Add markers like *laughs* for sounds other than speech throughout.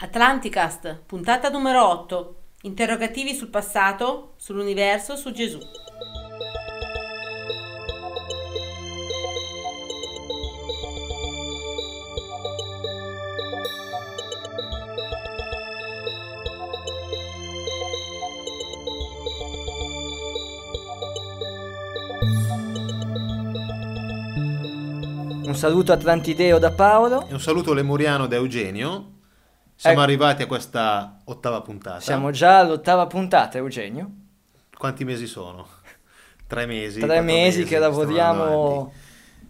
Atlanticast, puntata numero 8. Interrogativi sul passato, sull'universo, su Gesù. Un saluto atlantideo da Paolo. E un saluto lemuriano da Eugenio. Siamo Ecco. arrivati a questa ottava puntata. Siamo già all'ottava puntata, Eugenio. Quanti mesi sono? Tre mesi. Tre quattro mesi che lavoriamo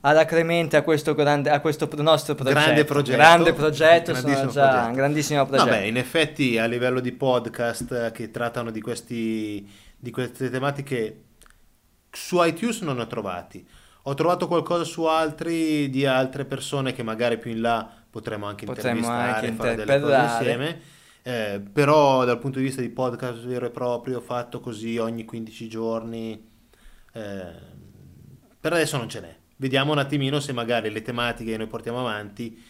alacremente a questo, grande, a questo nostro progetto. Grande progetto. Grande progetto, sono già progetto. un grandissimo progetto. Vabbè, in effetti a livello di podcast eh, che trattano di, questi, di queste tematiche su iTunes non ne ho trovati. Ho trovato qualcosa su altri di altre persone che magari più in là potremmo anche Potremmo intervistare, anche fare delle cose insieme. Eh, però dal punto di vista di podcast vero e proprio fatto così ogni 15 giorni eh, per adesso non ce n'è. Vediamo un attimino se magari le tematiche che noi portiamo avanti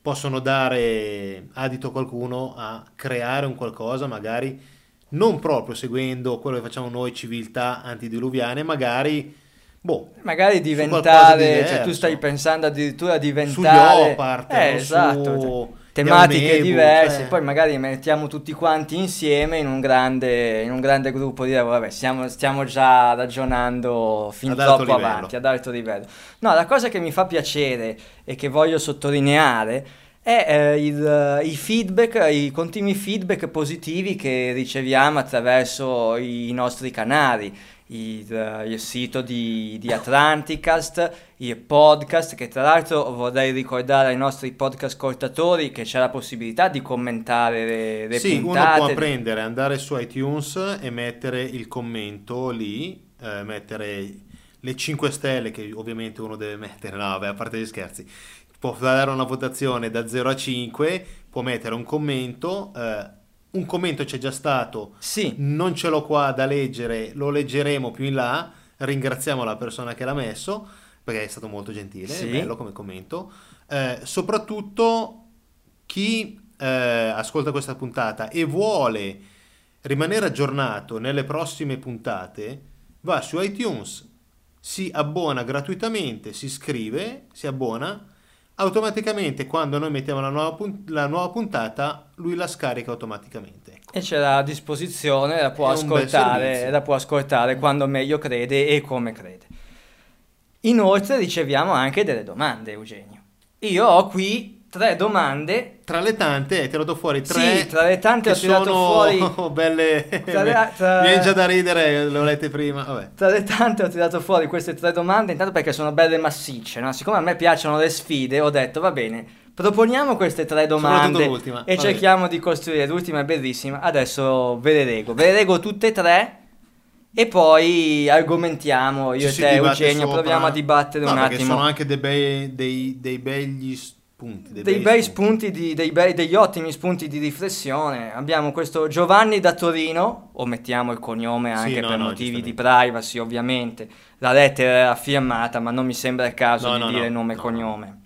possono dare adito a qualcuno a creare un qualcosa, magari non proprio seguendo quello che facciamo noi, civiltà antidiluviane, magari boh, Magari qualcosa di diventare, cioè tu stai pensando addirittura a diventare eh, o esatto, su cioè, tematiche Amebu, diverse, cioè. poi magari mettiamo tutti quanti insieme in un grande, in un grande gruppo di lavoro. Vabbè, stiamo, stiamo già ragionando fin Ad troppo livello. avanti, ad alto livello. No, la cosa che mi fa piacere e che voglio sottolineare è eh, il- i feedback, i continui feedback positivi che riceviamo attraverso i nostri canali, il, eh, il sito di, di Atlanticast, il podcast, che tra l'altro vorrei ricordare ai nostri podcast ascoltatori che c'è la possibilità di commentare le, le Sì, uno puntate. può prendere, andare su iTunes e mettere il commento lì, eh, mettere le 5 stelle che ovviamente uno deve mettere, no vabbè, a parte gli scherzi, può dare una votazione da 0 a 5, può mettere un commento, eh, un commento c'è già stato, Sì, non ce l'ho qua da leggere, lo leggeremo più in là, ringraziamo la persona che l'ha messo, perché è stato molto gentile, Sì. bello come commento, Eh, soprattutto chi eh, ascolta questa puntata e vuole rimanere aggiornato nelle prossime puntate, va su iTunes, si abbona gratuitamente, si iscrive, si abbona, automaticamente quando noi mettiamo la nuova, pun- la nuova puntata, lui la scarica automaticamente. Ecco. e ce l'ha a disposizione, la può ascoltare, la può ascoltare quando meglio crede e come crede. Inoltre riceviamo anche delle domande, Eugenio. Io ho qui tre domande Tra le tante hai tirato fuori tre Sì, tra le tante ho tirato sono fuori- *laughs* belle Tra le- tra- mi viene già da ridere l'ho lette prima vabbè Tra le tante ho tirato fuori queste tre domande, intanto perché sono belle massicce, no? Siccome a me piacciono le sfide, ho detto va bene, proponiamo queste tre domande e cerchiamo di costruire. L'ultima è bellissima, adesso ve le leggo. Ve le leggo tutte e tre e poi argomentiamo io Ci e te Eugenio, sopra. proviamo a dibattere No, un attimo. sono anche dei bei, dei, dei begli spunti Dei bei spunti, di- dei bei- degli ottimi spunti di riflessione. Abbiamo questo Giovanni da Torino, omettiamo il cognome Sì, anche no, per no, motivi di privacy, ovviamente. La lettera era firmata, ma non mi sembra il caso No, di dire no, nome e no. cognome.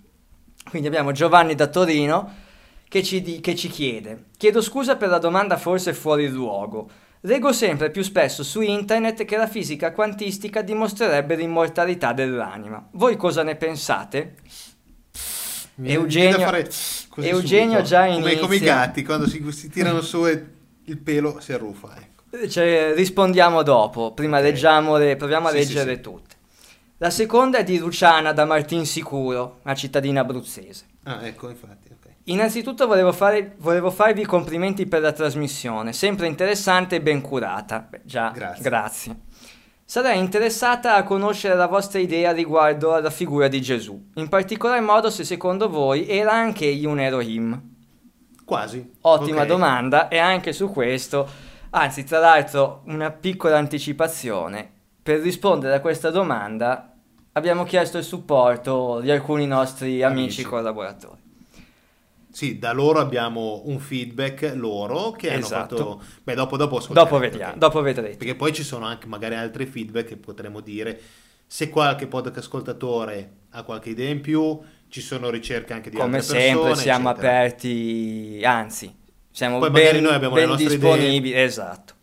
Quindi abbiamo Giovanni da Torino che ci, di- che ci chiede: Chiedo scusa per la domanda forse fuori luogo. Leggo sempre più spesso su internet che la fisica quantistica dimostrerebbe l'immortalità dell'anima. Voi cosa ne pensate? Mi- Eugenio- fare così Eugenio subito. già come, come i inizia. gatti quando si, si tirano su e il pelo si arruffa ecco. Cioè, rispondiamo dopo, prima Ok. leggiamo le, proviamo a Sì, leggere sì. tutte. La seconda è di Luciana da Martin Sicuro, una cittadina abruzzese. ah ecco infatti ok. Innanzitutto volevo, fare- volevo farvi complimenti per la trasmissione, sempre interessante e ben curata. Beh, già, Grazie. grazie. Sarei interessata a conoscere la vostra idea riguardo alla figura di Gesù, in particolar modo se secondo voi era anche egli un Elohim. quasi Ottima Ok. domanda e anche su questo, anzi tra l'altro una piccola anticipazione, per rispondere a questa domanda abbiamo chiesto il supporto di alcuni nostri amici, Amici. collaboratori. Sì da loro abbiamo un feedback loro che hanno Esatto. fatto beh dopo dopo Dopo vediamo, ok. dopo vedrete. Perché poi ci sono anche magari altri feedback che potremmo dire. Se qualche podcast ascoltatore ha qualche idea in più, ci sono ricerche anche di Come altre sempre persone, siamo eccetera. aperti, anzi, siamo Poi ben, noi abbiamo le ben nostre disponibili. Esatto.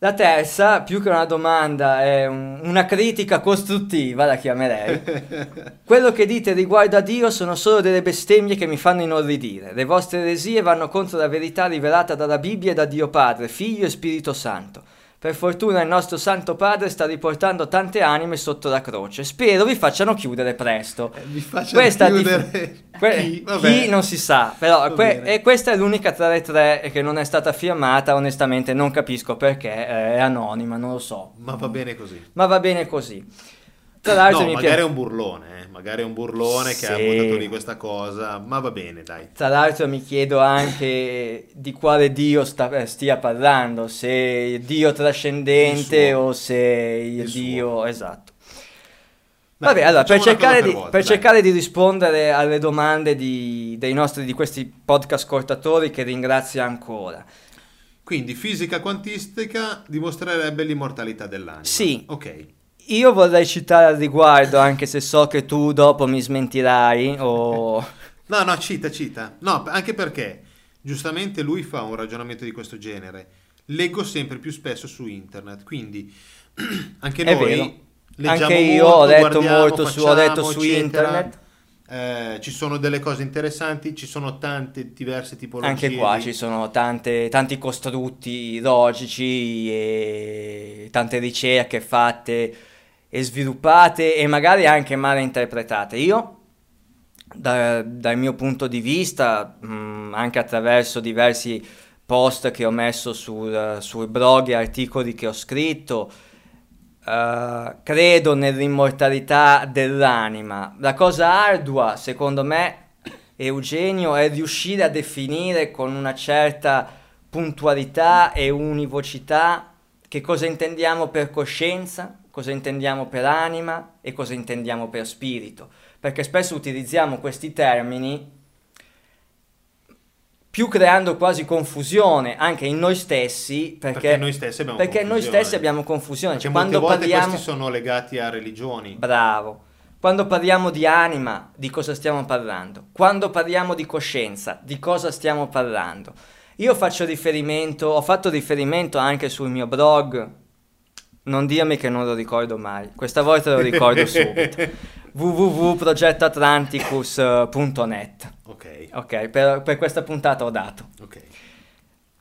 La terza, più che una domanda, è un- una critica costruttiva, la chiamerei. *laughs* Quello che dite riguardo a Dio sono solo delle bestemmie che mi fanno inorridire. Le vostre eresie vanno contro la verità rivelata dalla Bibbia e da Dio Padre, Figlio e Spirito Santo. Per fortuna il nostro Santo Padre sta riportando tante anime sotto la croce. Spero vi facciano chiudere presto. Eh, Vi faccio Questa chiudere dif- que- chi? Chi non si sa, però que- e questa è l'unica tra le tre che non è stata firmata, onestamente non capisco perché, eh, è anonima, non lo so. Ma va bene così. Ma va bene così. Tra l'altro No, mi magari piace... è un burlone, eh. magari è un burlone che ha Sì. buttato lì questa cosa, ma va bene, dai. Tra l'altro mi chiedo anche di quale Dio sta- eh, stia parlando, se il Dio trascendente Il suo. o se il, Il suo. Dio... Esatto. Dai, Vabbè, allora, per cercare, per di, volta, per cercare di rispondere alle domande di, dei nostri, di questi podcast ascoltatori che ringrazio ancora. Quindi fisica quantistica dimostrerebbe l'immortalità dell'anima. Sì. Ok. Io vorrei citare al riguardo, anche se so che tu dopo mi smentirai, o... *laughs* No, no, cita, cita. No, anche perché giustamente lui fa un ragionamento di questo genere. Leggo sempre più spesso su internet, quindi *clears throat* anche È noi Anche io molto, ho letto molto su, ho letto su eccetera. internet. Eh, ci sono delle cose interessanti, ci sono tante diverse tipologie. Anche qua di- ci sono tante- tanti costrutti logici e tante ricerche fatte e sviluppate e magari anche male interpretate. Io, da- dal mio punto di vista, mh, anche attraverso diversi post che ho messo sul, sul blog e articoli che ho scritto, eh, credo nell'immortalità dell'anima. La cosa ardua, secondo me, Eugenio, è riuscire a definire con una certa puntualità e univocità che cosa intendiamo per coscienza, cosa intendiamo per anima e cosa intendiamo per spirito. Perché spesso utilizziamo questi termini più creando quasi confusione anche in noi stessi perché, Perché noi stessi abbiamo perché noi confusione. stessi abbiamo confusione. Perché Cioè, quando volte parliamo... questi sono legati a religioni. Bravo. Quando parliamo di anima, di cosa stiamo parlando? Quando parliamo di coscienza, di cosa stiamo parlando? Io faccio riferimento, ho fatto riferimento anche sul mio blog, non dirmi che non lo ricordo mai, questa volta lo ricordo *laughs* subito, www.progettoatlanticus.net. Ok, Ok, per, per questa puntata ho dato. ok.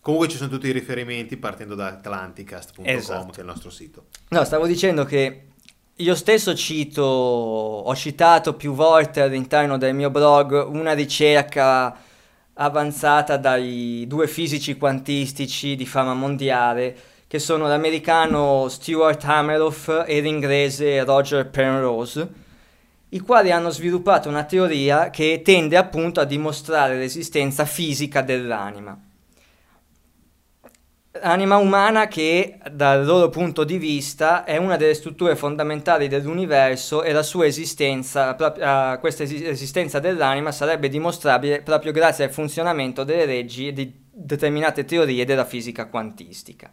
Comunque ci sono tutti i riferimenti partendo da atlanticast.com Esatto. che è il nostro sito. No, stavo dicendo che io stesso cito, ho citato più volte all'interno del mio blog una ricerca avanzata dai due fisici quantistici di fama mondiale, che sono l'americano Stuart Hameroff e l'inglese Roger Penrose, i quali hanno sviluppato una teoria che tende appunto a dimostrare l'esistenza fisica dell'anima. L'anima umana che dal loro punto di vista è una delle strutture fondamentali dell'universo e la sua esistenza, prop- eh, questa esi- esistenza dell'anima sarebbe dimostrabile proprio grazie al funzionamento delle leggi di determinate teorie della fisica quantistica.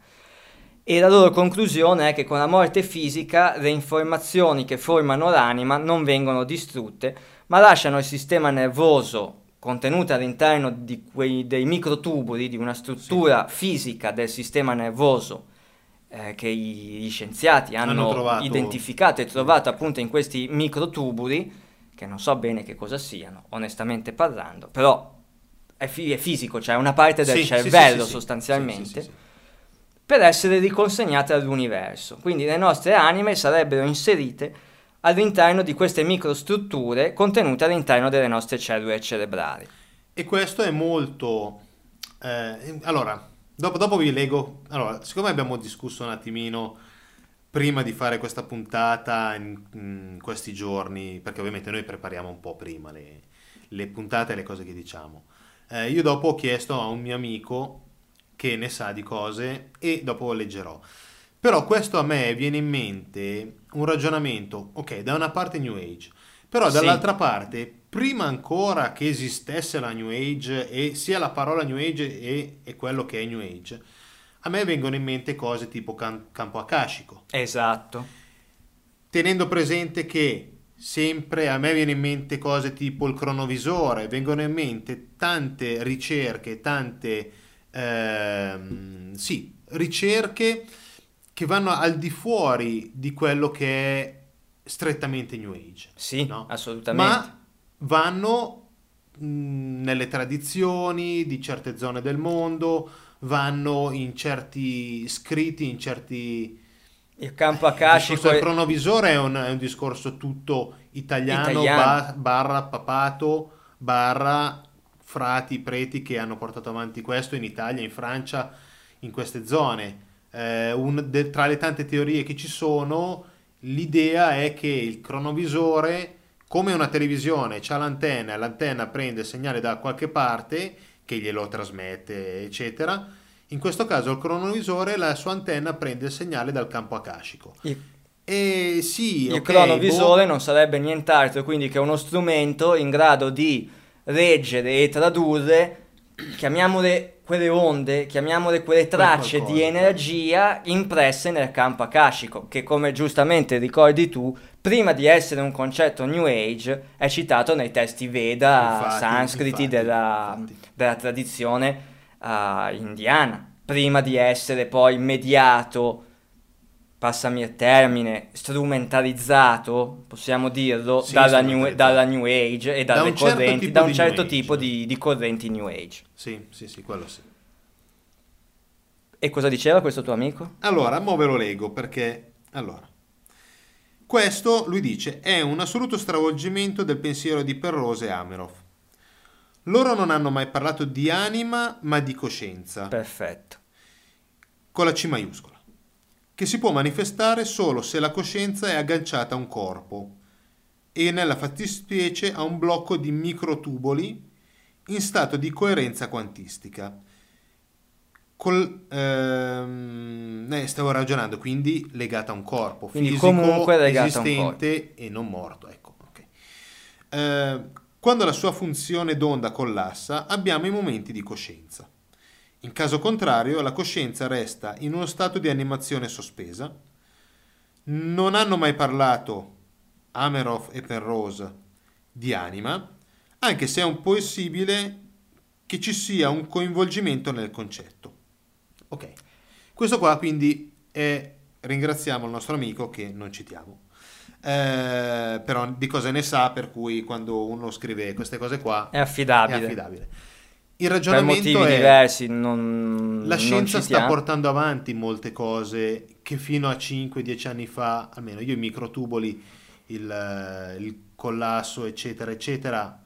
E la loro conclusione è che con la morte fisica le informazioni che formano l'anima non vengono distrutte, ma lasciano il sistema nervoso contenute all'interno di quei, dei microtubuli, di una struttura fisica del sistema nervoso eh, che gli scienziati hanno, Hanno identificato e trovato appunto in questi microtubuli, che non so bene che cosa siano, onestamente parlando, però è, fi- è fisico, cioè è una parte del Sì, sì, sì, cervello sì, sì. sostanzialmente Sì, sì, sì, sì. Per essere riconsegnate all'universo. Quindi le nostre anime sarebbero inserite all'interno di queste microstrutture contenute all'interno delle nostre cellule cerebrali. E questo è molto... eh, allora, dopo, dopo vi leggo... Allora, siccome abbiamo discusso un attimino prima di fare questa puntata in, in questi giorni, perché ovviamente noi prepariamo un po' prima le, le puntate e le cose che diciamo. Eh, io dopo ho chiesto a un mio amico che ne sa di cose e dopo leggerò. Però questo a me viene in mente un ragionamento, ok, da una parte New Age, però Sì. dall'altra parte, prima ancora che esistesse la New Age e sia la parola New Age e, e quello che è New Age, a me vengono in mente cose tipo can- campo akashico, Esatto. tenendo presente che sempre a me viene in mente cose tipo il cronovisore, vengono in mente tante ricerche, tante ehm, sì, ricerche che vanno al di fuori di quello che è strettamente New Age. Sì, no? assolutamente. Ma vanno mh, nelle tradizioni di certe zone del mondo, vanno in certi scritti, in certi... Il campo Il akashico del è... cronovisore è un, è un discorso tutto italiano, Italiano. ba- barra papato, barra frati, preti che hanno portato avanti questo in Italia, in Francia, in queste zone. Eh, un- de- tra le tante teorie che ci sono, l'idea è che il cronovisore, come una televisione, ha l'antenna, l'antenna prende il segnale da qualche parte che glielo trasmette, eccetera. In questo caso il cronovisore, la sua antenna prende il segnale dal campo akashico. E sì, il ok, cronovisore boh, non sarebbe nient'altro quindi che uno strumento in grado di reggere e tradurre, chiamiamole quelle onde, chiamiamole quelle tracce di energia impresse nel campo akashico, che come giustamente ricordi tu, prima di essere un concetto New Age, è citato nei testi Veda, Infatti, sanscriti infatti, della, infatti. della tradizione eh, indiana, prima di essere poi mediato, passami il termine, strumentalizzato, possiamo dirlo, Sì, dalla, new, dalla New Age e Da dalle un certo correnti, tipo da un certo tipo di, di correnti New Age. Sì, sì, sì, quello sì. E cosa diceva questo tuo amico? Allora, mo ve lo leggo perché... Allora, questo, lui dice, è un assoluto stravolgimento del pensiero di Perrose e Ameroff. Loro non hanno mai parlato di anima, ma di coscienza, Perfetto. con la C maiuscola, che si può manifestare solo se la coscienza è agganciata a un corpo e nella fattispecie a un blocco di microtuboli in stato di coerenza quantistica. Col, ehm, eh, stavo ragionando, quindi legata a un corpo Quindi fisico, comunque esistente e non morto. Ecco, ok. Eh, quando la sua funzione d'onda collassa, abbiamo i momenti di coscienza. In caso contrario, la coscienza resta in uno stato di animazione sospesa. Non hanno mai parlato Ameroff e Penrose di anima, anche se è un possibile che ci sia un coinvolgimento nel concetto. Ok, questo qua quindi è, ringraziamo il nostro amico che non citiamo, eh, però di cosa ne sa, per cui quando uno scrive queste cose qua È affidabile. è affidabile. Il Per ragionamento motivi è... diversi non La scienza sta portando avanti molte cose che fino a 5-10 anni fa, almeno io i microtuboli, il, il collasso, eccetera, eccetera,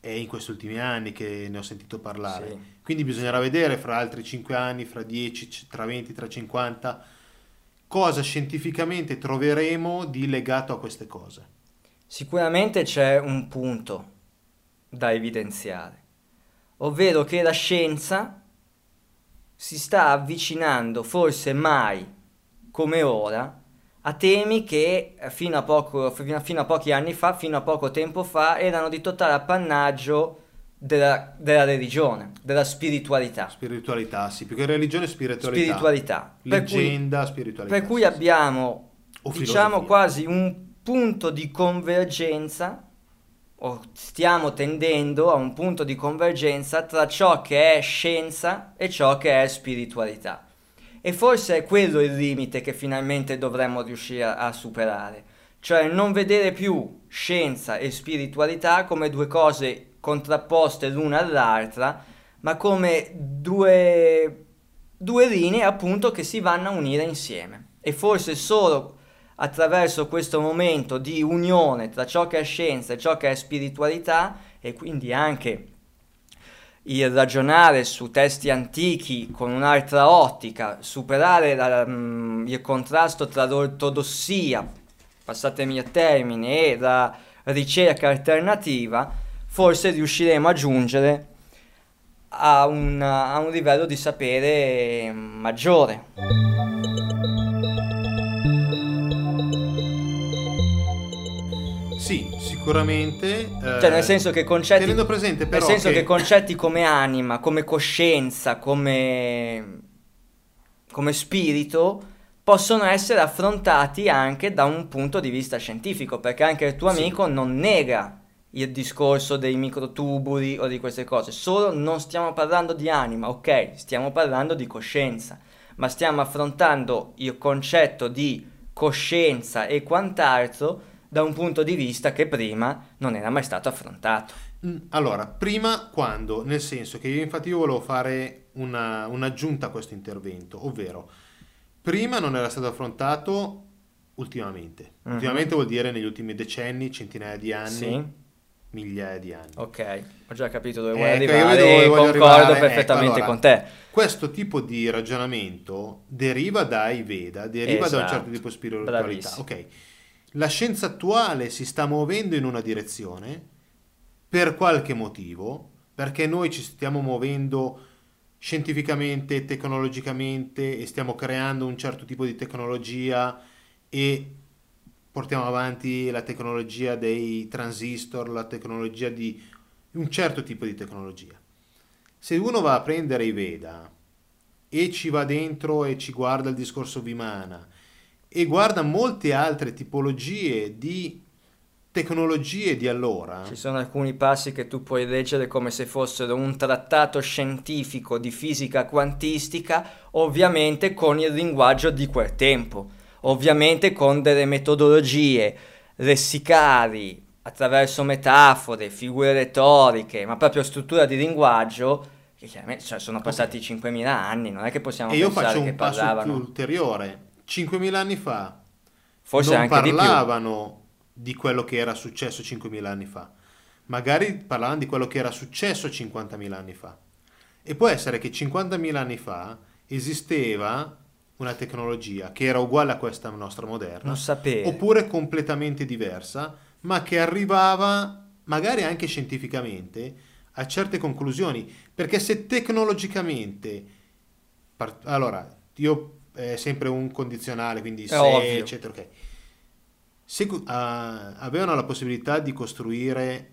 è in questi ultimi anni che ne ho sentito parlare. Sì. Quindi bisognerà vedere fra altri 5 anni, fra 10, c- tra 20, tra 50, cosa scientificamente troveremo di legato a queste cose. Sicuramente c'è un punto da evidenziare, ovvero che la scienza si sta avvicinando forse mai come ora a temi che eh, fino a, poco, fino a- pochi anni fa, fino a poco tempo fa, erano di totale appannaggio della, della religione, della spiritualità. Spiritualità, sì, più che religione, spiritualità. Spiritualità. Per cui- Leggenda, spiritualità. Per cui sì, abbiamo, diciamo, quasi un punto di convergenza, o stiamo tendendo a un punto di convergenza tra ciò che è scienza e ciò che è spiritualità. E forse è quello il limite che finalmente dovremmo riuscire a, superare, cioè non vedere più scienza e spiritualità come due cose contrapposte l'una all'altra, ma come due, due linee appunto che si vanno a unire insieme. E forse solo attraverso questo momento di unione tra ciò che è scienza e ciò che è spiritualità, e quindi anche il ragionare su testi antichi con un'altra ottica, superare la- mm, il contrasto tra l'ortodossia, passatemi il termine, e la ricerca alternativa, forse riusciremo a giungere a un, a un livello di sapere maggiore. Sì, sicuramente. Cioè, nel senso che concetti. Tenendo presente però nel senso che... che concetti come anima, come coscienza, come. come spirito possono essere affrontati anche da un punto di vista scientifico, perché anche il tuo Sì. amico non nega il discorso dei microtubuli o di queste cose, solo non stiamo parlando di anima, ok, stiamo parlando di coscienza, ma stiamo affrontando il concetto di coscienza e quant'altro da un punto di vista che prima non era mai stato affrontato. Mm, Allora, prima quando, nel senso che io infatti io volevo fare una- un'aggiunta a questo intervento, ovvero prima non era stato affrontato ultimamente. Mhm. Ultimamente vuol dire negli ultimi decenni, centinaia di anni, Sì, migliaia di anni. ok, ho già capito dove vuoi Ecco, arrivare dove e concordo arrivare. Ecco, perfettamente allora, con te. Questo tipo di ragionamento deriva dai Veda, deriva da un Esatto. certo tipo di spiritualità. Bravissimo. Ok, la scienza attuale si sta muovendo in una direzione per qualche motivo, perché noi ci stiamo muovendo scientificamente, tecnologicamente e stiamo creando un certo tipo di tecnologia e portiamo avanti la tecnologia dei transistor, la tecnologia di un certo tipo di tecnologia. Se uno va a prendere i Veda e ci va dentro e ci guarda il discorso Vimana e guarda molte altre tipologie di tecnologie di allora, Ci sono alcuni passi che tu puoi leggere come se fossero un trattato scientifico di fisica quantistica, ovviamente con il linguaggio di quel tempo, ovviamente con delle metodologie lessicali, attraverso metafore, figure retoriche, ma proprio struttura di linguaggio che chiaramente cioè, sono passati 5.000 anni, non è che possiamo e io pensare faccio che un passo parlavano, più ulteriore. 5.000 anni fa forse non anche di parlavano di quello che era successo 5.000 anni fa, magari parlavano di quello che era successo 50.000 anni fa. E può essere che 50.000 anni fa esisteva una tecnologia che era uguale a questa nostra moderna, oppure completamente diversa, ma che arrivava magari anche scientificamente a certe conclusioni, perché se tecnologicamente par- allora, io è sempre un condizionale, quindi se ovvio. eccetera, ok. Se cu- ah, avevano la possibilità di costruire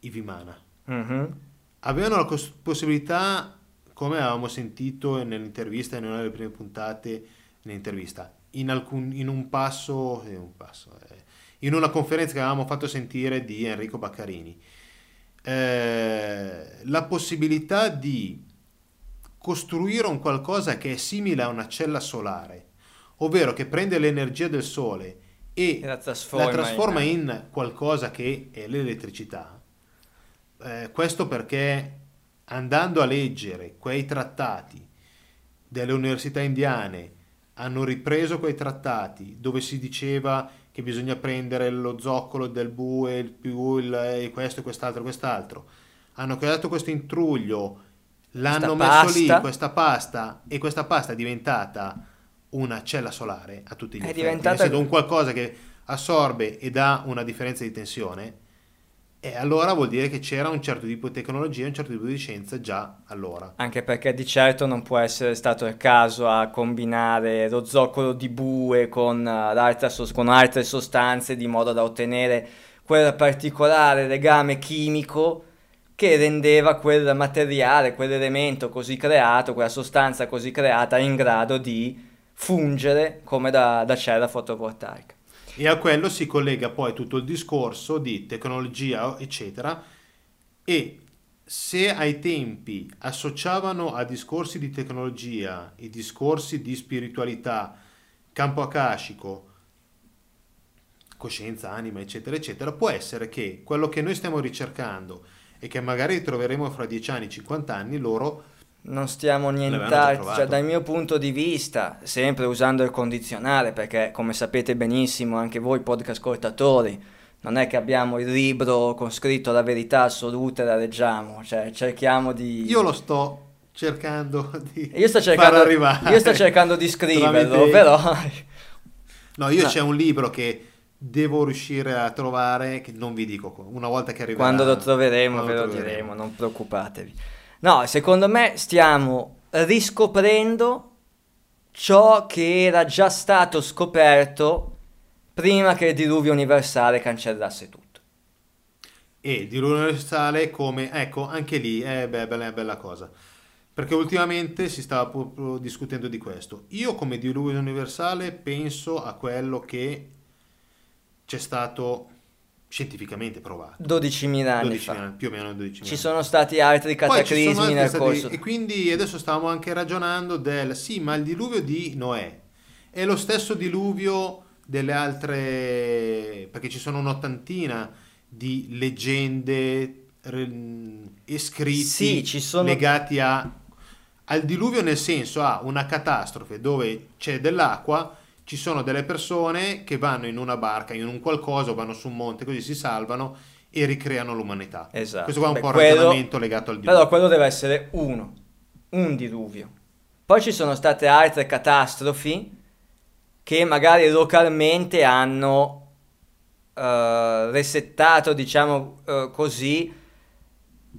i Vimana, Mhm. avevano la cos- possibilità, come avevamo sentito nell'intervista, in una delle prime puntate nell'intervista, in, alcun- in un passo, eh, un passo, eh, in una conferenza che avevamo fatto sentire di Enrico Baccarini, eh, la possibilità di costruire un qualcosa che è simile a una cella solare, ovvero che prende l'energia del sole e la trasforma la trasforma in- in qualcosa che è l'elettricità. Eh, questo perché andando a leggere quei trattati delle università indiane hanno ripreso quei trattati dove si diceva che bisogna prendere lo zoccolo del bue, il più il, e questo e quest'altro quest'altro. Hanno creato questo intruglio, l'hanno messo lì, pasta. questa pasta, e questa pasta è diventata una cella solare a tutti gli È effetti. diventata- un qualcosa che assorbe e dà una differenza di tensione. E allora vuol dire che c'era un certo tipo di tecnologia, un certo tipo di scienza già allora. Anche perché di certo non può essere stato il caso a combinare lo zoccolo di bue con, eh, sos- con altre sostanze di modo da ottenere quel particolare legame chimico che rendeva quel materiale, quell'elemento così creato, quella sostanza così creata in grado di fungere come da, da cella fotovoltaica. E a quello si collega poi tutto il discorso di tecnologia, eccetera, e se ai tempi associavano a discorsi di tecnologia i discorsi di spiritualità, campo akashico, coscienza, anima, eccetera, eccetera, può essere che quello che noi stiamo ricercando e che magari troveremo fra 10 anni, 50 anni, loro Non stiamo nient'altro, cioè dal mio punto di vista, sempre usando il condizionale, perché come sapete benissimo anche voi podcast ascoltatori, non è che abbiamo il libro con scritto la verità assoluta e la leggiamo, cioè cerchiamo di... Io lo sto cercando *laughs* di Io sto cercando, arrivare. io sto cercando di *laughs* scriverlo, Tramite- però... *laughs* No, io No. c'è un libro che devo riuscire a trovare, che non vi dico, una volta che arriverà. Quando lo troveremo ve lo troveremo. diremo, non preoccupatevi. No, secondo me stiamo riscoprendo ciò che era già stato scoperto prima che il diluvio universale cancellasse tutto. E di universale come, ecco, anche lì è bella, bella cosa. Perché ultimamente si stava discutendo di questo. Io come diluvio universale penso a quello che c'è stato scientificamente provato. 12.000 anni 12.000 fa. più o meno 12.000 Ci anni. sono stati altri cataclismi altri nel stati- corso. E quindi adesso stavamo anche ragionando del sì, ma il diluvio di Noè è lo stesso diluvio delle altre, perché ci sono un'ottantina di leggende e scritti Sì, ci sono- legati a, al diluvio nel senso a una catastrofe dove c'è dell'acqua, ci sono delle persone che vanno in una barca, in un qualcosa, vanno su un monte, così si salvano e ricreano l'umanità. Esatto. Questo qua è un Beh, po' il ragionamento legato al diluvio. Però quello deve essere uno, un diluvio. Poi ci sono state altre catastrofi che magari localmente hanno eh, resettato, diciamo eh, così,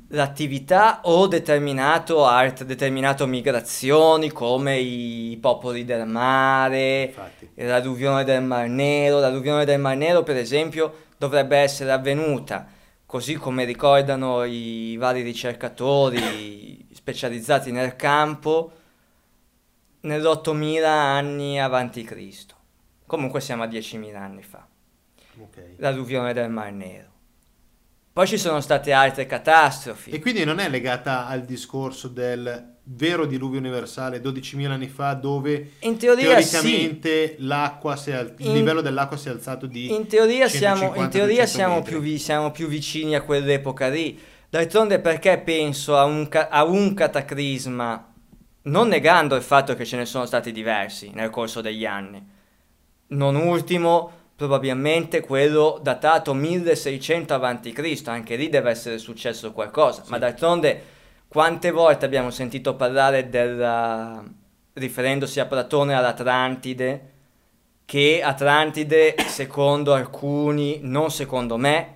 l'attività o determinato, altre, determinato migrazioni come i popoli del mare, Infatti. l'alluvione del Mar Nero. L'alluvione del Mar Nero, per esempio, dovrebbe essere avvenuta, così come ricordano i vari ricercatori specializzati nel campo, nell'8000 anni avanti Cristo. Comunque siamo a 10.000 anni fa, Ok. l'alluvione del Mar Nero. Poi ci sono state altre catastrofi. E quindi non è legata al discorso del vero diluvio universale 12.000 anni fa dove In teoria sì. teoricamente l'acqua si è al- il In- livello dell'acqua si è alzato di In teoria, siamo, in 150-200 teoria siamo, più, vi- siamo più vicini a quell'epoca lì. D'altronde perché penso a un, ca- a un cataclisma, non negando il fatto che ce ne sono stati diversi nel corso degli anni. Non ultimo, probabilmente quello datato 1600 a.C., anche lì deve essere successo qualcosa. Ma Sì. d'altronde quante volte abbiamo sentito parlare della... riferendosi a Platone all'Atlantide, che Atlantide, secondo alcuni, non secondo me,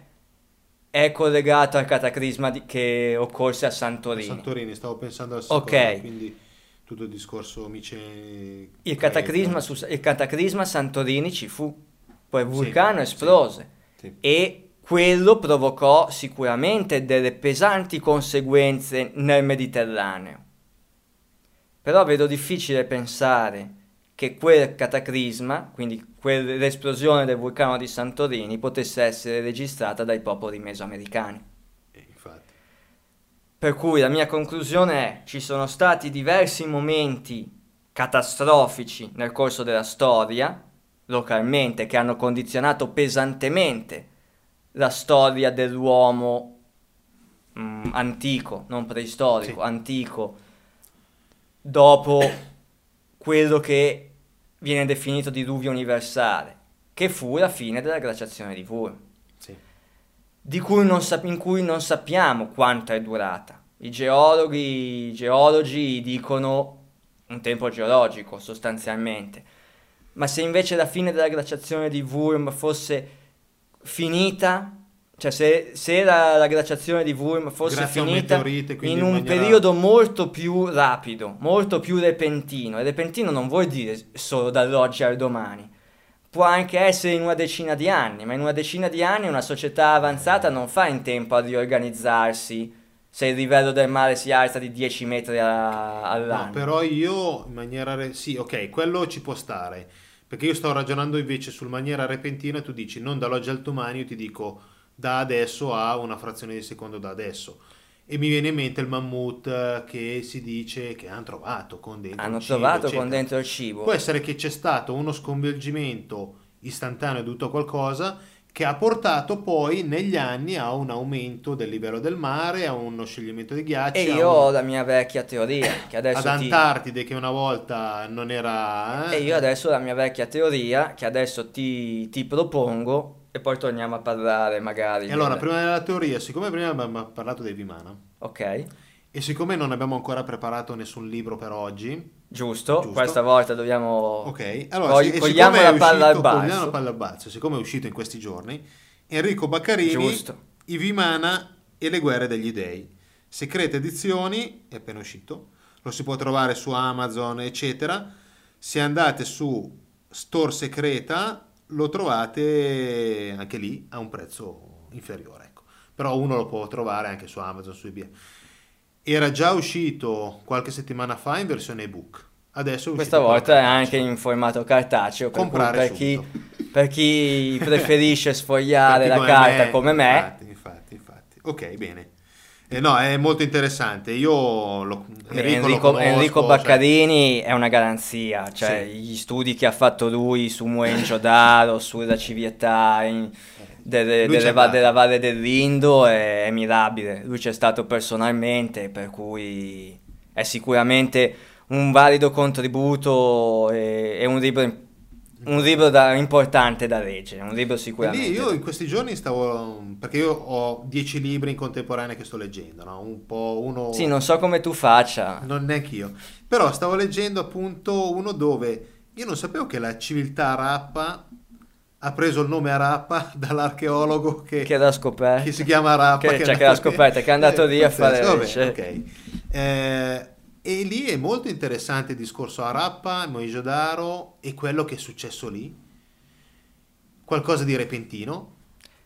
è collegato al cataclisma di- che occorse a Santorini. Santorini, stavo pensando al secondo, Ok. quindi tutto il discorso mice Il cataclisma, su- il cataclisma Santorini ci fu, poi il vulcano sì. esplose Sì. e quello provocò sicuramente delle pesanti conseguenze nel Mediterraneo. Però vedo difficile pensare che quel cataclisma, quindi quell'esplosione del vulcano di Santorini, potesse essere registrata dai popoli mesoamericani. Eh, infatti. Per cui la mia conclusione è ci sono stati diversi momenti catastrofici nel corso della storia, localmente, che hanno condizionato pesantemente la storia dell'uomo mm, antico, non preistorico, Sì. antico, dopo quello che viene definito diluvio universale, che fu la fine della glaciazione di Wurm Sì. di cui non sap- in cui non sappiamo quanto è durata. I geologi, i geologi dicono un tempo geologico sostanzialmente, ma se invece la fine della glaciazione di Wurm fosse finita, cioè se, se la, la glaciazione di Wurm fosse Grazie finita meteorite, in un maniera- periodo molto più rapido, molto più repentino, e repentino non vuol dire solo dall'oggi al domani, può anche essere in una decina di anni, ma in una decina di anni una società avanzata non fa in tempo a riorganizzarsi se il livello del mare si alza di 10 metri a- all'anno. No, però io in maniera... re- Sì, ok, quello ci può stare. Perché io sto ragionando invece sul maniera repentina tu dici non dall'oggi al domani, io ti dico da adesso a una frazione di secondo da adesso. E mi viene in mente il mammut eh, che si dice che hanno trovato con dentro Hanno il cibo, trovato eccetera. con dentro il cibo. Può essere che c'è stato uno sconvolgimento istantaneo dovuto a qualcosa che ha portato poi negli anni a un aumento del livello del mare, a uno scioglimento dei ghiacci, E io un- ho la mia vecchia teoria, che adesso ad ti... Antartide che una volta non era... eh, E io adesso ho la mia vecchia teoria, che adesso ti, ti propongo, e poi torniamo a parlare magari. E allora, prima della teoria, siccome prima abbiamo parlato dei Vimana, Ok, e siccome non abbiamo ancora preparato nessun libro per oggi, giusto, Giusto. questa volta dobbiamo... ok, allora, e cogliamo la palla al uscito- balzo. cogliamo la palla al balzo, siccome è uscito in questi giorni, Enrico Baccarini, Giusto. I Vimana e le guerre degli dei, segrete edizioni, è appena uscito, lo si può trovare su Amazon, eccetera. Se andate su Store Secreta, lo trovate anche lì a un prezzo inferiore, ecco. Però uno lo può trovare anche su Amazon, su eBay. Era già uscito qualche settimana fa in versione ebook. Adesso Questa volta è anche in formato cartaceo, per, Comprare per, chi, per chi *laughs* preferisce sfogliare la carta come me, Infatti, infatti, infatti. Ok, bene. Eh, no, è molto interessante. Io lo, Enrico, Enrico, conosco, Enrico cioè- Baccarini è una garanzia, cioè Sì. gli studi che ha fatto lui su Mohenjo-Daro, sulla civiltà in- delle- delle va- della Valle dell'Indo è, è mirabile. Lui c'è stato personalmente, per cui è sicuramente un valido contributo e, e un libro, un libro da- importante da leggere, un libro sicuramente. lì io in questi giorni stavo perché io ho dieci libri in contemporanea che sto leggendo, no? Un po' uno Sì, non so come tu faccia. non neanch'io. Però stavo leggendo appunto uno dove io non sapevo che la civiltà Arappa ha preso il nome Arappa *laughs* dall'archeologo che, Che l'ha scoperto. che si chiama Arappa. Che- è cioè, che l'ha scoperta, che è andato lì a pazzesco, fare vabbè, ricerche. ok. Eh, e lì è molto interessante il discorso Arappa, Mohenjo-Daro e quello che è successo lì. Qualcosa di repentino,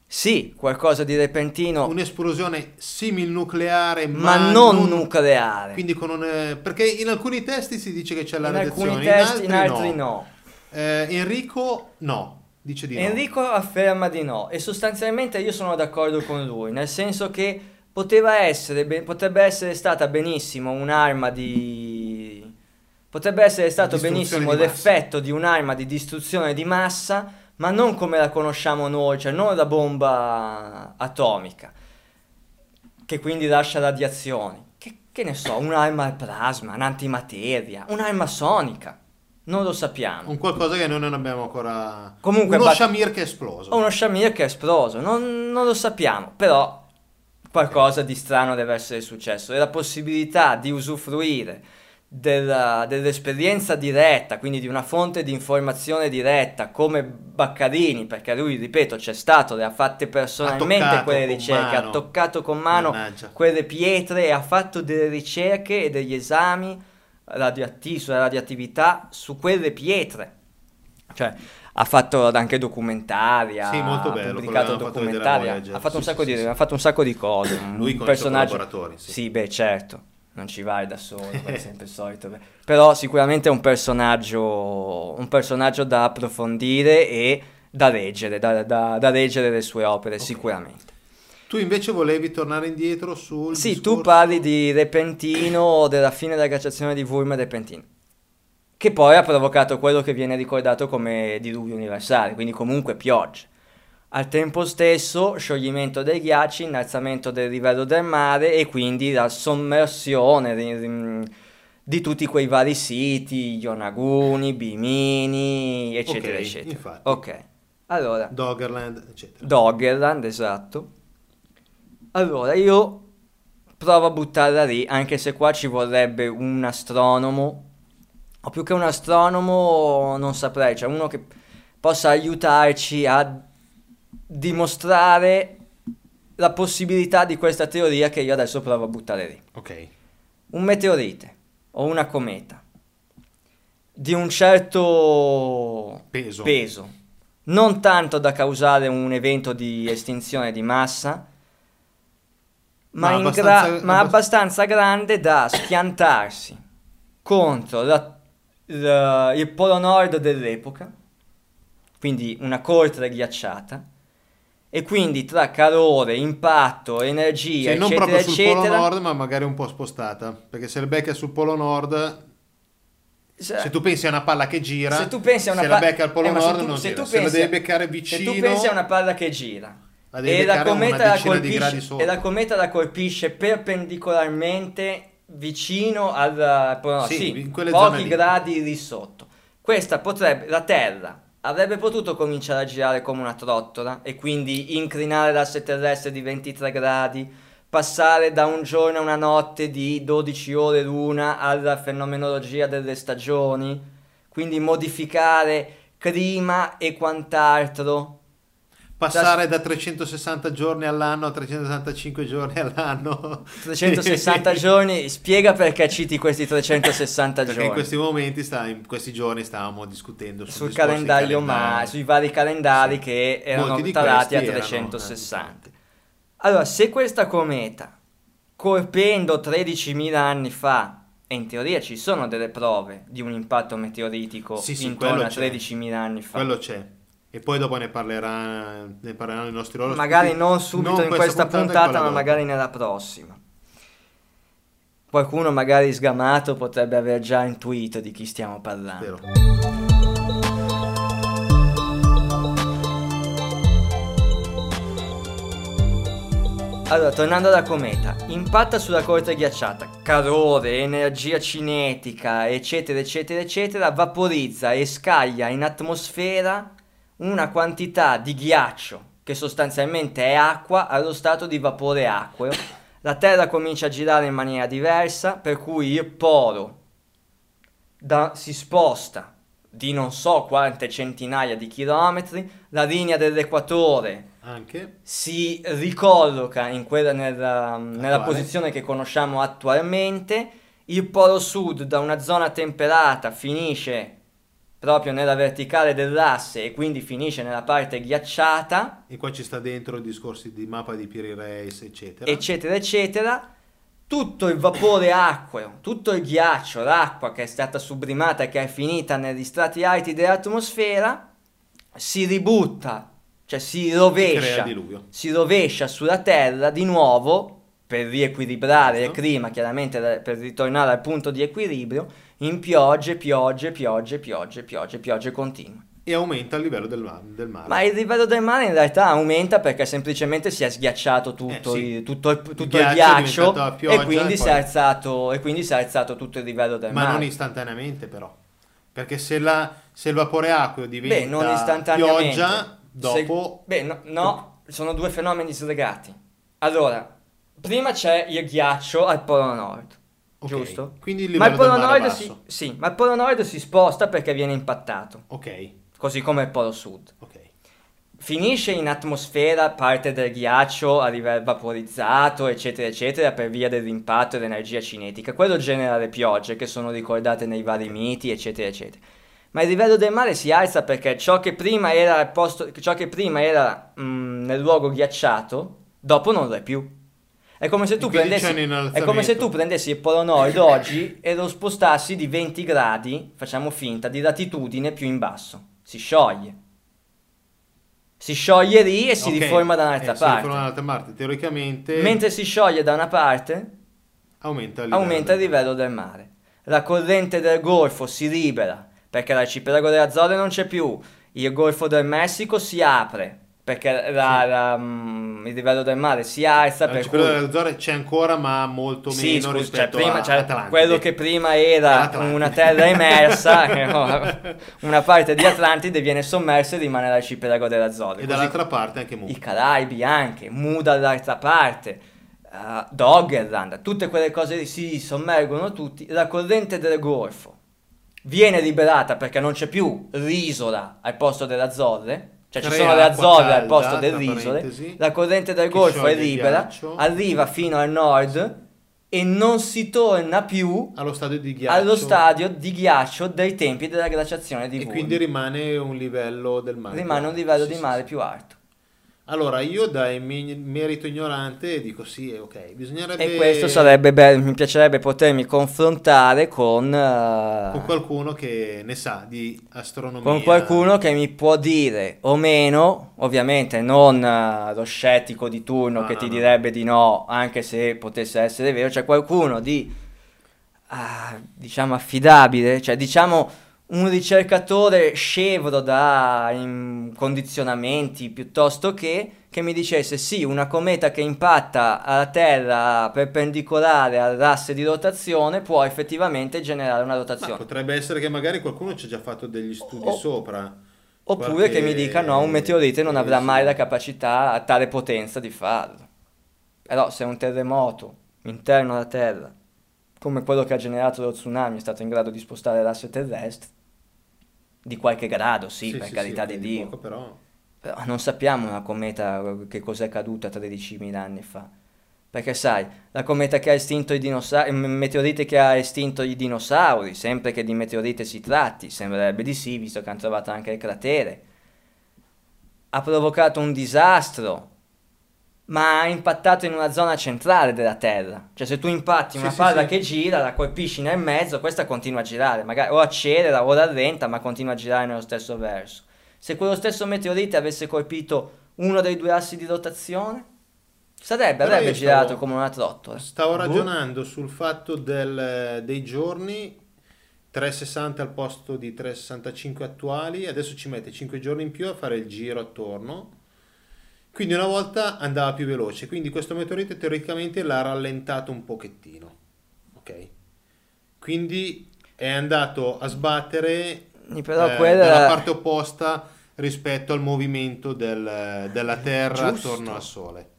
Sì, qualcosa di repentino, un'esplosione simil-nucleare, ma, ma non nucleare. Quindi con un, eh, perché in alcuni testi si dice che c'è la in radiazione, alcuni testi, in altri no. no. Eh, Enrico no, dice di no. Enrico afferma di no e sostanzialmente io sono d'accordo con lui, nel senso che poteva essere, be- potrebbe essere stata benissimo un'arma di... potrebbe essere stato benissimo di l'effetto di un'arma di distruzione di massa, ma non come la conosciamo noi, cioè non la bomba atomica, che quindi lascia radiazioni. Che, che ne so, un'arma al plasma, un'antimateria, un'arma sonica. Non lo sappiamo. Un qualcosa che noi non abbiamo ancora... Comunque, Uno ba- Shamir che è esploso. uno Shamir che è esploso, non, non lo sappiamo, però qualcosa di strano deve essere successo e la possibilità di usufruire della- dell'esperienza diretta, quindi di una fonte di informazione diretta come Baccarini, perché lui, ripeto, c'è stato, le ha fatte personalmente toccato quelle ricerche, ha toccato con mano Mannaggia. quelle pietre e ha fatto delle ricerche e degli esami radioattivi sulla radioattività su quelle pietre. Cioè, ha fatto anche documentari, ha Sì, molto bello, pubblicato documentari, ha fatto, un Sì, sacco sì, di, ha fatto un sacco di cose. *clears throat* un Lui con i suoi personaggio... collaboratori, sì. Sì, beh, certo, non ci vai da solo, *laughs* è sempre il solito. beh. Però sicuramente è un personaggio, un personaggio da approfondire e da leggere, da, da- da leggere le sue opere, sicuramente. Tu invece volevi tornare indietro sul Sì, discorso- tu parli di Repentino, della fine della cacciazione di Wurm e Repentino, che poi ha provocato quello che viene ricordato come diluvio universale, quindi comunque pioggia. Al tempo stesso, scioglimento dei ghiacci, innalzamento del livello del mare e quindi la sommersione di, di- di tutti quei vari siti, Yonaguni, Bimini, eccetera, Ok, eccetera. infatti. Ok, allora, Doggerland, eccetera. Doggerland, esatto. Allora, io provo a buttarla lì, anche se qua ci vorrebbe un astronomo, o più che un astronomo, non saprei, cioè uno che possa aiutarci a dimostrare la possibilità di questa teoria che io adesso provo a buttare lì. ok. Un meteorite o una cometa di un certo Peso. peso, non tanto da causare un evento di estinzione di massa, ma, abbastanza- gra- ma abbastanza grande da schiantarsi contro la- la- il polo nord dell'epoca, quindi una corte ghiacciata, e quindi tra calore, impatto, energia, Sì, non eccetera, proprio sul eccetera, polo nord, ma magari un po' spostata. Perché se il becca sul polo nord, se- se tu pensi a una palla che gira, se tu pensi a una se pa- la becca al polo eh, ma se nord tu- non se gira. tu se la pensi devi beccare Se vicino, tu pensi a una palla che gira La devi e la, cometa la colpisce, e la cometa la colpisce perpendicolarmente vicino al no, Sì, sì, pochi lì. gradi lì sotto. Questa potrebbe, la Terra avrebbe potuto cominciare a girare come una trottola e quindi inclinare l'asse terrestre di 23 gradi, passare da un giorno a una notte di 12 ore l'una alla fenomenologia delle stagioni, quindi modificare clima e quant'altro. Passare da 360 giorni all'anno a 365 giorni all'anno. *laughs* 360 giorni, spiega perché citi questi 360 Perché giorni. in questi momenti, sta- in questi giorni stavamo discutendo sul calendario ma sui vari calendari Sì. che erano tarati a questi erano, 360. eh, Allora, se questa cometa colpendo 13.000 anni fa, e in teoria ci sono delle prove di un impatto meteoritico Sì, sì, intorno a c'è. 13.000 anni fa. Quello c'è. E poi dopo ne, parlerà, ne parleranno i nostri oroscopi. magari non subito in questa puntata, in quella ma dopo. magari nella prossima. Qualcuno magari sgamato potrebbe aver già intuito di chi stiamo parlando. Vero. Allora, tornando alla cometa, impatta sulla corte ghiacciata, calore, energia cinetica, eccetera, eccetera, eccetera, vaporizza e scaglia in atmosfera una quantità di ghiaccio che sostanzialmente è acqua allo stato di vapore acqueo. La Terra comincia a girare in maniera diversa, per cui il polo da- si sposta di non so quante centinaia di chilometri, la linea dell'equatore Anche. si ricolloca in quella nella, nella posizione che conosciamo attualmente. Il polo sud da una zona temperata finisce proprio nella verticale dell'asse e quindi finisce nella parte ghiacciata, E qua ci sta dentro i discorsi di mappa di Pirireis, eccetera. eccetera, eccetera. Tutto il vapore acqueo, tutto il ghiaccio, l'acqua che è stata sublimata e che è finita negli strati alti dell'atmosfera, si ributta, cioè si rovescia si rovescia sulla Terra di nuovo per riequilibrare il clima, chiaramente per ritornare al punto di equilibrio, in piogge, piogge, piogge, piogge, piogge, piogge continue. E aumenta il livello del, ma- del mare. Ma il livello del mare in realtà aumenta perché semplicemente si è sghiacciato tutto, Eh, sì. il, tutto il- tutto il ghiaccio è ghiaccio pioggia e, quindi e si poi- è alzato, e quindi si è alzato tutto il livello del Ma mare. non istantaneamente però. Perché se, la- se il vapore acqueo diventa Beh, non istantaneamente. pioggia, dopo... Se- Beh, no, no, sono due fenomeni slegati. Allora, prima c'è il ghiaccio al Polo Nord, Ok, giusto? Quindi il Ma il livello Polo del mare è Nord si, sì, ma il Polo Nord si sposta perché viene impattato, Ok, così come il Polo Sud. ok. Finisce in atmosfera parte del ghiaccio a livello vaporizzato, eccetera, eccetera, per via dell'impatto e dell'energia cinetica. Quello genera le piogge che sono ricordate nei vari miti, eccetera, eccetera. Ma il livello del mare si alza perché ciò che prima era, posto, ciò che prima era mm, nel luogo ghiacciato, dopo non lo è più. È come se tu prendessi, è come se tu prendessi il Polo Nord oggi e lo spostassi di 20 gradi, facciamo finta, di latitudine più in basso. Si scioglie. Si scioglie lì e si Ok, riforma da un'altra eh, Si parte. riforma da un'altra parte. Teoricamente Mentre si scioglie da una parte, aumenta il livello. aumenta il del mare. livello del mare. La corrente del Golfo si libera perché l'arcipelago delle Azzorre non c'è più. Il Golfo del Messico si apre perché la- la, mm, il livello del mare si alza. Per L'arcipelago cui... delle Azzorre c'è ancora, ma molto meno Sì, scusa, cioè, rispetto prima, a cioè, quello che prima era una terra immersa, *laughs* una parte di Atlantide viene sommersa e rimane l'arcipelago delle Azzorre. E Così dall'altra parte anche Mu. i Caraibi anche, Mu dall'altra parte, uh, Doggerland, tutte quelle cose lì si sommergono tutti. La corrente del Golfo viene liberata perché non c'è più l'isola al posto delle Azzorre. Cioè ci sono le Azzorre al posto tra delle isole, parentesi, la corrente del Golfo è libera, arriva fino al nord e non si torna più allo stadio di ghiaccio. allo stadio di ghiaccio dei tempi della glaciazione di E Vulno. quindi rimane un livello del mare. rimane un livello Sì, di mare sì. più alto. Allora, io da merito ignorante dico sì, ok, bisognerebbe... E questo sarebbe bello, mi piacerebbe potermi confrontare con, eh, Con qualcuno che ne sa di astronomia. con qualcuno che mi può dire o meno, ovviamente non eh, lo scettico di turno No, che ti direbbe di no, anche se potesse essere vero, cioè qualcuno di, ah, diciamo, affidabile, cioè diciamo un ricercatore scevro da condizionamenti piuttosto che che mi dicesse sì, una cometa che impatta alla Terra perpendicolare all'asse di rotazione può effettivamente generare una Ma rotazione. potrebbe essere che magari qualcuno ci ha già fatto degli studi O- sopra. Oppure Qualche- che mi dica no, un meteorite non avrà mai la capacità a tale potenza di farlo. Però se un terremoto interno alla Terra, come quello che ha generato lo tsunami, è stato in grado di spostare l'asse terrestre, di qualche grado, sì, per carità ok, di Dio. poco, però... Però non sappiamo una cometa che cos'è caduta 13.000 anni fa. Perché sai, la cometa che ha estinto i dinosauri, il meteorite che ha estinto i dinosauri, sempre che di meteorite si tratti, sembrerebbe di sì, visto che hanno trovato anche il cratere, ha provocato un disastro ma ha impattato in una zona centrale della Terra. Cioè se tu impatti una Sì, sì, palla sì. che gira, la colpisci nel mezzo, questa continua a girare, magari o accelera o rallenta, ma continua a girare nello stesso verso. Se quello stesso meteorite avesse colpito uno dei due assi di rotazione, sarebbe, Però avrebbe girato stavo- come una trottola. Stavo Boh. ragionando sul fatto del- dei giorni 360 al posto di 365 attuali, adesso ci mette 5 giorni in più a fare il giro attorno. Quindi una volta andava più veloce, quindi questo meteorite teoricamente l'ha rallentato un pochettino. Ok? Quindi è andato a sbattere Però eh, quella dalla parte opposta rispetto al movimento del- della Terra Giusto. attorno al Sole.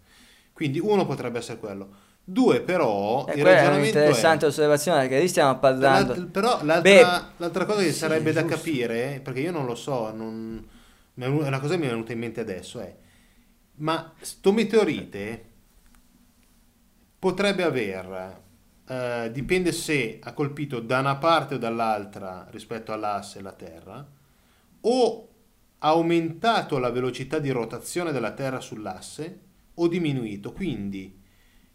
Quindi uno potrebbe essere quello. Due però, E il quella è ragionamento un'interessante osservazione perché lì stiamo parlando... L'alt- però l'altra, Beh, l'altra cosa che sì, sarebbe da giusto. capire, perché io non lo so, non- è una cosa che mi è venuta in mente adesso è, ma sto meteorite potrebbe aver, eh, dipende se ha colpito da una parte o dall'altra rispetto all'asse la Terra, o ha aumentato la velocità di rotazione della Terra sull'asse o diminuito. Quindi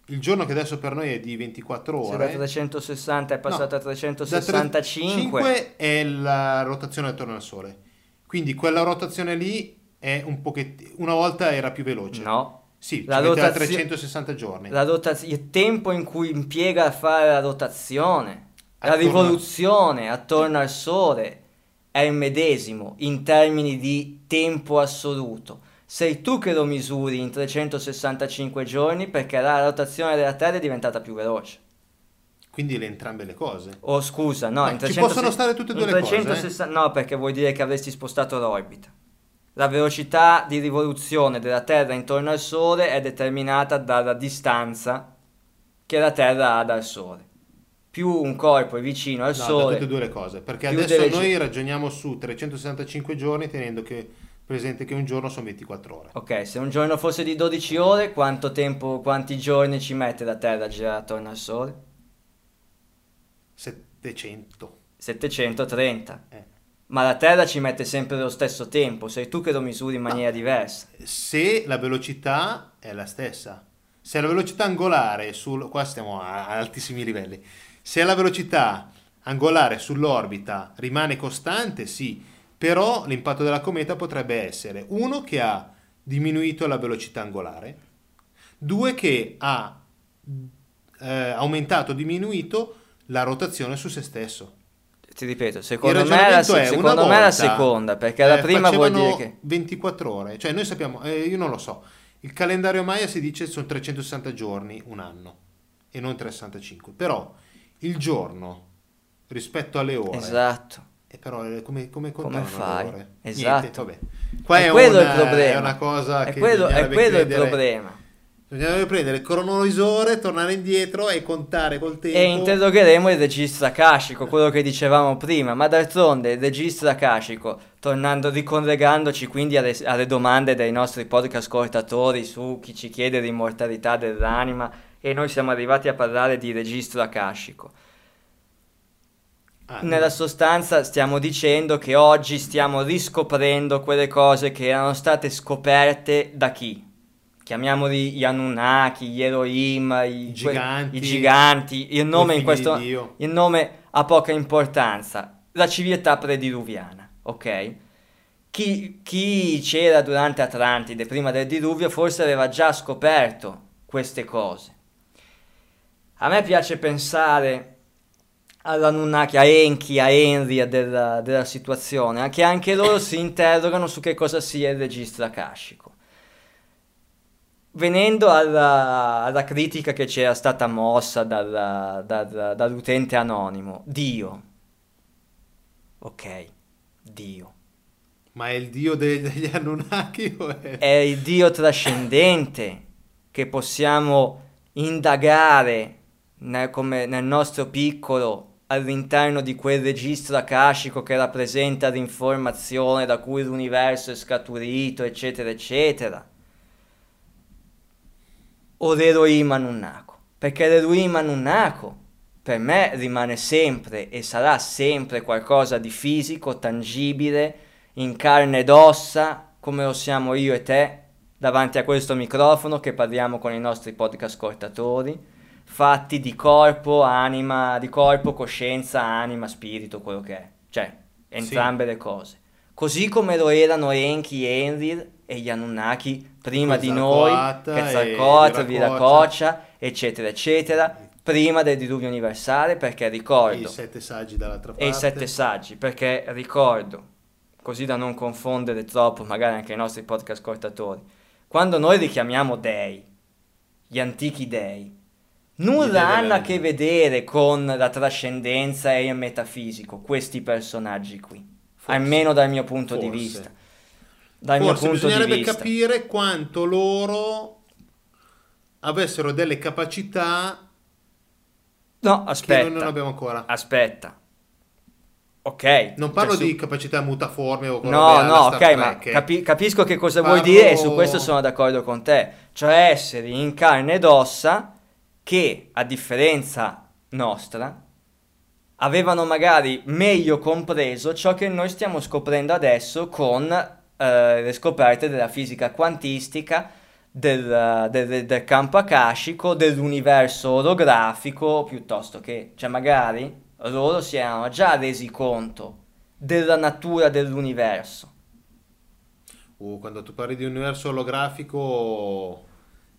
il giorno che adesso per noi è di 24 Se da ore, 360 è passato No, a 365, da 305 è la rotazione attorno al Sole. Quindi quella rotazione lì è un pochettino... Una volta era più veloce. no. Sì, La ci rotazio- 360 giorni. La rotaz- il tempo in cui impiega a fare la rotazione, la rivoluzione attorno al Sole è il medesimo in termini di tempo assoluto. Sei tu che lo misuri in 365 giorni perché la rotazione della Terra è diventata più veloce. Quindi le entrambe le cose. Oh scusa, no, Ma in ci 360 possono stare tutte e due in le cose, eh? 360 No, perché vuol dire che avresti spostato l'orbita. La velocità di rivoluzione della Terra intorno al Sole è determinata dalla distanza che la Terra ha dal Sole. Più un corpo è vicino al No, Sole, tutte e due le cose. Perché adesso delle noi gi- ragioniamo su 365 giorni tenendo che, presente che un giorno sono 24 ore. Ok, se un giorno fosse di 12 ore, quanto tempo, quanti giorni ci mette la Terra a girare attorno al Sole? 700. 730. Eh. Ma la Terra ci mette sempre lo stesso tempo, sei tu che lo misuri in maniera diversa. Se la velocità è la stessa. Se la velocità angolare sul... Qua stiamo a a altissimi livelli. Se la velocità angolare sull'orbita rimane costante, sì. Però l'impatto della cometa potrebbe essere uno che ha diminuito la velocità angolare, due che ha eh, aumentato o diminuito la rotazione su se stesso. Ti ripeto, secondo Il me è la, se- secondo me la seconda, perché la eh, prima vuol dire che... 24 ore, cioè noi sappiamo, eh, io non lo so, il calendario Maya si dice sono 360 giorni un anno e non 365, però il giorno rispetto alle ore, Esatto. e però eh, come, come le fai? ore? Esatto. Niente, vabbè. Qua è, è quello una, il problema. è una cosa È che quello, è quello il credere- problema. Bisognerebbe prendere il cronovisore, tornare indietro e contare col tempo. E interrogheremo il registro akashico, quello che dicevamo prima, ma d'altronde il registro akashico, tornando, ricollegandoci quindi alle, alle domande dei nostri podcast ascoltatori su chi ci chiede l'immortalità dell'anima, e noi siamo arrivati a parlare di registro akashico. Ah, Nella sostanza stiamo dicendo che oggi stiamo riscoprendo quelle cose che erano state scoperte da chi? Chiamiamoli gli Anunnaki, gli Elohim, i, giganti. i giganti. Il nome, in questo, il nome ha poca importanza. La civiltà prediluviana, ok? Chi, chi c'era durante Atlantide, prima del diluvio, forse aveva già scoperto queste cose. A me piace pensare all'Anunnaki, a Enki, a Henry della, della situazione, che anche loro si interrogano su che cosa sia il registro akashico. Venendo alla, alla critica che c'era stata mossa dalla- dal- dall'utente anonimo, Dio. Ok, Dio. Ma è il dio de- degli Anunnaki o è... È il Dio trascendente che possiamo indagare nel, come nel nostro piccolo all'interno di quel registro akashico che rappresenta l'informazione da cui l'universo è scaturito, eccetera, eccetera. O l'Elohim Anunnako. Perché l'Elohim Anunnako per me rimane sempre e sarà sempre qualcosa di fisico, tangibile, in carne ed ossa, come lo siamo io e te, davanti a questo microfono che parliamo con i nostri podcast ascoltatori, fatti di corpo, anima, di corpo, coscienza, anima, spirito, quello che è. Cioè, entrambe le cose. Così come lo erano Enki, Enlil e gli Anunnaki prima di noi, Quetzalcoatl e. Viracocha, eccetera, eccetera, prima del diluvio universale, perché I ricordo, sette saggi dall'altra parte. e i sette saggi, perché ricordo, così da non confondere troppo magari anche i nostri podcast ascoltatori, quando noi richiamiamo dei, gli antichi dei, nulla hanno a che vedere con la trascendenza e il metafisico, questi personaggi qui, Forse. almeno dal mio punto di Forse. vista. Dal mio Forse punto di bisognerebbe vista. capire quanto loro avessero delle capacità No, che aspetta. noi non abbiamo ancora. Aspetta. Ok. Non parlo cioè, su- di capacità mutaforme o No, che no, ok, ma Trek, capi- capisco che cosa Parlo- vuoi dire e su questo sono d'accordo con te. Cioè esseri in carne ed ossa che, a differenza nostra, avevano magari meglio compreso ciò che noi stiamo scoprendo adesso con eh, le scoperte della fisica quantistica, del, del- del campo akashico, dell'universo orografico, piuttosto che, cioè magari loro si erano già resi conto della natura dell'universo. Uh, quando tu parli di universo olografico,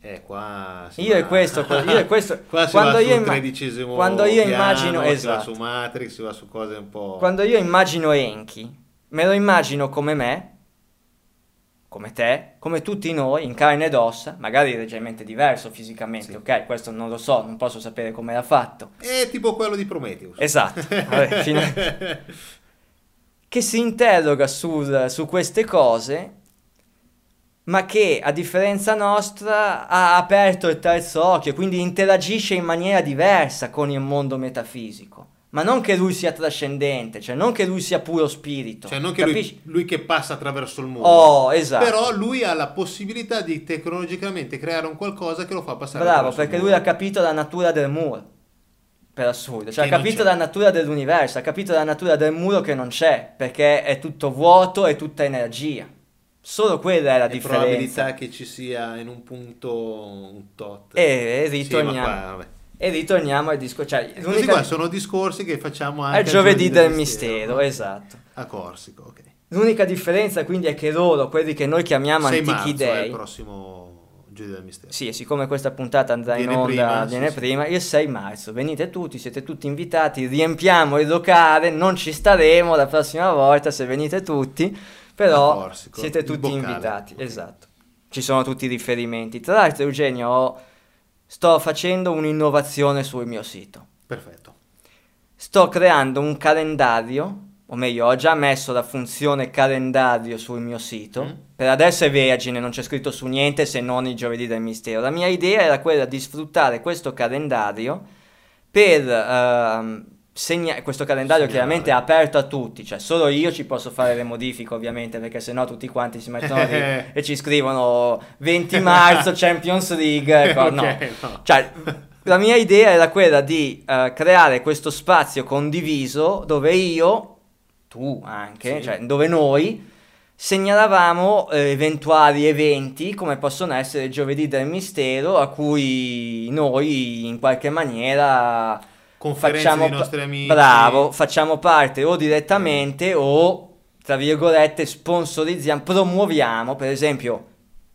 eh, qua Io e questo, io e questo qua si quando io imma- quando io piano, immagino esatto. su Matrix, si va su cose un po'... Quando io immagino Enki, me lo immagino come me, come te, come tutti noi, in carne ed ossa, magari leggermente diverso fisicamente, Sì. ok? Questo non lo so, non posso sapere come l'ha fatto. È tipo quello di Prometheus. Esatto, *laughs* vabbè, a- *laughs* che si interroga sul- su queste cose, ma che a differenza nostra ha aperto il terzo occhio, quindi interagisce in maniera diversa con il mondo metafisico. Ma non che lui sia trascendente, cioè non che lui sia puro spirito. Cioè, non che lui, lui che passa attraverso il mondo. Oh, esatto. Però lui ha la possibilità di tecnologicamente creare un qualcosa che lo fa passare Bravo, perché lui ha capito la natura del muro. Per assurdo, cioè Che ha capito la natura dell'universo, ha capito la natura del muro che non c'è, perché è tutto vuoto e tutta energia. Solo quella è la È differenza. probabilità che ci sia in un punto un tot. E Sì, ritorniamo, qua, vabbè. e ritorniamo al discorso. Cioè, Questi qua sono discorsi che facciamo anche è al giovedì del mistero, no? esatto. A Corsico, ok. L'unica differenza quindi è che loro, quelli che noi chiamiamo 6 antichi marzo è dei, il prossimo giovedì del mistero. Sì, e siccome questa puntata andrà in Viene onda, prima, viene sì, sì. prima, il 6 marzo. Venite tutti, siete tutti invitati, riempiamo il locale, non ci staremo la prossima volta se venite tutti, però Corsico, siete tutti invitati, Ok. esatto. Ci sono tutti i riferimenti. Tra l'altro Eugenio, ho- sto facendo un'innovazione sul mio sito. Perfetto. Sto creando un calendario, o meglio, ho già messo la funzione calendario sul mio sito. Mm. Per adesso è vergine, non c'è scritto su niente se non il giovedì del mistero. La mia idea era quella di sfruttare questo calendario per ehm, segna- questo calendario Segnalare. chiaramente è aperto a tutti, cioè solo io ci posso fare le modifiche ovviamente perché sennò tutti quanti si mettono lì *laughs* e ci scrivono 20 marzo *laughs* Champions League, ecco, no. Ok, no. Cioè, la mia idea era quella di eh, creare questo spazio condiviso dove io, tu anche, Sì. cioè dove noi segnalavamo eh, eventuali eventi come possono essere giovedì del mistero a cui noi in qualche maniera Conferenze facciamo dei nostri amici. bravo, facciamo parte o direttamente o tra virgolette sponsorizziamo, promuoviamo, per esempio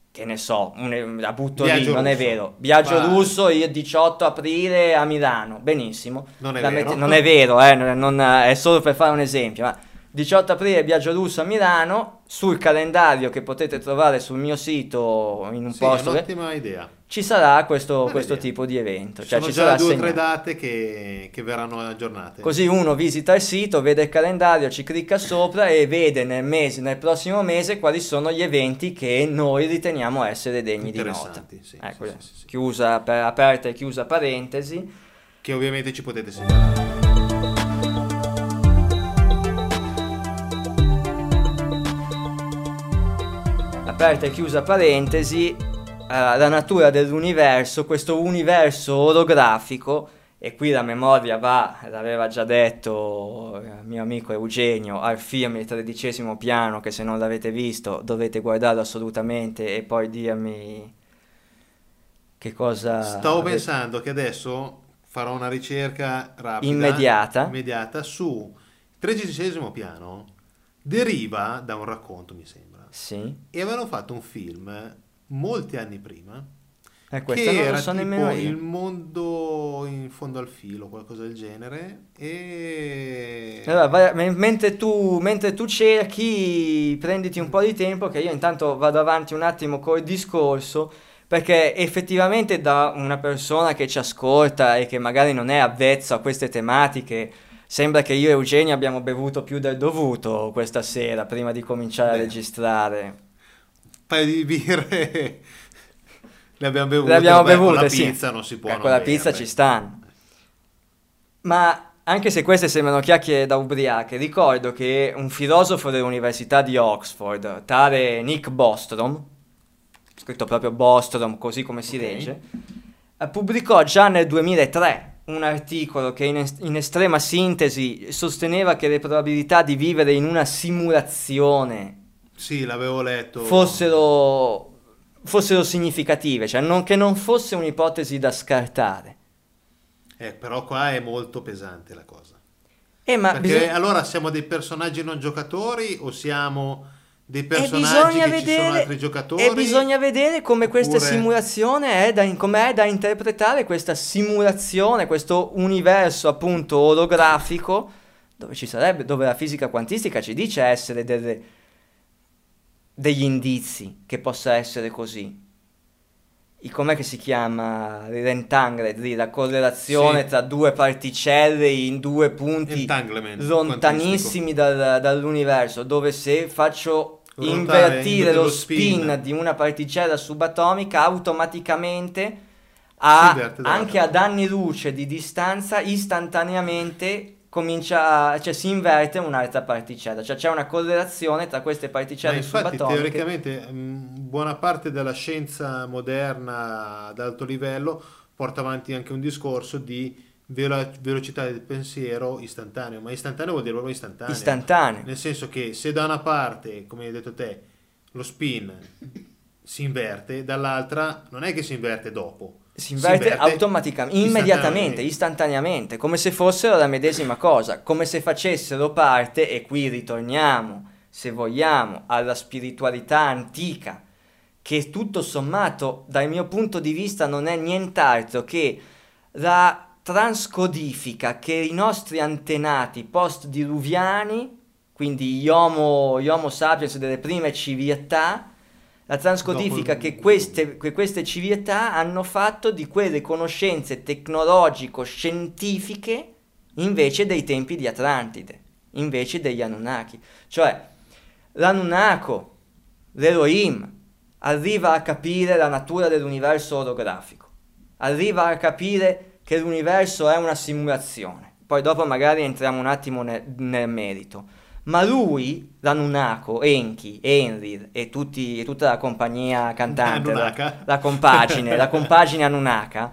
che ne so, un- la butto lì, Viaggio non è vero. Viaggio Vai. russo il 18 aprile a Milano, benissimo. Non è La vero. non è vero, eh, non- è solo per fare un esempio. Ma 18 aprile viaggio russo a Milano, sul calendario che potete trovare sul mio sito in un Sì, posto, è che- un'ottima idea. ci sarà questo, questo tipo di evento. Ci Cioè, sono ci già sarà due o tre date che, che verranno aggiornate. Così uno visita il sito, vede il calendario, ci clicca sopra e vede nel mese, nel prossimo mese quali sono gli eventi che noi riteniamo essere degni di nota. Sì, Ecco, sì, sì, chiusa, per- aperta e chiusa parentesi. Che ovviamente ci potete segnalare. Aperta e chiusa parentesi, eh, la natura dell'universo, questo universo orografico e qui la memoria va, l'aveva già detto il mio amico Eugenio, al film Il tredicesimo piano, che se non l'avete visto dovete guardarlo assolutamente e poi dirmi che cosa... Stavo pensando che adesso farò una ricerca rapida, Immediata. immediata su il tredicesimo piano, deriva da un racconto, mi sembra, Sì, e avevano fatto un film molti anni prima e questo che era so tipo il mondo in fondo al filo, qualcosa del genere, e... Allora, vai- men- mentre, tu, mentre tu cerchi, prenditi un po' di tempo che io intanto vado avanti un attimo col discorso, perché effettivamente da una persona che ci ascolta e che magari non è avvezzo a queste tematiche, sembra che io e Eugenio abbiamo bevuto più del dovuto questa sera prima di cominciare a Beh. registrare. un paio di birre le abbiamo bevute, Le abbiamo Beh, con bevute, la sì. pizza non si può Eh, non con la pizza ci stanno. Ma anche se queste sembrano chiacchiere da ubriache, ricordo che un filosofo dell'Università di Oxford, tale Nick Bostrom, scritto proprio Bostrom così come si Ok. legge, eh, pubblicò già nel 2003 un articolo che in, est- in estrema sintesi sosteneva che le probabilità di vivere in una simulazione Sì, l'avevo letto. fossero, fossero significative, cioè non- che non fosse un'ipotesi da scartare. Eh, però qua è molto pesante la cosa. Eh, Perché bisogna- allora siamo dei personaggi non giocatori o siamo dei e personaggi bisogna che ci sono altri giocatori? e bisogna vedere come questa Oppure- simulazione è da, com'è da interpretare questa simulazione, questo universo appunto olografico dove ci sarebbe, dove la fisica quantistica ci dice essere delle- degli indizi che possa essere così. I- com'è che si chiama? L'entanglement, lì, la correlazione Sì. tra due particelle in due punti lontanissimi dal- dall'universo, dove se faccio Invertire lo spin, spin. di una particella subatomica, automaticamente a- anche a danni luce di distanza, istantaneamente comincia a- cioè si inverte un'altra particella, cioè c'è una correlazione tra queste Ma particelle infatti, subatomiche. teoricamente, mh, buona parte della scienza moderna ad alto livello porta avanti anche un discorso di velocità del pensiero istantaneo, ma istantaneo vuol dire proprio istantaneo. istantaneo. Nel senso che se da una parte, come hai detto te, lo spin si inverte, dall'altra non è che si inverte dopo. Si inverte, automaticamente, immediatamente, istantaneamente, come se fossero la medesima cosa, come se facessero parte, e qui ritorniamo, se vogliamo, alla spiritualità antica, che tutto sommato, dal mio punto di vista, non è nient'altro che la transcodifica che i nostri antenati post-diluviani, quindi gli homo, gli homo sapiens delle prime civiltà, la transcodifica Dopo che queste, che queste civiltà hanno fatto di quelle conoscenze tecnologico-scientifiche invece dei tempi di Atlantide, invece degli Anunnaki. Cioè, l'Anunnako, l'Elohim, arriva a capire la natura dell'universo orografico, arriva a capire che l'universo è una simulazione. Poi dopo magari entriamo un attimo ne- nel merito. Ma lui, l'Anunnako, Enki, Enrir e, tutti- e tutta la compagnia cantante, la, la compagine, la *laughs* compagine Anunnaka,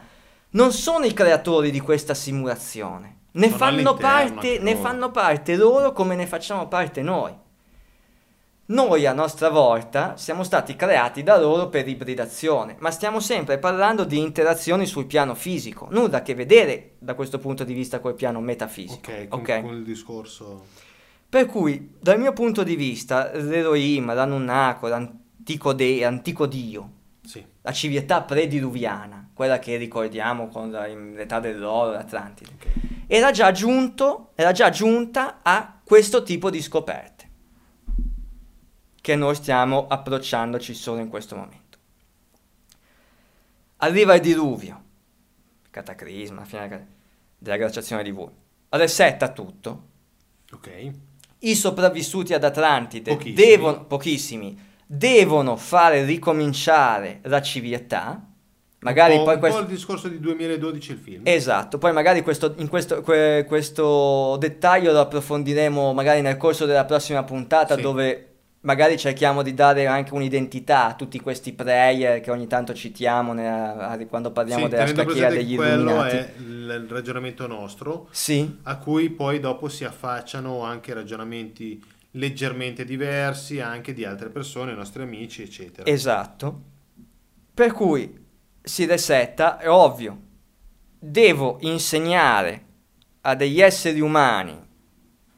non sono i creatori di questa simulazione. Ne fanno, parte, ne fanno parte loro come ne facciamo parte noi. Noi a nostra volta siamo stati creati da loro per ibridazione, ma stiamo sempre parlando di interazioni sul piano fisico, nulla a che vedere da questo punto di vista col piano metafisico. Ok, con, ok? con il discorso... Per cui, dal mio punto di vista, l'Elohim, l'Anunnako, l'antico, de- l'antico dio, Sì. la civiltà prediluviana, quella che ricordiamo con la- l'età dell'oro, l'Atlantide, ok. era già giunto, era già giunta a questo tipo di scoperte che noi stiamo approcciandoci solo in questo momento. Arriva il diluvio, il cataclisma, fine della- glaciazione di Vulcano, resetta tutto, Ok. i sopravvissuti ad Atlantide Pochissimi. devono, pochissimi, devono fare ricominciare la civiltà, magari un po', poi un questo... po' il discorso di 2012 il film. Esatto, poi magari questo, in questo, que- questo dettaglio lo approfondiremo magari nel corso della prossima puntata Sì. dove magari cerchiamo di dare anche un'identità a tutti questi player che ogni tanto citiamo nella- quando parliamo Sì, della scacchiera degli quello illuminati. è il il ragionamento nostro, Sì, a cui poi dopo si affacciano anche ragionamenti leggermente diversi anche di altre persone, nostri amici, eccetera. esatto. Per cui si resetta, è ovvio, devo insegnare a degli esseri umani,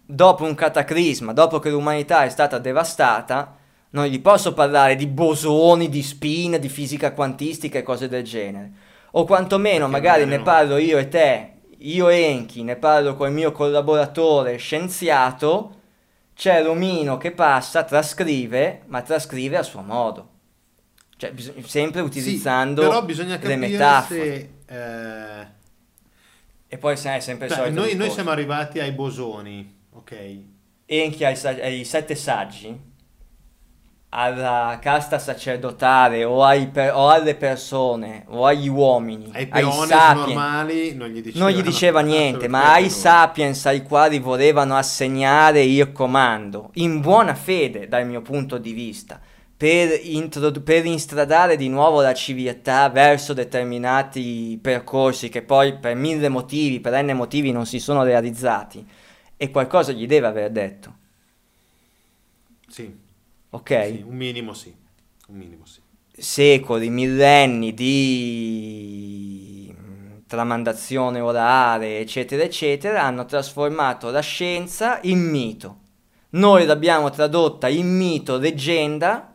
dopo un cataclisma, dopo che l'umanità è stata devastata, non gli posso parlare di bosoni, di spin, di fisica quantistica e cose del genere. O quantomeno magari ne parlo io e te, io e Enki, ne parlo con il mio collaboratore scienziato, c'è Romino che passa, trascrive, ma trascrive a suo modo. Cioè, bis- sempre Sì, utilizzando però bisogna le metafore. se eh, E poi sai, sempre solito noi, noi siamo arrivati ai bosoni, ok? Enki ai, ai sette saggi, alla casta sacerdotale o, ai o alle persone o agli uomini, Ai ai sapiens, normali non gli diceva, non gli diceva *laughs* niente, ma ai sapiens ai quali volevano assegnare il comando, in buona fede dal mio punto di vista, per, introdu- per instradare di nuovo la civiltà verso determinati percorsi che poi per mille motivi, per n motivi non si sono realizzati, e qualcosa gli deve aver detto, Sì, ok? sì, un minimo sì, un minimo sì. secoli, millenni di tramandazione orale, eccetera, eccetera, hanno trasformato la scienza in mito. Noi l'abbiamo tradotta in mito, leggenda,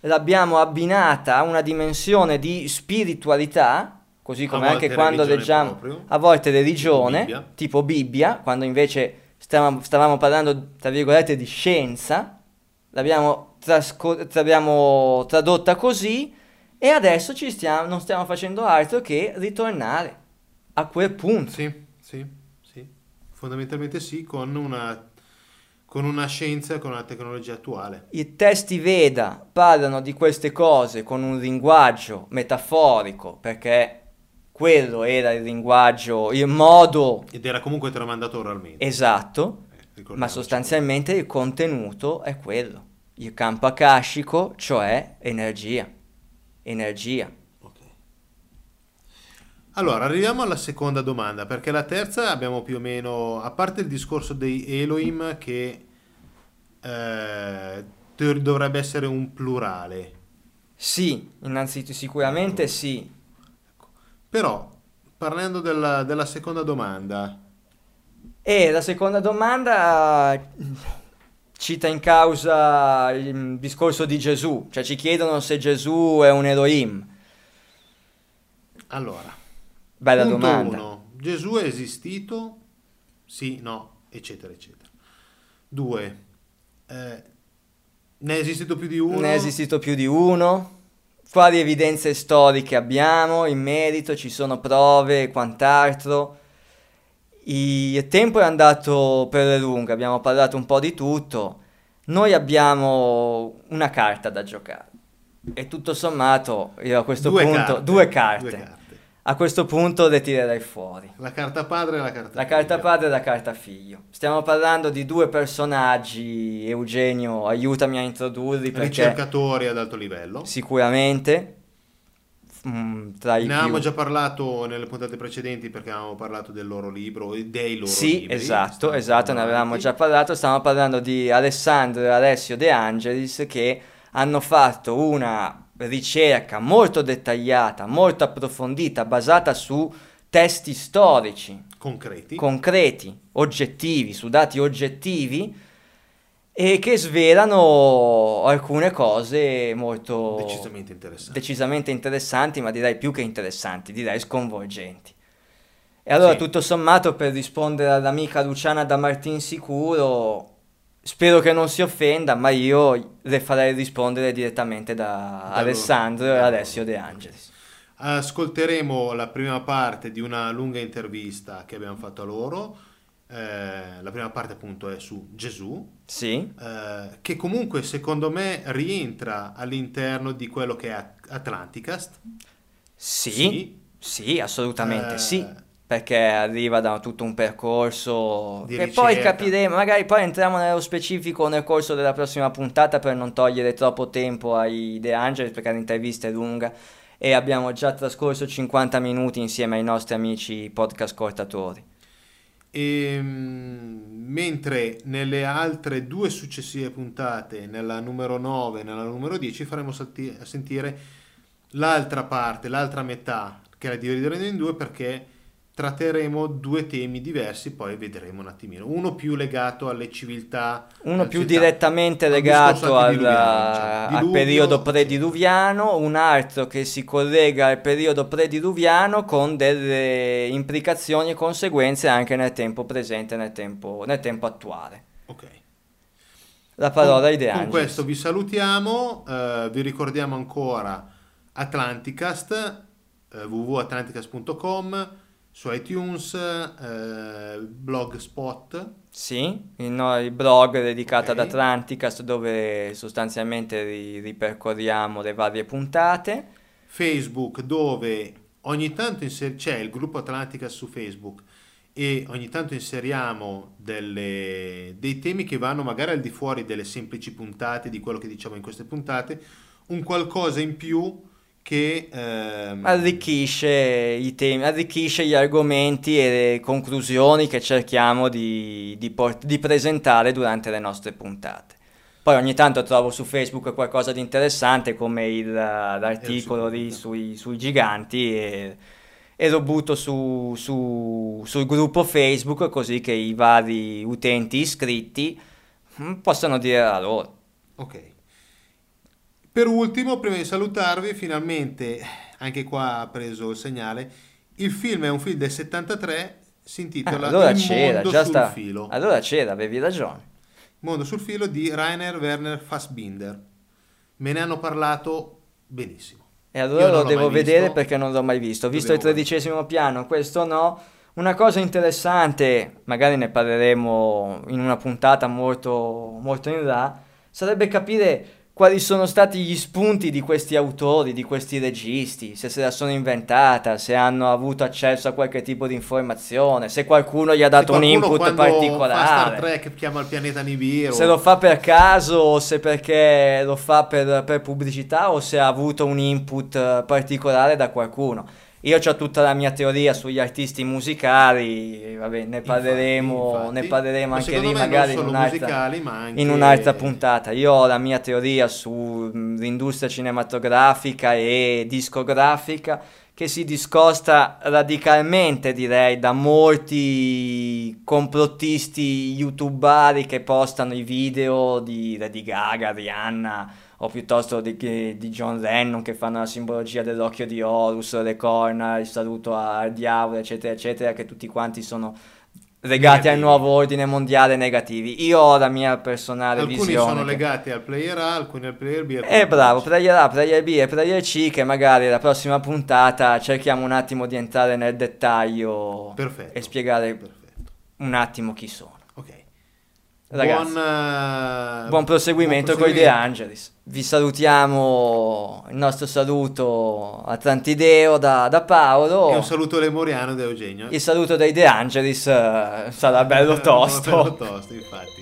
l'abbiamo abbinata a una dimensione di spiritualità, così come anche quando leggiamo proprio. a volte religione, Bibbia. tipo Bibbia, quando invece stavamo, stavamo parlando, tra virgolette, di scienza, l'abbiamo, trasco- l'abbiamo tradotta così e adesso ci stiamo, non stiamo facendo altro che ritornare a quel punto. Sì, sì, sì. Fondamentalmente sì, con una, con una scienza e con una tecnologia attuale. I testi Veda parlano di queste cose con un linguaggio metaforico, perché quello era il linguaggio, il modo Ed era comunque tramandato oralmente. esatto, Eh, ma sostanzialmente il contenuto è quello. Il campo akashico, cioè energia. Energia. Ok. Allora, arriviamo alla seconda domanda, perché la terza abbiamo più o meno, a parte il discorso dei Elohim che eh, dovrebbe essere un plurale, Sì, innanzitutto sicuramente sì. Però parlando della, della seconda domanda, E la seconda domanda eh, cita in causa il discorso di Gesù, cioè ci chiedono se Gesù è un Elohim. allora, Bella domanda. uno, Gesù è esistito? Sì, no, eccetera, eccetera. Due, eh, ne è esistito più di uno? Ne è esistito più di uno? Quali evidenze storiche abbiamo in merito? Ci sono prove e quant'altro? Il tempo è andato per le lunghe, abbiamo parlato un po' di tutto. Noi abbiamo una carta da giocare. E tutto sommato, io a questo Due punto, carte, due carte. due carte. A questo punto le tirerei fuori. La carta padre e la carta La carta figlia. padre e la carta figlio. Stiamo parlando di due personaggi, Eugenio, aiutami a introdurli perché ricercatori ad alto livello. sicuramente mm, tra i Ne più... avevamo già parlato nelle puntate precedenti perché avevamo parlato del loro libro e dei loro Sì, libri. esatto, Stavamo esatto, ne avevamo già parlato. Stiamo parlando di Alessandro e Alessio De Angelis che hanno fatto una ricerca molto dettagliata, molto approfondita, basata su testi storici concreti. concreti, oggettivi, su dati oggettivi e che svelano alcune cose molto decisamente interessanti. decisamente interessanti, ma direi più che interessanti, direi sconvolgenti. E allora, Sì. tutto sommato, per rispondere all'amica Luciana da Martin Sicuro, spero che non si offenda, ma io le farei rispondere direttamente da Da Alessandro e Alessio. De Angelis. Ascolteremo la prima parte di una lunga intervista che abbiamo fatto a loro. Eh, la prima parte appunto è su Gesù, Sì, eh, che comunque secondo me rientra all'interno di quello che è At- Atlanticast. sì, sì, assolutamente Eh, sì. Perché arriva da tutto un percorso Di che poi capiremo, magari poi entriamo nello specifico nel corso della prossima puntata per non togliere troppo tempo ai De Angelis perché l'intervista è lunga e abbiamo già trascorso 50 minuti insieme ai nostri amici podcast cortatori. E, mm, mentre nelle altre due successive puntate, nella numero 9 e nella numero 10, faremo salti- sentire l'altra parte, l'altra metà, che la divideremo in due perché tratteremo due temi diversi, poi vedremo un attimino. Uno più legato alle civiltà, Uno più civiltà- direttamente al legato al, diciamo. al Diluvio, periodo eccetera. prediluviano, un altro che si collega al periodo prediluviano con delle implicazioni e conseguenze anche nel tempo presente, nel tempo, nel tempo attuale. Ok. La parola ai De Con questo vi salutiamo, eh, vi ricordiamo ancora Atlanticast, eh, www.atlanticast.com, su iTunes, eh, Blogspot, Sì, il, no- il blog dedicato Ok. ad Atlanticast dove sostanzialmente ri- ripercorriamo le varie puntate. Facebook dove ogni tanto inser- c'è il gruppo Atlanticast su Facebook e ogni tanto inseriamo delle- dei temi che vanno magari al di fuori delle semplici puntate di quello che diciamo in queste puntate, un qualcosa in più che ehm, arricchisce i temi, arricchisce gli argomenti e le conclusioni che cerchiamo di, di port- di presentare durante le nostre puntate. Poi ogni tanto trovo su Facebook qualcosa di interessante come il, l'articolo lì sui, sui giganti e, e lo butto su, su- sul gruppo Facebook così che i vari utenti iscritti mm, possano dire la loro. Ok. Per ultimo, prima di salutarvi, finalmente, anche qua ha preso il segnale, il film è un film del 73, si Ah, intitola allora Il c'era, mondo sul sta. filo. Allora c'era, avevi ragione. Mondo sul filo di Rainer Werner Fassbinder. Me ne hanno parlato benissimo. E allora lo devo vedere visto. perché non l'ho mai visto. Ho visto il tredicesimo piano, questo no. Una cosa interessante, magari ne parleremo in una puntata molto, molto in là, sarebbe capire quali sono stati gli spunti di questi autori, di questi registi, se se la sono inventata, se hanno avuto accesso a qualche tipo di informazione, se qualcuno gli ha dato un input quando Fa Star particolare. Trek chiama il pianeta Nibiru. Se lo fa per caso o se perché lo fa per, per pubblicità o se ha avuto un input eh, particolare da qualcuno. Io ho tutta la mia teoria sugli artisti musicali, vabbè, ne parleremo, Infatti, ne parleremo anche lì magari in un'altra, anche in un'altra puntata. Io ho la mia teoria sull'industria cinematografica e discografica che si discosta radicalmente, direi, da molti complottisti youtubari che postano i video di Lady Gaga, Rihanna o piuttosto di, di John Lennon che fanno la simbologia dell'occhio di Horus, le corna, il saluto al diavolo, eccetera, eccetera, che tutti quanti sono legati al Negativi. nuovo ordine mondiale negativi. Io ho la mia personale Alcuni visione. sono che- legati al player A, alcuni al player B. alcuni eh al bravo, player C. player A, player B e player C che magari la prossima puntata cerchiamo un attimo di entrare nel dettaglio Perfetto. e spiegare Perfetto. un attimo chi sono. Ragazzi, buon, eh, buon proseguimento con i De Angelis. Vi salutiamo, il nostro saluto Atlantideo da, da Paolo. E un saluto lemuriano da Eugenio. Il saluto dei De Angelis eh, sarà bello tosto. bello tosto, infatti.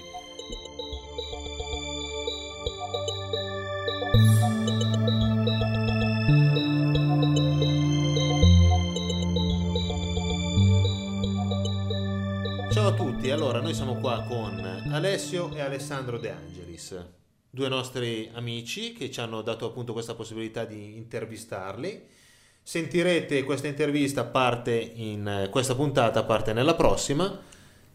Ciao a tutti, allora noi siamo qua con Alessio e Alessandro De Angelis, due nostri amici che ci hanno dato appunto questa possibilità di intervistarli. Sentirete questa intervista parte in questa puntata, parte nella prossima.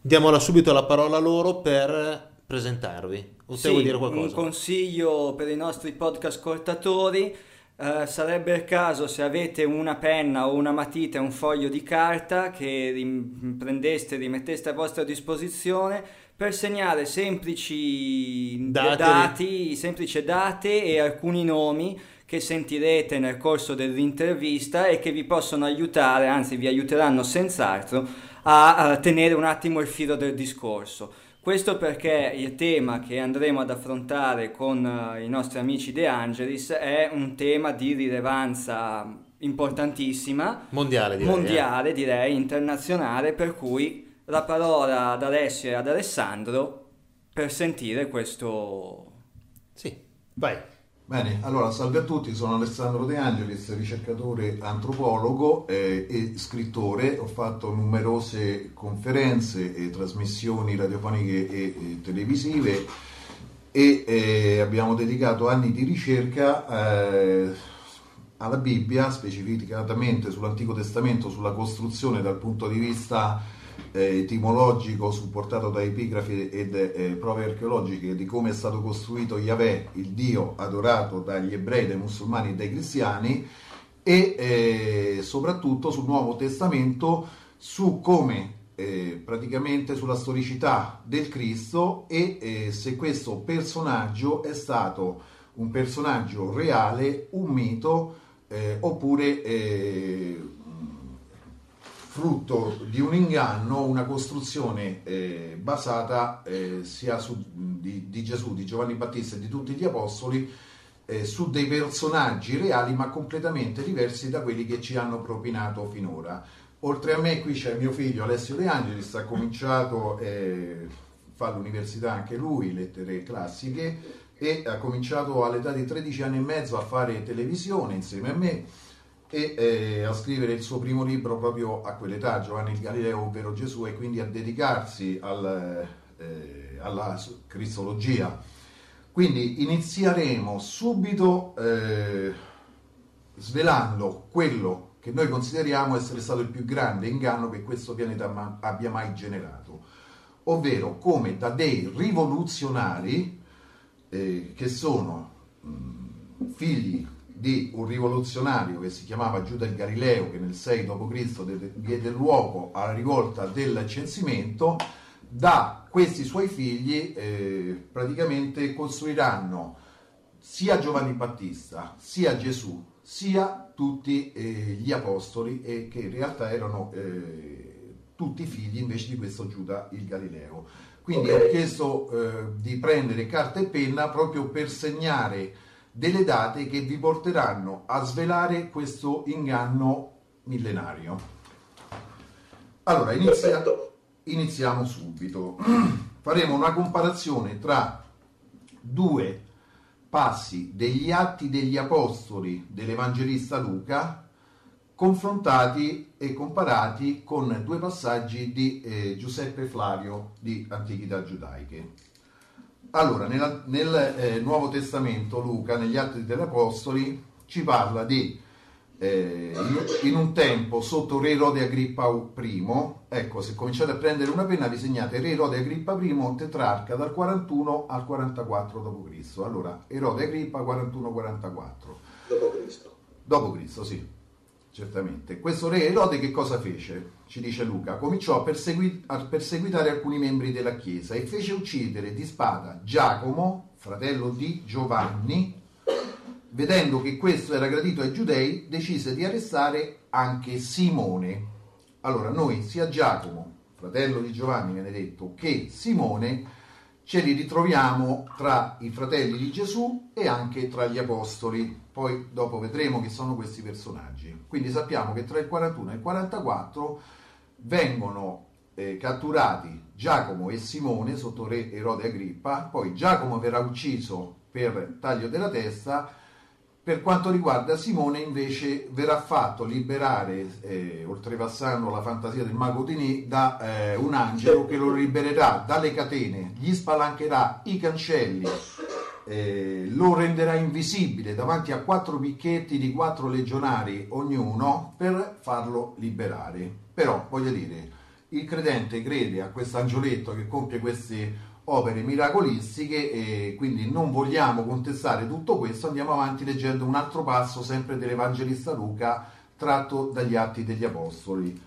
Diamo la- subito la parola loro per presentarvi. O Sì, vuoi dire un qualcosa? consiglio per i nostri podcast ascoltatori eh, sarebbe il caso se avete una penna o una matita e un foglio di carta che prendeste e rimetteste a vostra disposizione per segnare semplici Date. dati, semplici date e alcuni nomi che sentirete nel corso dell'intervista e che vi possono aiutare, anzi vi aiuteranno senz'altro a, a tenere un attimo il filo del discorso. Questo perché il tema che andremo ad affrontare con eh, i nostri amici De Angelis è un tema di rilevanza importantissima, Mondiale direi. eh. mondiale direi, internazionale, per cui la parola ad Alessio e ad Alessandro per sentire questo... Sì, vai. Bene, allora salve a tutti, sono Alessandro De Angelis, ricercatore antropologo eh, e scrittore. Ho fatto numerose conferenze e trasmissioni radiofoniche e, e televisive e eh, abbiamo dedicato anni di ricerca eh, alla Bibbia, specificatamente sull'Antico Testamento, sulla costruzione dal punto di vista eh, etimologico supportato da epigrafi ed eh, prove archeologiche di come è stato costruito Yahweh, il Dio adorato dagli ebrei, dai musulmani e dai cristiani e eh, soprattutto sul Nuovo Testamento su come eh, praticamente sulla storicità del Cristo e eh, se questo personaggio è stato un personaggio reale, un mito eh, oppure eh, frutto di un inganno, una costruzione eh, basata eh, sia su, di, di Gesù, di Giovanni Battista e di tutti gli apostoli eh, su dei personaggi reali ma completamente diversi da quelli che ci hanno propinato finora. Oltre a me qui c'è mio figlio Alessio De Angelis, ha cominciato, eh, fa l'università anche lui, lettere classiche, e ha cominciato all'età di 13 anni e mezzo a fare televisione insieme a me e eh, a scrivere il suo primo libro proprio a quell'età, Giovanni il Galileo, ovvero Gesù, e quindi a dedicarsi al, eh, alla cristologia. Quindi inizieremo subito eh, svelando quello che noi consideriamo essere stato il più grande inganno che questo pianeta ma- abbia mai generato, ovvero come da dei rivoluzionari eh, che sono mh, figli di un rivoluzionario che si chiamava Giuda il Galileo, che nel 6 d.C. diede luogo alla rivolta del censimento, da questi suoi figli eh, praticamente costruiranno sia Giovanni Battista, sia Gesù, sia tutti eh, gli apostoli, e che in realtà erano eh, tutti figli invece di questo Giuda il Galileo. Quindi ho chiesto eh, di prendere carta e penna proprio per segnare delle date che vi porteranno a svelare questo inganno millenario. Allora, inizia- iniziamo subito. *clears throat* Faremo una comparazione tra due passi degli atti degli apostoli dell'Evangelista Luca confrontati e comparati con due passaggi di eh, Giuseppe Flavio di Antichità Giudaiche. Allora, nella- nel eh, Nuovo Testamento Luca, negli Atti degli Apostoli, ci parla di eh, in, un tempo sotto Re Erode Agrippa I, ecco, se cominciate a prendere una penna vi segnate Re Erode Agrippa I, tetrarca dal 41 al 44 d.C. Allora, Erode Agrippa 41-44. dopo Cristo. Dopo Cristo, sì, certamente. Questo re Erode che cosa fece? Ci dice Luca, cominciò a, persegui- a perseguitare alcuni membri della Chiesa e fece uccidere di spada Giacomo, fratello di Giovanni. Vedendo che questo era gradito ai giudei, decise di arrestare anche Simone. Allora, noi sia Giacomo, fratello di Giovanni, viene detto, che Simone ce li ritroviamo tra i fratelli di Gesù e anche tra gli apostoli. Poi dopo vedremo chi sono questi personaggi. Quindi sappiamo che tra il 41 e il 44 vengono eh, catturati Giacomo e Simone sotto re Erode Agrippa, poi Giacomo verrà ucciso per taglio della testa, per quanto riguarda Simone invece verrà fatto liberare, eh, oltrepassando la fantasia del mago Tini, da eh, un angelo che lo libererà dalle catene, gli spalancherà i cancelli, eh, lo renderà invisibile davanti a quattro picchetti di quattro legionari ognuno per farlo liberare. Però, voglio dire, il credente crede a questo angioletto che compie queste opere miracolistiche e quindi non vogliamo contestare tutto questo, andiamo avanti leggendo un altro passo sempre dell'Evangelista Luca tratto dagli Atti degli Apostoli.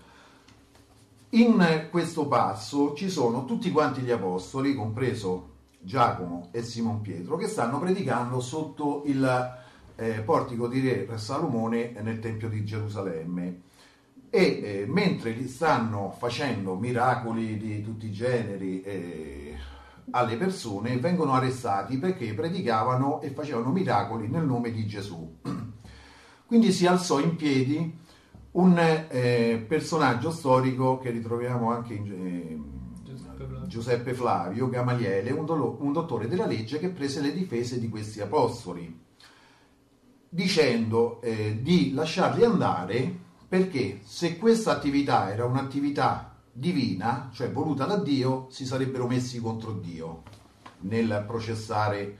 In questo passo ci sono tutti quanti gli apostoli, compreso Giacomo e Simon Pietro, che stanno predicando sotto il eh, portico di Re Salomone nel Tempio di Gerusalemme e eh, mentre li stanno facendo miracoli di tutti i generi eh, alle persone vengono arrestati perché predicavano e facevano miracoli nel nome di Gesù. *clears throat* Quindi si alzò in piedi un eh, personaggio storico che ritroviamo anche in eh, Giuseppe Flavio. Giuseppe Flavio Gamaliele, un, dolo- un dottore della legge che prese le difese di questi apostoli, dicendo eh, di lasciarli andare perché se questa attività era un'attività divina, cioè voluta da Dio, si sarebbero messi contro Dio nel processare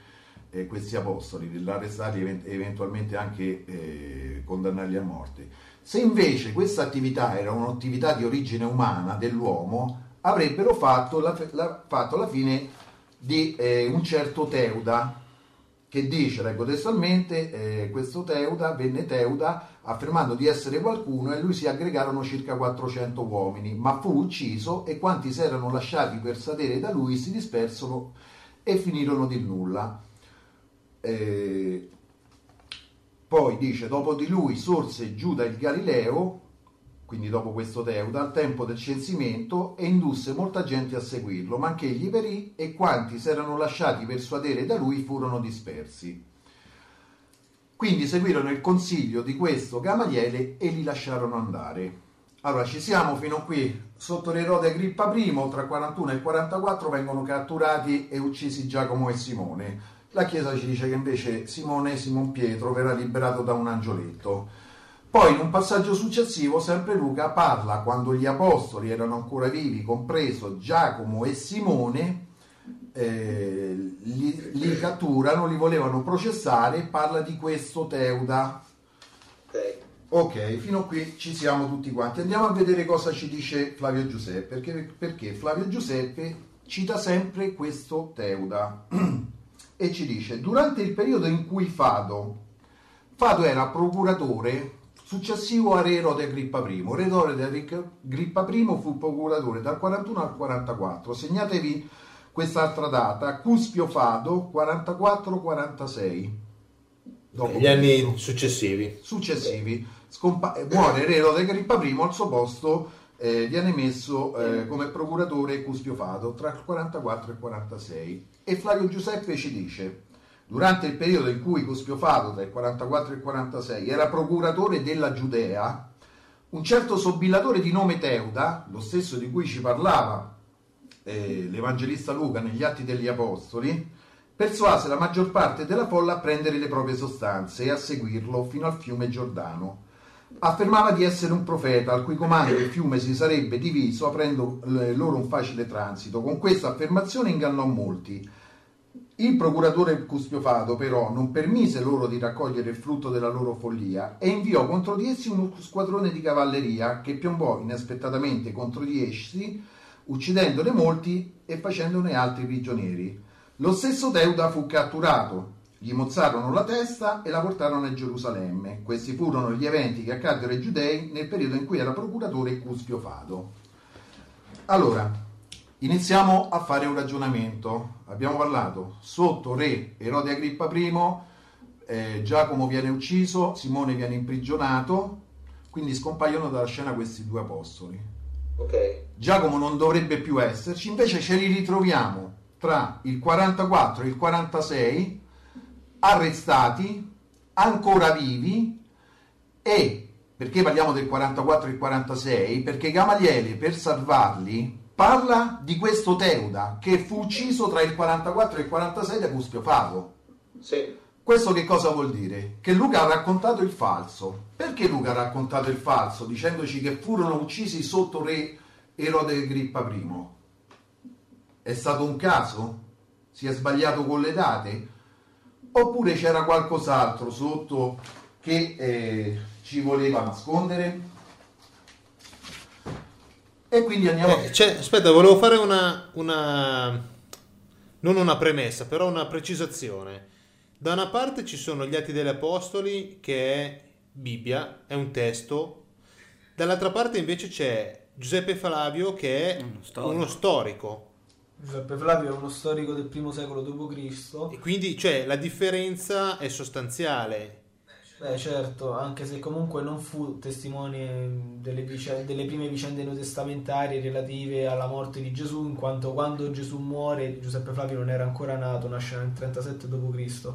eh, questi apostoli, nell'arrestarli e event- eventualmente anche eh, condannarli a morte. Se invece questa attività era un'attività di origine umana dell'uomo, avrebbero fatto la, la- fatto la fine di eh, un certo Teuda, che dice, leggo testualmente, eh, questo Teuda venne Teuda affermando di essere qualcuno e lui si aggregarono circa 400 uomini, ma fu ucciso e quanti si erano lasciati per sedere da lui si dispersero e finirono di nulla. Eh, poi dice, dopo di lui sorse Giuda il Galileo, quindi dopo questo Teuda, al tempo del censimento e indusse molta gente a seguirlo, ma anche egli perì e quanti si erano lasciati persuadere da lui furono dispersi. Quindi seguirono il consiglio di questo Gamaliele e li lasciarono andare. Allora, ci siamo fino qui. Sotto l'erode Agrippa I, tra il 41 e il 44, vengono catturati e uccisi Giacomo e Simone. La Chiesa ci dice che invece Simone, Simon Pietro, verrà liberato da un angioletto. Poi in un passaggio successivo, sempre Luca parla quando gli apostoli erano ancora vivi, compreso Giacomo e Simone, eh, li, li catturano, li volevano processare, parla di questo Teuda. Ok. Ok, fino a qui ci siamo tutti quanti. Andiamo a vedere cosa ci dice Flavio Giuseppe, perché, perché Flavio Giuseppe cita sempre questo Teuda *clears throat* e ci dice, durante il periodo in cui Fado, Fado era procuratore successivo a Re Erode Agrippa I, Re Erode Agrippa I fu procuratore dal 41 al 44, segnatevi quest'altra data, Cuspio Fado 44-46. Dopo Gli anni Cristo successivi. successivi. Scompa- eh, muore Re Erode Agrippa I, al suo posto eh, viene messo eh, come procuratore Cuspio Fado tra il 44 e il 46. E Flavio Giuseppe ci dice, durante il periodo in cui Cuspio Fado, tra il 44 e il 46, era procuratore della Giudea, un certo sobillatore di nome Teuda, lo stesso di cui ci parlava eh, l'Evangelista Luca negli Atti degli Apostoli, persuase la maggior parte della folla a prendere le proprie sostanze e a seguirlo fino al fiume Giordano. Affermava di essere un profeta al cui comando il fiume si sarebbe diviso aprendo eh, loro un facile transito. Con questa affermazione ingannò molti. Il procuratore Cuspio Fado però non permise loro di raccogliere il frutto della loro follia e inviò contro di essi uno squadrone di cavalleria che piombò inaspettatamente contro di essi, uccidendone molti e facendone altri prigionieri. Lo stesso Teuda fu catturato, gli mozzarono la testa e la portarono a Gerusalemme. Questi furono gli eventi che accaddero ai giudei nel periodo in cui era procuratore Cuspio Fado. Allora, iniziamo a fare un ragionamento. Abbiamo parlato sotto re Erode Agrippa I, eh, Giacomo viene ucciso, Simone viene imprigionato, quindi scompaiono dalla scena questi due apostoli. Ok. Giacomo non dovrebbe più esserci, invece ce li ritroviamo tra il 44 e il 46 arrestati, ancora vivi e perché parliamo del 44 e il 46? Perché Gamaliele per salvarli parla di questo Teuda che fu ucciso tra il 44 e il 46 da Cuspio Favo. Sì. Questo che cosa vuol dire? Che Luca ha raccontato il falso. Perché Luca ha raccontato il falso dicendoci che furono uccisi sotto re Erode Agrippa I? È stato un caso? Si è sbagliato con le date? Oppure c'era qualcos'altro sotto che eh, ci voleva nascondere? E quindi andiamo. Eh, c'è- aspetta, volevo fare una, una- non una premessa, però una precisazione. Da una parte ci sono gli Atti degli Apostoli, che è Bibbia, è un testo. Dall'altra parte invece c'è Giuseppe Flavio, che è Uno storico. uno storico. Giuseppe Flavio è uno storico del primo secolo d.C. E quindi, cioè, la differenza è sostanziale. Beh, certo, anche se comunque non fu testimone delle, vice- delle prime vicende neotestamentarie relative alla morte di Gesù, in quanto quando Gesù muore Giuseppe Flavio non era ancora nato, nasce nel 37 d.C.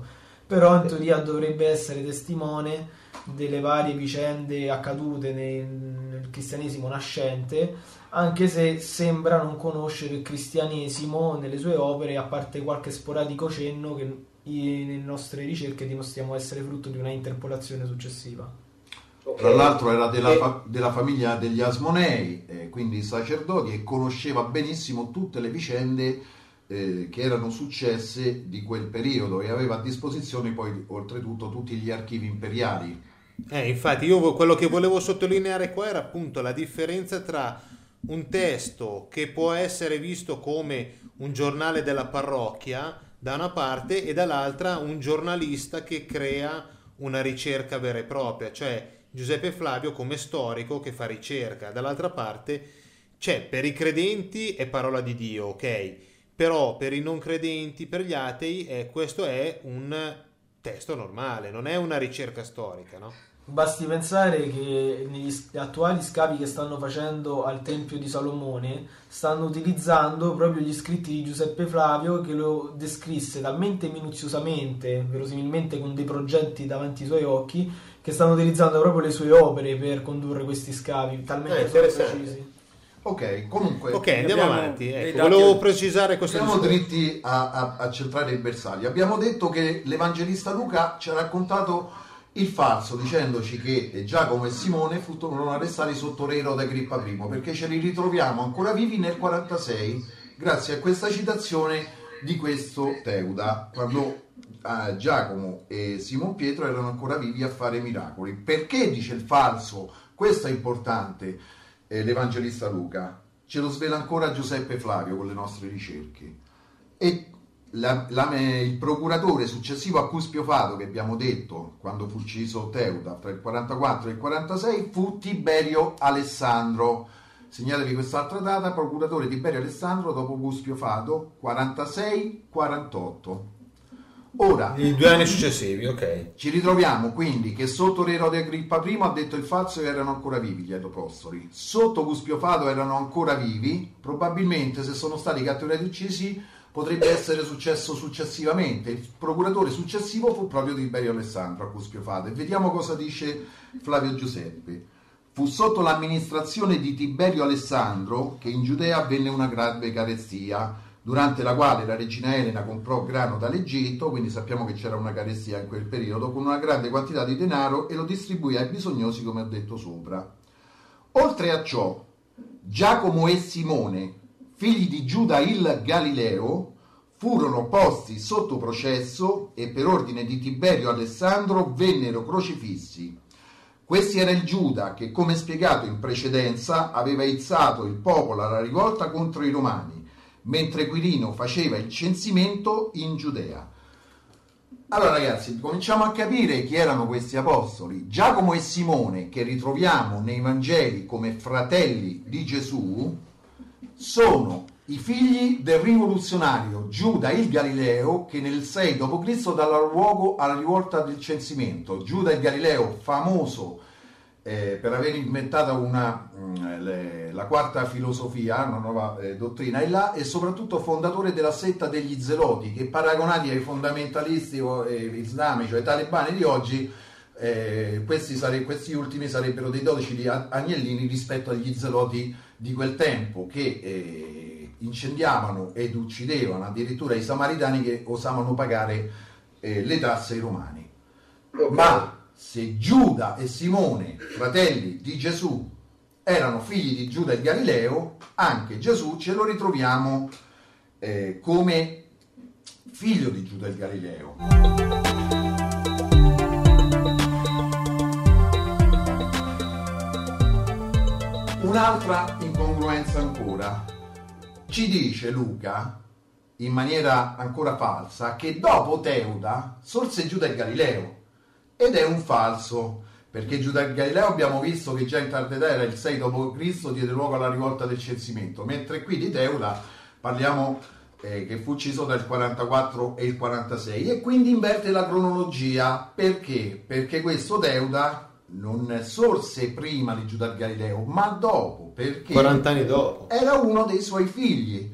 però in teoria dovrebbe essere testimone delle varie vicende accadute nel, nel cristianesimo nascente, anche se sembra non conoscere il cristianesimo nelle sue opere, a parte qualche sporadico cenno che nelle nostre ricerche dimostriamo essere frutto di una interpolazione successiva. Ok. Tra l'altro era della, E- fa- della famiglia degli Asmonei, eh, quindi sacerdoti, e conosceva benissimo tutte le vicende eh, che erano successe di quel periodo e aveva a disposizione poi oltretutto tutti gli archivi imperiali. Eh, infatti, io quello che volevo sottolineare qua era appunto la differenza tra un testo che può essere visto come un giornale della parrocchia da una parte e dall'altra un giornalista che crea una ricerca vera e propria, cioè Giuseppe Flavio come storico che fa ricerca, dall'altra parte c'è per i credenti è parola di Dio, ok? Però per i non credenti, per gli atei, eh, questo è un testo normale, non è una ricerca storica, no? Basti pensare che negli attuali scavi che stanno facendo al Tempio di Salomone stanno utilizzando proprio gli scritti di Giuseppe Flavio che lo descrisse talmente minuziosamente, verosimilmente con dei progetti davanti ai suoi occhi, che stanno utilizzando proprio le sue opere per condurre questi scavi, talmente Eh, precisi. Ok, comunque Ok, andiamo abbiamo avanti. Ecco, dati- volevo precisare questo Siamo dritti a, a- a centrare il bersaglio. Abbiamo detto che l'Evangelista Luca ci ha raccontato il falso, dicendoci che Giacomo e Simone furono arrestati sotto re Erode Agrippa I, perché ce li ritroviamo ancora vivi nel 46, grazie a questa citazione di questo Teuda, quando eh, Giacomo e Simon Pietro erano ancora vivi a fare miracoli. Perché dice il falso? Questo è importante eh, l'Evangelista Luca. Ce lo svela ancora Giuseppe Flavio con le nostre ricerche. E la- la- il procuratore successivo a Cuspio Fato, che abbiamo detto quando fu ucciso Teuda tra il 44 e il 46, fu Tiberio Alessandro. Segnatevi quest'altra data, procuratore Tiberio Alessandro dopo Cuspio Fato, 46-48. Ora, I due anni successivi, ok. ci ritroviamo quindi che sotto l'erode Agrippa I ha detto il falso che erano ancora vivi gli apostoli, sotto Cuspio Fato erano ancora vivi, probabilmente se sono stati catturati e uccisi potrebbe essere successo successivamente. Il procuratore successivo fu proprio Tiberio Alessandro a Cuspio Fato e vediamo cosa dice Flavio Giuseppe. Fu sotto l'amministrazione di Tiberio Alessandro che in Giudea avvenne una grave carestia, durante la quale la regina Elena comprò grano dall'Egitto, quindi sappiamo che c'era una carestia in quel periodo, con una grande quantità di denaro e lo distribuì ai bisognosi come ho detto sopra. Oltre a ciò, Giacomo e Simone, figli di Giuda il Galileo, furono posti sotto processo e per ordine di Tiberio Alessandro vennero crocifissi. Questi era il Giuda che, come spiegato in precedenza, aveva izzato il popolo alla rivolta contro i Romani, mentre Quirino faceva il censimento in Giudea. Allora ragazzi, cominciamo a capire chi erano questi apostoli. Giacomo e Simone, che ritroviamo nei Vangeli come fratelli di Gesù, sono i figli del rivoluzionario Giuda il Galileo che nel 6 d.C. dà luogo alla rivolta del censimento. Giuda il Galileo, famoso eh, per aver inventato una, mm, le- la quarta filosofia, una nuova eh, dottrina, e, là, e soprattutto fondatore della setta degli Zeloti, che paragonati ai fondamentalisti eh, islamici o ai talebani di oggi, eh, questi, sare- questi ultimi sarebbero dei dodici agnellini rispetto agli Zeloti di quel tempo, che eh, incendiavano ed uccidevano addirittura i samaritani che osavano pagare eh, le tasse ai romani. Ma se Giuda e Simone, fratelli di Gesù, erano figli di Giuda e Galileo, anche Gesù ce lo ritroviamo eh, come figlio di Giuda e Galileo. Un'altra incongruenza ancora. Ci dice Luca, in maniera ancora falsa, che dopo Teuda sorse Giuda e Galileo. Ed è un falso, perché Giuda e Galileo abbiamo visto che già in tarda era il 6 d.C., diede luogo alla rivolta del censimento, mentre qui di Teuda parliamo eh, che fu ucciso tra il 44 e il 46 e quindi inverte la cronologia. Perché? Perché questo Teuda non sorse prima di Giuda Galileo, ma dopo, perché 40 anni dopo. era uno dei suoi figli.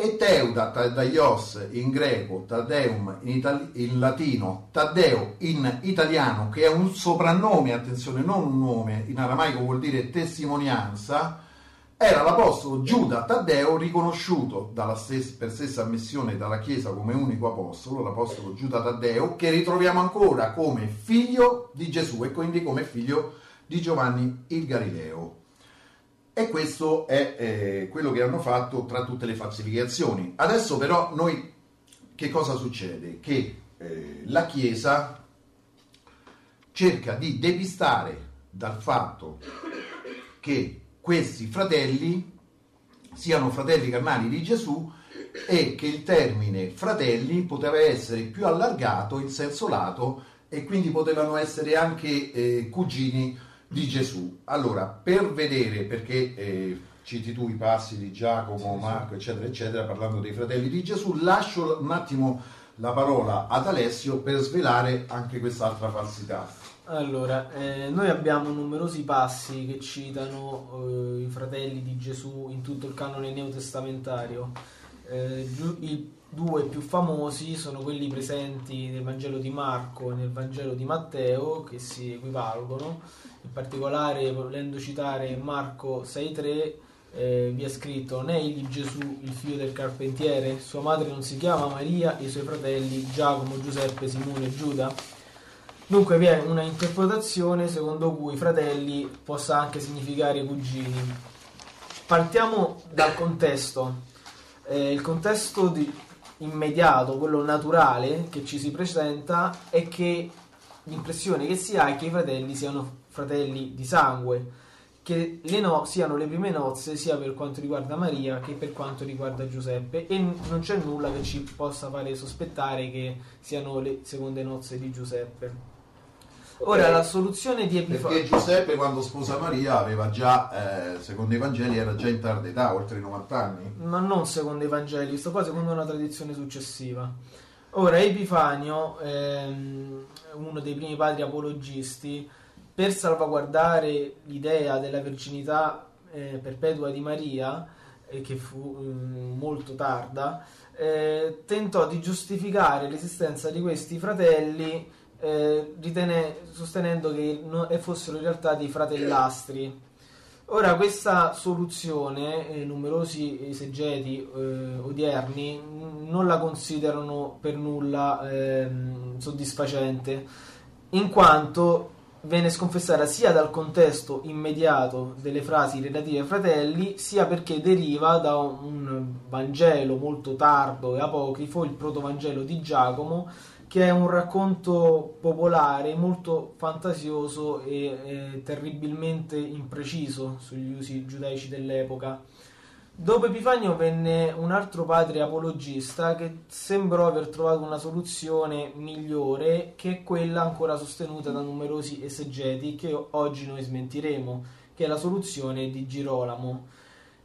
e Teuda, Tadaios in greco, Tadeum in, itali- in latino, Taddeo in italiano, che è un soprannome, attenzione, non un nome, in aramaico vuol dire testimonianza, era l'apostolo Giuda Taddeo riconosciuto stes- per stessa ammissione dalla Chiesa come unico apostolo, l'apostolo Giuda Taddeo, che ritroviamo ancora come figlio di Gesù e quindi come figlio di Giovanni il Galileo. E questo è eh, quello che hanno fatto tra tutte le falsificazioni. Adesso però noi che cosa succede? Che eh, la Chiesa cerca di depistare dal fatto che questi fratelli siano fratelli carnali di Gesù e che il termine fratelli poteva essere più allargato in senso lato e quindi potevano essere anche eh, cugini di Gesù. Allora, per vedere, perché eh, citi tu i passi di Giacomo, Marco, eccetera, eccetera, parlando dei fratelli di Gesù, lascio un attimo la parola ad Alessio per svelare anche quest'altra falsità. Allora, eh, noi abbiamo numerosi passi che citano eh, i fratelli di Gesù in tutto il canone neotestamentario. Eh, I due più famosi sono quelli presenti nel Vangelo di Marco e nel Vangelo di Matteo, che si equivalgono. In particolare, volendo citare Marco 6,3, eh, vi è scritto: Non è egli Gesù, il figlio del carpentiere? Sua madre non si chiama Maria, e i suoi fratelli Giacomo, Giuseppe, Simone e Giuda? Dunque vi è una interpretazione secondo cui fratelli possa anche significare cugini. Partiamo dal contesto. Eh, il contesto di- immediato, quello naturale che ci si presenta è che l'impressione che si ha è che i fratelli siano fratelli di sangue, che le no- siano le prime nozze sia per quanto riguarda Maria che per quanto riguarda Giuseppe e non c'è nulla che ci possa fare sospettare che siano le seconde nozze di Giuseppe. Ora Ok. la soluzione di Perché Epifanio Giuseppe quando sposa Maria aveva già, eh, secondo i Vangeli, era già in tarda età, oltre i 90 anni. ma non secondo i Vangeli, questo qua secondo una tradizione successiva. Ora, Epifanio, ehm, uno dei primi padri apologisti, per salvaguardare l'idea della virginità eh, perpetua di Maria, eh, che fu mm, molto tarda, eh, tentò di giustificare l'esistenza di questi fratelli eh, ritene- sostenendo che no- fossero in realtà dei fratellastri. Ora, questa soluzione, eh, numerosi esegeti eh, odierni non la considerano per nulla ehm, soddisfacente, in quanto viene sconfessata sia dal contesto immediato delle frasi relative ai fratelli, sia perché deriva da un Vangelo molto tardo e apocrifo, il protovangelo di Giacomo, che è un racconto popolare molto fantasioso e eh, terribilmente impreciso sugli usi giudaici dell'epoca. Dopo Epifanio venne un altro padre apologista che sembrò aver trovato una soluzione migliore che quella ancora sostenuta da numerosi esegeti che oggi noi smentiremo, che è la soluzione di Girolamo.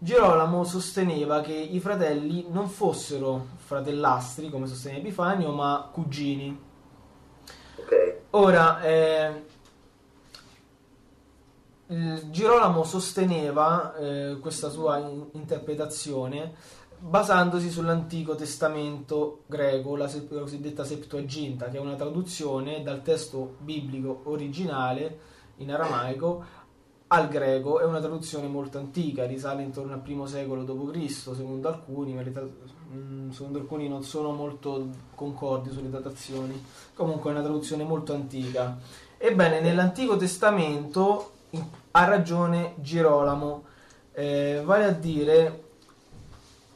Girolamo sosteneva che i fratelli non fossero fratellastri, come sosteneva Epifanio, ma cugini. Ok. Ora, eh, Girolamo sosteneva eh, questa sua in- interpretazione basandosi sull'Antico Testamento greco, la, se- la cosiddetta Septuaginta, che è una traduzione dal testo biblico originale in aramaico al greco, è una traduzione molto antica, risale intorno al primo secolo d.C., secondo alcuni, ma mm, secondo alcuni non sono molto concordi sulle datazioni. Comunque è una traduzione molto antica. Ebbene, nell'Antico Testamento ha ragione Girolamo, eh, vale a dire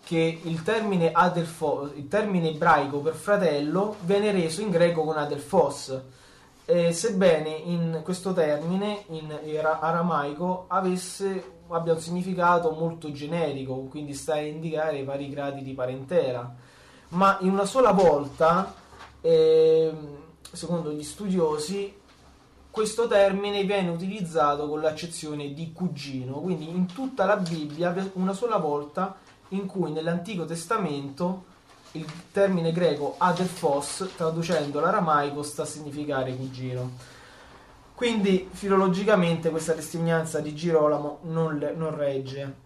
che il termine, adelfo- il termine ebraico per fratello viene reso in greco con adelfos, eh, sebbene in questo termine in era- aramaico avesse, abbia un significato molto generico, quindi sta a indicare i vari gradi di parentela. Ma in una sola volta, ehm, secondo gli studiosi, questo termine viene utilizzato con l'accezione di cugino, quindi in tutta la Bibbia una sola volta in cui nell'Antico Testamento il termine greco adelphos, traducendo l'aramaico, sta a significare cugino. Quindi filologicamente questa testimonianza di Girolamo non, le- non regge.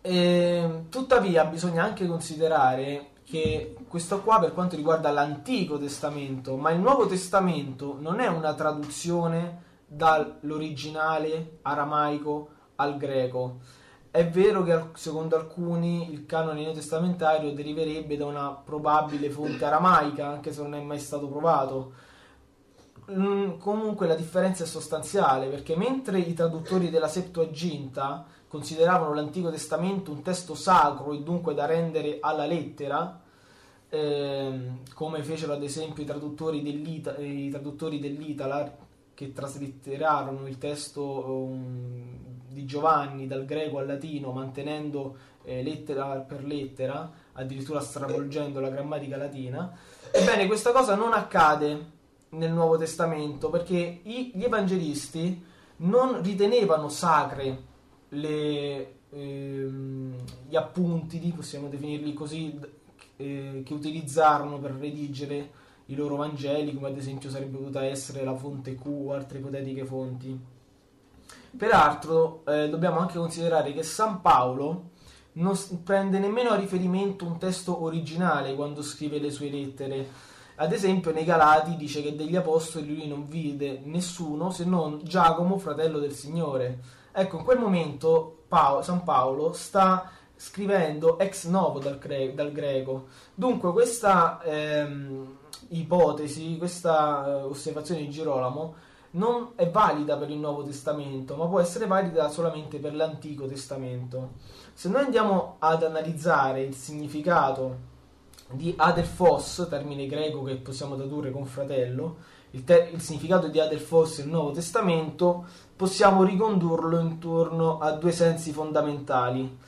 E, tuttavia bisogna anche considerare che questo qua per quanto riguarda l'Antico Testamento, ma il Nuovo Testamento non è una traduzione dall'originale aramaico al greco. È vero che secondo alcuni il canone neotestamentario deriverebbe da una probabile fonte aramaica, anche se non è mai stato provato. Mm, comunque la differenza è sostanziale perché mentre i traduttori della Septuaginta consideravano l'Antico Testamento un testo sacro e dunque da rendere alla lettera, ehm, come fecero ad esempio i traduttori, i traduttori dell'Italar che traslitterarono il testo um, di Giovanni dal greco al latino mantenendo eh, lettera per lettera, addirittura stravolgendo la grammatica latina. Ebbene, questa cosa non accade nel Nuovo Testamento perché i- gli evangelisti non ritenevano sacre le, ehm, gli appunti, possiamo definirli così, eh, che utilizzarono per redigere i loro Vangeli, come ad esempio sarebbe potuta essere la fonte Q o altre ipotetiche fonti. Peraltro eh, dobbiamo anche considerare che San Paolo non prende nemmeno a riferimento un testo originale quando scrive le sue lettere. Ad esempio nei Galati dice che degli apostoli lui non vide nessuno se non Giacomo, fratello del Signore. Ecco, in quel momento Pao- San Paolo sta scrivendo ex novo dal, cre- dal greco. Dunque questa ehm, ipotesi, questa eh, osservazione di Girolamo non è valida per il Nuovo Testamento, ma può essere valida solamente per l'Antico Testamento. Se noi andiamo ad analizzare il significato di adelphos, termine greco che possiamo tradurre con fratello, il, te- il significato di adelphos nel Nuovo Testamento, possiamo ricondurlo intorno a due sensi fondamentali.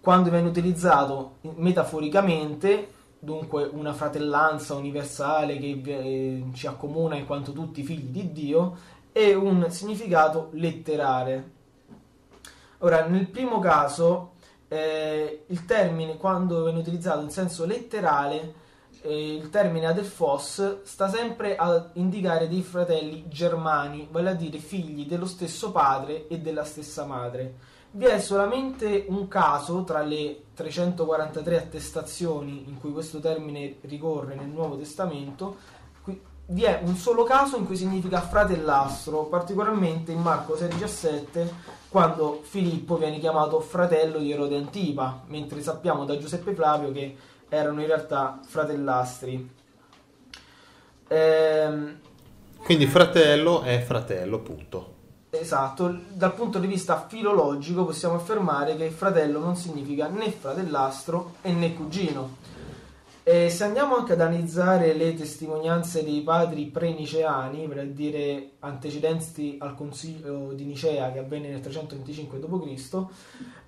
Quando viene utilizzato metaforicamente, dunque una fratellanza universale che eh, ci accomuna in quanto tutti figli di Dio, e un significato letterale. Ora, nel primo caso, eh, il termine, quando viene utilizzato in senso letterale, eh, il termine adelphos sta sempre a indicare dei fratelli germani, vale a dire figli dello stesso padre e della stessa madre. Vi è solamente un caso tra le 343 attestazioni in cui questo termine ricorre nel Nuovo Testamento, qui- vi è un solo caso in cui significa fratellastro, particolarmente in Marco 6,17, quando Filippo viene chiamato fratello di Erode Antipa, mentre sappiamo da Giuseppe Flavio che erano in realtà fratellastri. Ehm, Quindi fratello è fratello, punto. Esatto, dal punto di vista filologico possiamo affermare che fratello non significa né fratellastro e né cugino. E se andiamo anche ad analizzare le testimonianze dei padri pre-niceani, per dire antecedenti al Consiglio di Nicea che avvenne nel 325 d.C.,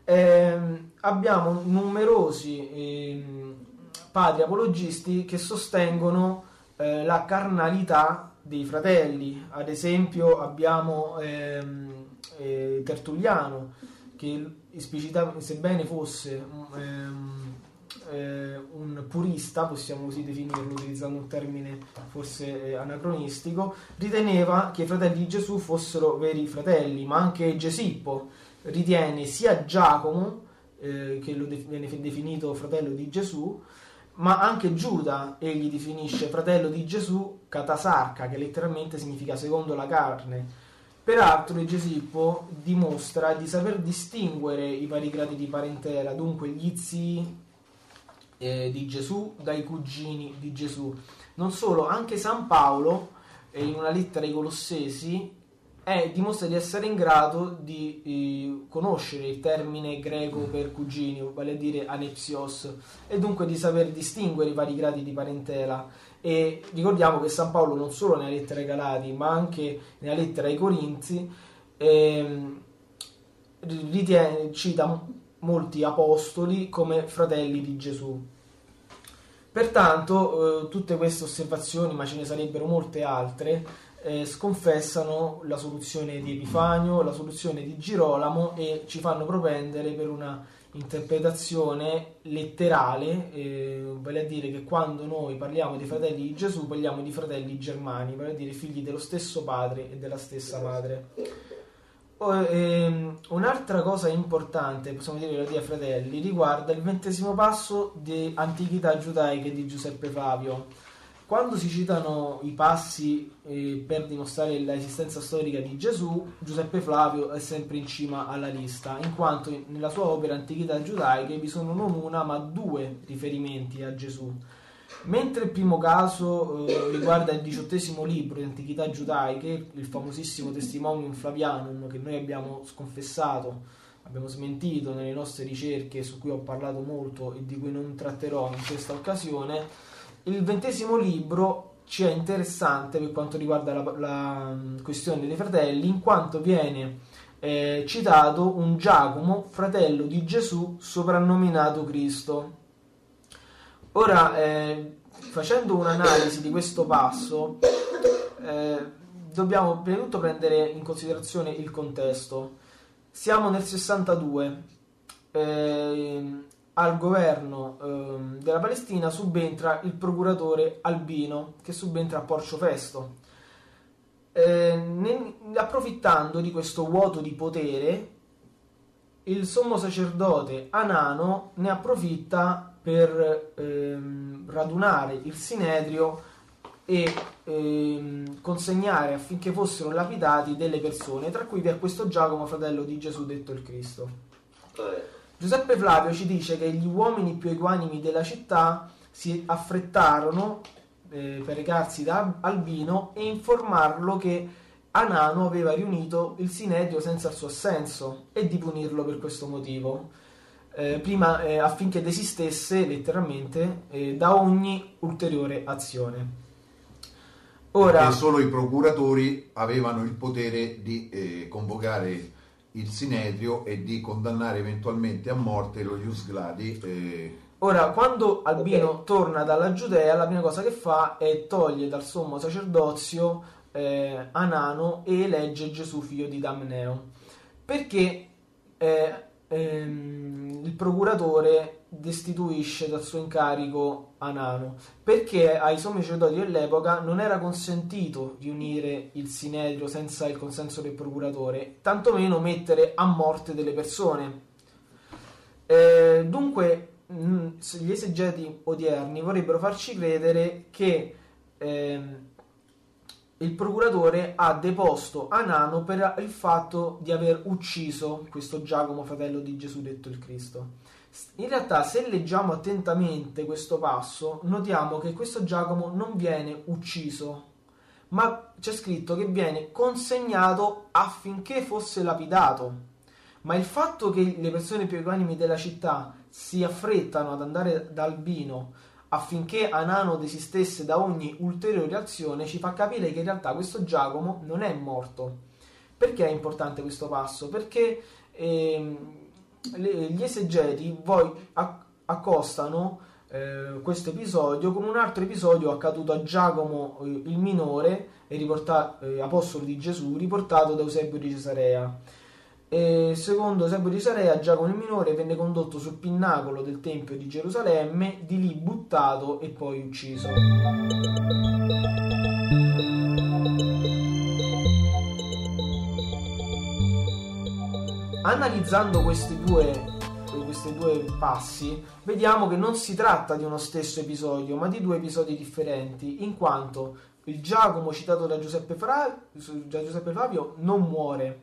ehm, abbiamo numerosi ehm, padri apologisti che sostengono eh, la carnalità dei fratelli. Ad esempio abbiamo ehm, eh, Tertulliano che esplicita- sebbene fosse ehm, eh, un purista, possiamo così definirlo utilizzando un termine forse eh, anacronistico, riteneva che i fratelli di Gesù fossero veri fratelli, ma anche Gesippo ritiene sia Giacomo, eh, che lo de- viene definito fratello di Gesù, ma anche Giuda egli definisce fratello di Gesù catasarca, che letteralmente significa secondo la carne. Peraltro Gesippo dimostra di saper distinguere i vari gradi di parentela, dunque gli zii eh, di Gesù dai cugini di Gesù. Non solo, anche San Paolo, eh, in una lettera ai Colossesi, è- dimostra di essere in grado di eh, conoscere il termine greco per cugini, vale a dire anepsios, e dunque di saper distinguere i vari gradi di parentela. E ricordiamo che San Paolo non solo nella lettera ai Galati, ma anche nella lettera ai Corinzi, ehm, ritiene, cita molti apostoli come fratelli di Gesù. Pertanto, eh, tutte queste osservazioni, ma ce ne sarebbero molte altre, eh, sconfessano la soluzione di Epifanio, la soluzione di Girolamo e ci fanno propendere per una interpretazione letterale, eh, vale a dire che quando noi parliamo di fratelli di Gesù parliamo di fratelli germani, vale a dire figli dello stesso padre e della stessa madre. Oh, ehm, un'altra cosa importante, possiamo dire, lo dia fratelli, riguarda il ventesimo passo di Antichità giudaiche di Giuseppe Flavio. Quando si citano i passi eh, per dimostrare l'esistenza storica di Gesù, Giuseppe Flavio è sempre in cima alla lista, in quanto nella sua opera Antichità giudaiche vi sono non una ma due riferimenti a Gesù. Mentre il primo caso eh, riguarda il diciottesimo libro di Antichità giudaiche, il famosissimo Testimonium Flavianum che noi abbiamo sconfessato, abbiamo smentito nelle nostre ricerche su cui ho parlato molto e di cui non tratterò in questa occasione, il ventesimo libro ci è interessante per quanto riguarda la, la mm, questione dei fratelli, in quanto viene eh, citato un Giacomo, fratello di Gesù, soprannominato Cristo. Ora, eh, facendo un'analisi di questo passo, eh, dobbiamo prima di tutto prendere in considerazione il contesto. Siamo nel 62, eh, al governo ehm, della Palestina subentra il procuratore Albino che subentra a Porcio Festo. Eh, ne, approfittando di questo vuoto di potere, il sommo sacerdote Anano ne approfitta per ehm, radunare il Sinedrio e ehm, consegnare affinché fossero lapidati delle persone, tra cui vi è questo Giacomo, fratello di Gesù detto il Cristo. Giuseppe Flavio ci dice che gli uomini più equanimi della città si affrettarono eh, per recarsi da Albino e informarlo che Anano aveva riunito il Sinedrio senza il suo assenso e di punirlo per questo motivo, eh, prima eh, affinché desistesse letteralmente eh, da ogni ulteriore azione. Ora, Perché solo i procuratori avevano il potere di eh, convocare il Sinedrio e di condannare eventualmente a morte lo Ius Gladi. Eh... Ora, quando Albino okay. torna dalla Giudea, la prima cosa che fa è toglie dal sommo sacerdozio eh, Anano e elegge Gesù figlio di Damneo. Perché eh, ehm, il procuratore destituisce dal suo incarico Anano perché ai sommi sacerdoti dell'epoca non era consentito riunire il sinedrio senza il consenso del procuratore, tantomeno mettere a morte delle persone. Eh, dunque, mh, gli esegeti odierni vorrebbero farci credere che eh, il procuratore ha deposto Anano per il fatto di aver ucciso questo Giacomo, fratello di Gesù detto il Cristo. In realtà, se leggiamo attentamente questo passo, notiamo che questo Giacomo non viene ucciso, ma c'è scritto che viene consegnato affinché fosse lapidato. Ma il fatto che le persone più equanimi della città si affrettano ad andare da Albino affinché Anano desistesse da ogni ulteriore azione ci fa capire che in realtà questo Giacomo non è morto. Perché è importante questo passo? Perché eh, le, gli esegeti poi accostano eh, questo episodio con un altro episodio accaduto a Giacomo eh, il minore, eh, apostolo di Gesù, riportato da Eusebio di Cesarea. E secondo Eusebio di Cesarea, Giacomo il minore venne condotto sul pinnacolo del Tempio di Gerusalemme, di lì buttato e poi ucciso. Analizzando questi due questi due passi, vediamo che non si tratta di uno stesso episodio, ma di due episodi differenti, in quanto il Giacomo citato da Giuseppe, Fra... da Giuseppe Flavio non muore,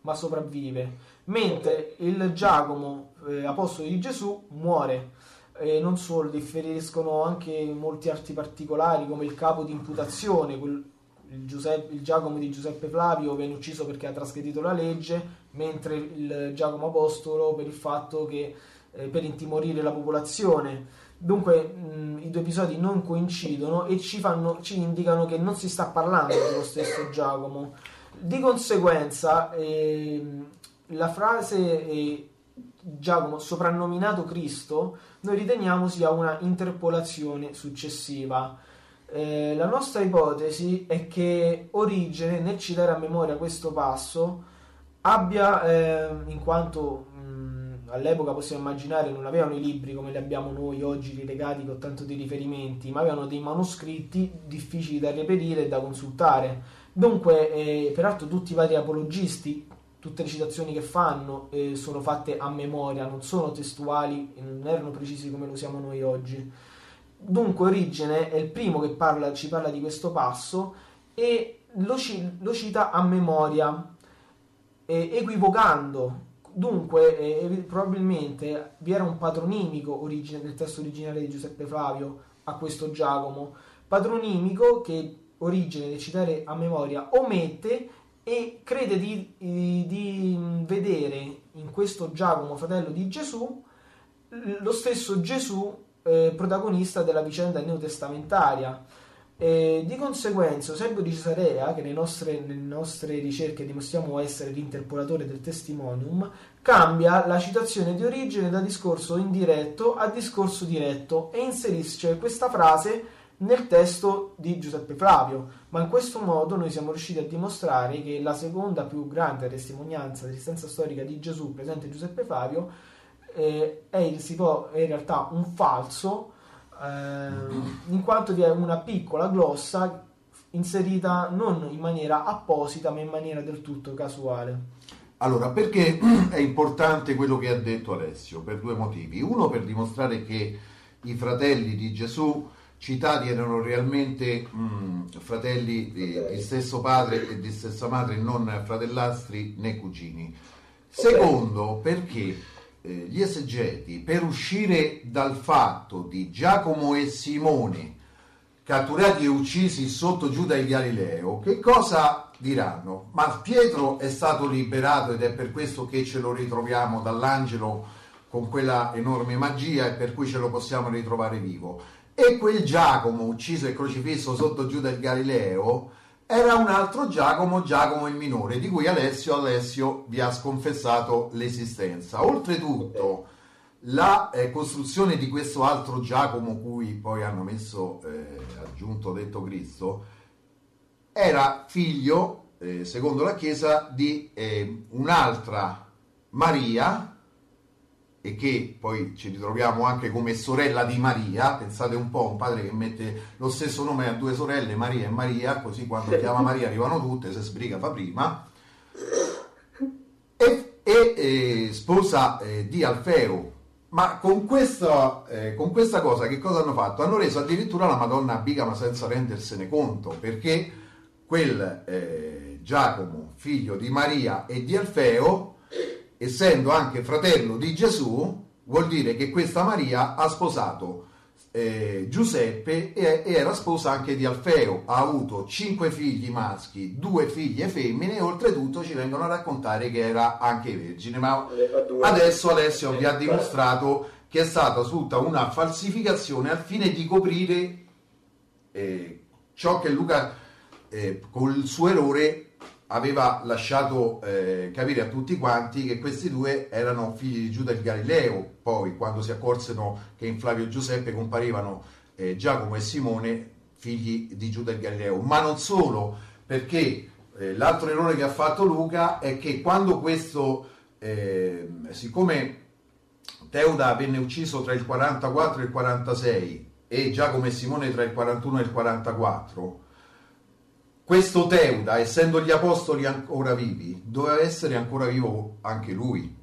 ma sopravvive, mentre il Giacomo, eh, apostolo di Gesù, muore. E non solo, differiscono anche molti altri particolari, come il capo di imputazione, quel, il, Giuseppe, il, Giacomo di Giuseppe Flavio viene ucciso perché ha trasgredito la legge, mentre il Giacomo Apostolo per il fatto che eh, per intimorire la popolazione. Dunque mh, i due episodi non coincidono e ci, fanno, ci, indicano che non si sta parlando dello stesso Giacomo. Di conseguenza eh, la frase eh, Giacomo soprannominato Cristo noi riteniamo sia una interpolazione successiva. Eh, la nostra ipotesi è che Origene, nel citare a memoria questo passo, abbia, eh, in quanto mh, all'epoca possiamo immaginare non avevano i libri come li abbiamo noi oggi rilegati con tanto di riferimenti, ma avevano dei manoscritti difficili da reperire e da consultare. Dunque, eh, peraltro tutti i vari apologisti, tutte le citazioni che fanno eh, sono fatte a memoria, non sono testuali, non erano precisi come lo siamo noi oggi. Dunque Origene è il primo che parla, ci parla di questo passo e lo, lo cita a memoria, eh, equivocando. Dunque, eh, probabilmente vi era un patronimico origine, nel testo originale di Giuseppe Flavio a questo Giacomo, patronimico che Origine di citare a memoria omette e crede di, di vedere in questo Giacomo, fratello di Gesù, lo stesso Gesù eh, protagonista della vicenda neotestamentaria. E di conseguenza, Eusebio di Cesarea, che nelle nostre, nelle nostre, ricerche dimostriamo essere l'interpolatore del testimonium, cambia la citazione di origine da discorso indiretto a discorso diretto e inserisce questa frase nel testo di Giuseppe Flavio, ma in questo modo noi siamo riusciti a dimostrare che la seconda più grande testimonianza dell'esistenza storica di Gesù presente in Giuseppe Flavio eh, è, può, è in realtà un falso Ehm, in quanto vi è una piccola glossa inserita non in maniera apposita ma in maniera del tutto casuale. Allora, perché *clears throat* è importante quello che ha detto Alessio? Per due motivi. Uno, per dimostrare che i fratelli di Gesù citati erano realmente mh, fratelli di, di, stesso padre e di stessa madre, non fratellastri né cugini. Secondo, perché eh, gli esegeti per uscire dal fatto di Giacomo e Simone catturati e uccisi sotto Giuda e Galileo, che cosa diranno? Ma Pietro è stato liberato ed è per questo che ce lo ritroviamo dall'angelo con quella enorme magia e per cui ce lo possiamo ritrovare vivo. E quel Giacomo ucciso e crocifisso sotto Giuda e Galileo era un altro Giacomo, Giacomo il minore, di cui Alessio, Alessio vi ha sconfessato l'esistenza. Oltretutto, la eh, costruzione di questo altro Giacomo, cui poi hanno messo, eh, aggiunto detto Cristo, era figlio, eh, secondo la Chiesa, di eh, un'altra Maria, e che poi ci ritroviamo anche come sorella di Maria, pensate un po', un padre che mette lo stesso nome a due sorelle, Maria e Maria, così quando *laughs* chiama Maria arrivano tutte, se sbriga fa prima, e, e, e sposa eh, di Alfeo. Ma con questa, eh, con questa cosa che cosa hanno fatto? Hanno reso addirittura la Madonna bigama senza rendersene conto, perché quel eh, Giacomo, figlio di Maria e di Alfeo, essendo anche fratello di Gesù, vuol dire che questa Maria ha sposato eh, Giuseppe e, e, era sposa anche di Alfeo. Ha avuto cinque figli maschi, due figlie femmine e oltretutto ci vengono a raccontare che era anche vergine. Ma adesso Alessio vi ha dimostrato che è stata tutta una falsificazione al fine di coprire eh, ciò che Luca eh, col suo errore aveva lasciato eh, capire a tutti quanti che questi due erano figli di Giuda il Galileo, poi quando si accorsero che in Flavio e Giuseppe comparivano eh, Giacomo e Simone, figli di Giuda il Galileo, ma non solo, perché eh, l'altro errore che ha fatto Luca è che quando questo, eh, siccome Teuda venne ucciso tra il 44 e il 46 e Giacomo e Simone tra il 41 e il 44, questo Teuda, essendo gli apostoli ancora vivi, doveva essere ancora vivo anche lui.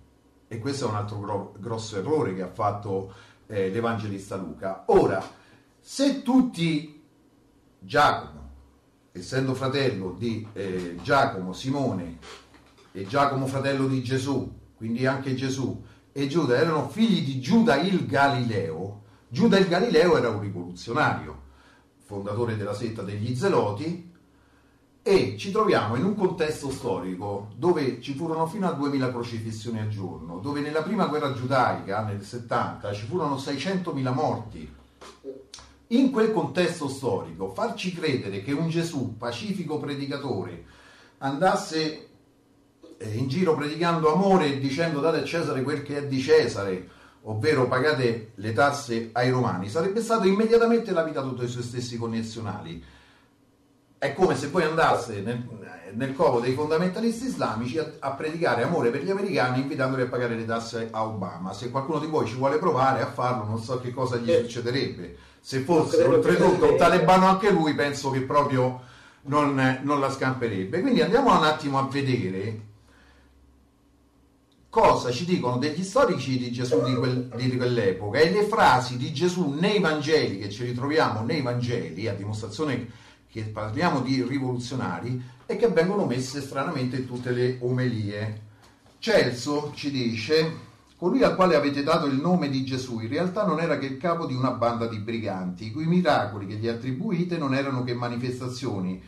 E questo è un altro gro- grosso errore che ha fatto eh, l'Evangelista Luca. Ora, se tutti Giacomo, essendo fratello di eh, Giacomo, Simone e Giacomo fratello di Gesù, quindi anche Gesù, e Giuda erano figli di Giuda il Galileo, Giuda il Galileo era un rivoluzionario, fondatore della setta degli Zeloti, e ci troviamo in un contesto storico dove ci furono fino a 2000 crocifissioni al giorno, dove nella prima guerra giudaica nel 70 ci furono 600.000 morti. In quel contesto storico, farci credere che un Gesù pacifico predicatore andasse eh, in giro predicando amore e dicendo date a Cesare quel che è di Cesare, ovvero pagate le tasse ai romani, sarebbe stato immediatamente lapitato dai suoi stessi connazionali è come se poi andasse nel, nel covo dei fondamentalisti islamici a, a, predicare amore per gli americani invitandoli a pagare le tasse a Obama. Se qualcuno di voi ci vuole provare a farlo, non so che cosa gli eh. succederebbe. Se fosse oltretutto un talebano anche lui, penso che proprio non, non la scamperebbe. Quindi andiamo un attimo a vedere cosa ci dicono degli storici di Gesù di, quel- di quell'epoca e le frasi di Gesù nei Vangeli che ci ritroviamo nei Vangeli, a dimostrazione che parliamo di rivoluzionari, e che vengono messe stranamente in tutte le omelie. Celso ci dice, colui al quale avete dato il nome di Gesù in realtà non era che il capo di una banda di briganti, i cui miracoli che gli attribuite non erano che manifestazioni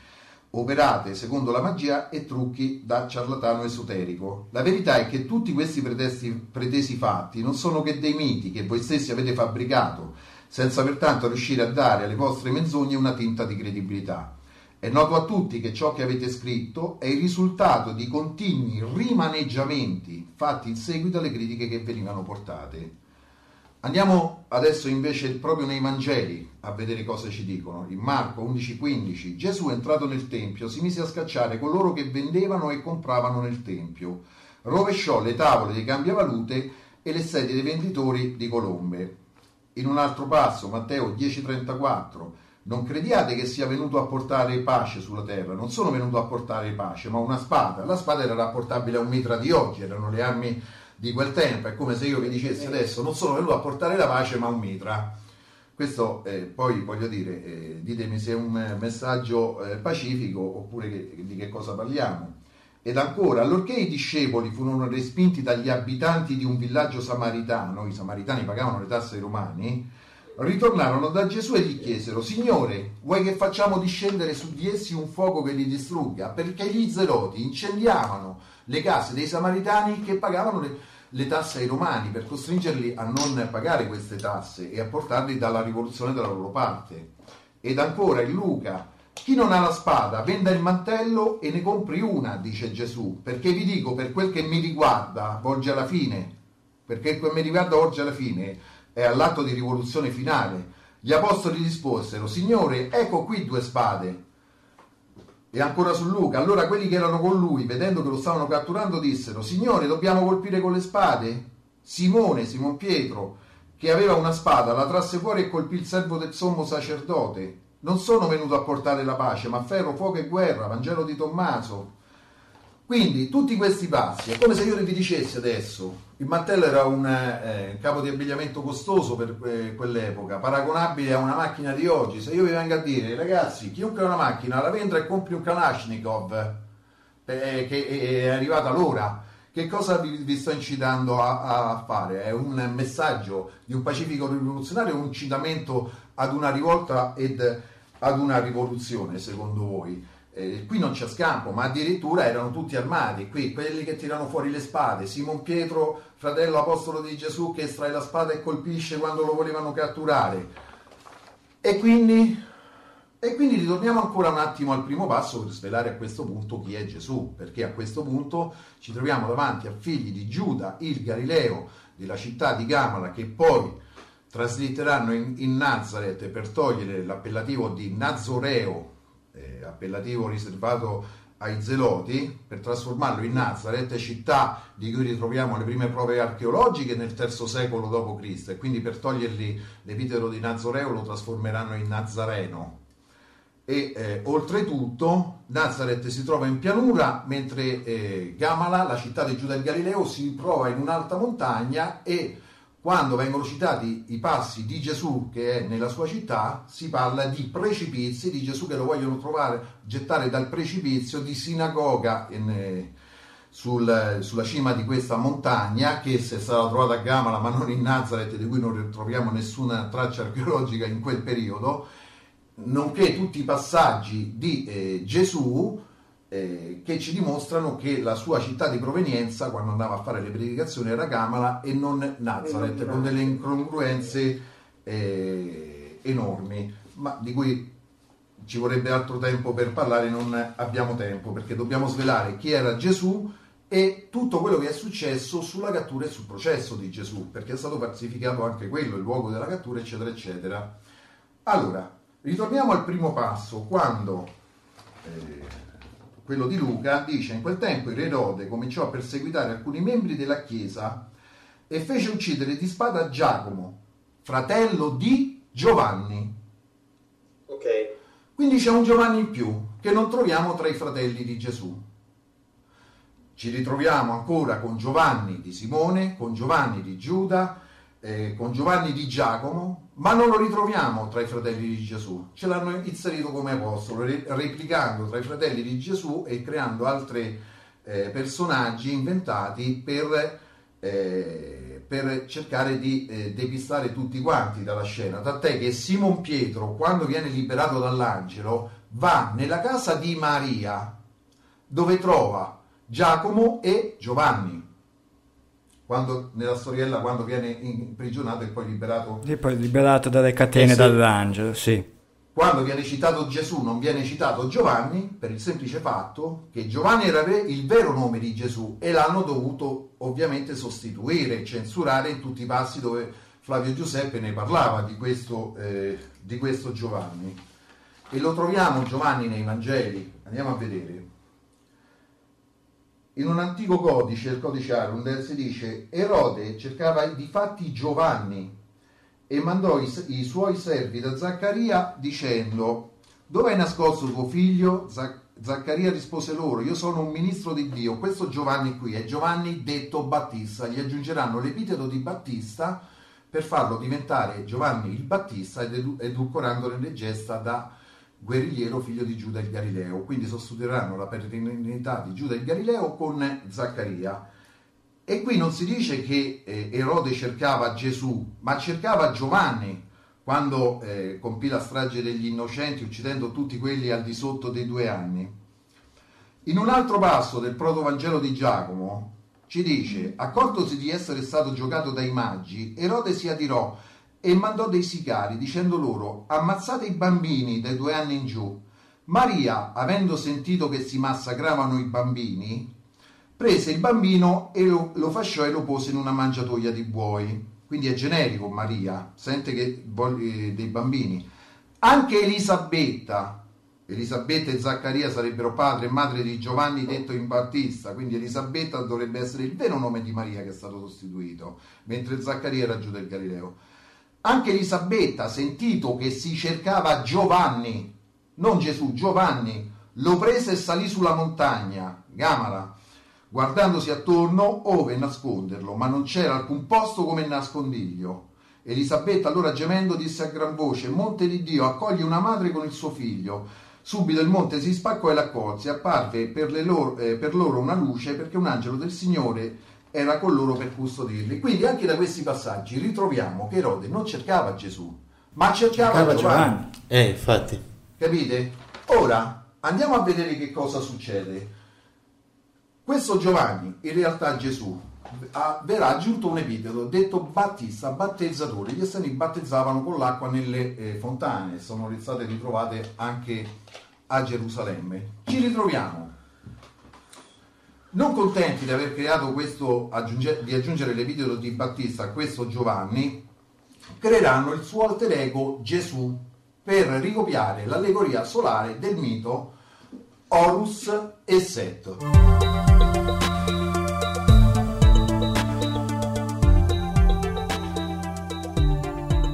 operate secondo la magia e trucchi da ciarlatano esoterico. La verità è che tutti questi pretesti, pretesi fatti non sono che dei miti che voi stessi avete fabbricato, senza pertanto riuscire a dare alle vostre menzogne una tinta di credibilità. È noto a tutti che ciò che avete scritto è il risultato di continui rimaneggiamenti fatti in seguito alle critiche che venivano portate. Andiamo adesso invece proprio nei Vangeli a vedere cosa ci dicono. In Marco 11:15 Gesù entrato nel Tempio si mise a scacciare coloro che vendevano e compravano nel Tempio, rovesciò le tavole dei cambiavalute e le sedie dei venditori di colombe. In un altro passo, Matteo 10:34 non crediate che sia venuto a portare pace sulla terra, non sono venuto a portare pace, ma una spada. La spada era rapportabile a un mitra di oggi, erano le armi di quel tempo, è come se io vi dicessi adesso non sono venuto a portare la pace ma un mitra. Questo eh, poi voglio dire, eh, ditemi se è un eh, messaggio eh, pacifico oppure che, di che cosa parliamo. Ed ancora, allorché i discepoli furono respinti dagli abitanti di un villaggio samaritano, i samaritani pagavano le tasse ai romani, ritornarono da Gesù e gli chiesero, Signore, vuoi che facciamo discendere su di essi un fuoco che li distrugga? Perché gli zeloti incendiavano le case dei samaritani che pagavano le, le tasse ai romani per costringerli a non pagare queste tasse e a portarli dalla rivoluzione dalla loro parte. Ed ancora in Luca, chi non ha la spada venda il mantello e ne compri una, dice Gesù, perché vi dico per quel che mi riguarda volge alla fine, perché quel che mi riguarda volge alla fine è all'atto di rivoluzione finale. Gli apostoli risposero, Signore, ecco qui due spade. E ancora su Luca, allora quelli che erano con lui, vedendo che lo stavano catturando, dissero, Signore, dobbiamo colpire con le spade? Simone, Simon Pietro, che aveva una spada, la trasse fuori e colpì il servo del sommo sacerdote. Non sono venuto a portare la pace, ma ferro, fuoco e guerra, Vangelo di Tommaso. Quindi tutti questi passi, è come se io vi dicessi adesso, il mantello era un eh, capo di abbigliamento costoso per eh, quell'epoca, paragonabile a una macchina di oggi. Se io vi vengo a dire, ragazzi, chiunque ha una macchina la vendra e compri un Kalashnikov, eh, che è arrivata l'ora, che cosa vi, vi sto incitando a, a, fare? È un messaggio di un pacifico rivoluzionario, un incitamento ad una rivolta ed ad una rivoluzione, secondo voi? Eh, qui non c'è scampo, ma addirittura erano tutti armati. Qui quelli che tirano fuori le spade, Simon Pietro, fratello apostolo di Gesù, che estrae la spada e colpisce quando lo volevano catturare. E quindi, e quindi ritorniamo ancora un attimo al primo passo per svelare a questo punto chi è Gesù, perché a questo punto ci troviamo davanti a figli di Giuda, il Galileo, della città di Gamala, che poi traslitteranno in, in Nazareth per togliere l'appellativo di Nazoreo eh, appellativo riservato ai Zeloti per trasformarlo in Nazareth, città di cui ritroviamo le prime prove archeologiche nel III secolo d.C. e quindi per togliergli l'epiteto di Nazoreo lo trasformeranno in Nazareno. E eh, oltretutto Nazareth si trova in pianura mentre eh, Gamala, la città di Giuda del Galileo, si trova in un'alta montagna e quando vengono citati i passi di Gesù che è nella sua città, si parla di precipizi, di Gesù che lo vogliono trovare, gettare dal precipizio di sinagoga in, eh, sul, sulla cima di questa montagna, che se sarà trovata a Gamala ma non in Nazareth, di cui non troviamo nessuna traccia archeologica in quel periodo, nonché tutti i passaggi di eh, Gesù eh, che ci dimostrano che la sua città di provenienza, quando andava a fare le predicazioni, era Gamala e non Nazareth, con delle incongruenze eh, enormi, ma di cui ci vorrebbe altro tempo per parlare, non abbiamo tempo, perché dobbiamo svelare chi era Gesù e tutto quello che è successo sulla cattura e sul processo di Gesù, perché è stato falsificato anche quello, il luogo della cattura, eccetera, eccetera. Allora, ritorniamo al primo passo, quando... Eh, quello di Luca, dice in quel tempo il re Erode cominciò a perseguitare alcuni membri della Chiesa e fece uccidere di spada Giacomo, fratello di Giovanni. Ok. Quindi c'è un Giovanni in più che non troviamo tra i fratelli di Gesù. ci ritroviamo ancora con Giovanni di Simone, con Giovanni di Giuda, eh, con Giovanni di Giacomo, ma non lo ritroviamo tra i fratelli di Gesù. Ce l'hanno inserito come apostolo, re- replicando tra i fratelli di Gesù e creando altri eh, personaggi inventati per, eh, per cercare di eh, depistare tutti quanti dalla scena. Tant'è che Simon Pietro, quando viene liberato dall'angelo, va nella casa di Maria, dove trova Giacomo e Giovanni. Quando, nella storiella, quando viene imprigionato e poi liberato E poi liberato dalle catene Eh sì. dall'angelo, sì. quando viene citato Gesù non viene citato Giovanni per il semplice fatto che Giovanni era il vero nome di Gesù e l'hanno dovuto ovviamente sostituire, censurare in tutti i passi dove Flavio Giuseppe ne parlava di questo, eh, di questo Giovanni. E lo troviamo Giovanni nei Vangeli, andiamo a vedere. In un antico codice, il codice Arundel, si dice Erode cercava di fatti Giovanni e mandò i, i suoi servi da Zaccaria dicendo dove hai nascosto tuo figlio? Zac- Zaccaria rispose loro io sono un ministro di Dio questo Giovanni qui è Giovanni detto Battista gli aggiungeranno l'epiteto di Battista per farlo diventare Giovanni il Battista ed edu- edulcorandone le gesta da guerrigliero figlio di Giuda il Galileo quindi sostituiranno la paternità di Giuda il Galileo con Zaccaria e qui non si dice che eh, Erode cercava Gesù, ma cercava Giovanni quando eh, compì la strage degli innocenti, uccidendo tutti quelli al di sotto dei due anni. In un altro passo del protovangelo di Giacomo ci dice, accortosi di essere stato giocato dai magi, Erode si adirò e mandò dei sicari, dicendo loro, ammazzate i bambini dai due anni in giù. Maria, avendo sentito che si massacravano i bambini, prese il bambino e lo, lo fasciò e lo pose in una mangiatoia di buoi. Quindi è generico Maria, sente che vuole dei bambini. Anche Elisabetta, Elisabetta e Zaccaria sarebbero padre e madre di Giovanni detto in Battista, quindi Elisabetta dovrebbe essere il vero nome di Maria che è stato sostituito, mentre Zaccaria era Giuda del Galileo. Anche Elisabetta, sentito che si cercava Giovanni, non Gesù, Giovanni, lo prese e salì sulla montagna, Gamala, guardandosi attorno ove nasconderlo, ma non c'era alcun posto come nascondiglio. Elisabetta allora gemendo disse a gran voce, Monte di Dio, accoglie una madre con il suo figlio. Subito il monte si spaccò e l'accolse, apparve per, loro, eh, per loro una luce perché un angelo del Signore era con loro per custodirli. Quindi anche da questi passaggi ritroviamo che Erode non cercava Gesù, ma cercava, Cercava Giovanni. Giovanni. Eh, infatti. Capite? Ora andiamo a vedere che cosa succede. Questo Giovanni, in realtà Gesù, ha- verrà aggiunto un epiteto detto Battista, battezzatore. Gli esterni battezzavano con l'acqua nelle eh, fontane, sono state ritrovate anche a Gerusalemme. Ci ritroviamo. Non contenti di aver creato questo, di aggiungere l'epiteto di Battista a questo Giovanni, creeranno il suo alter ego Gesù per ricopiare l'allegoria solare del mito Horus e Set.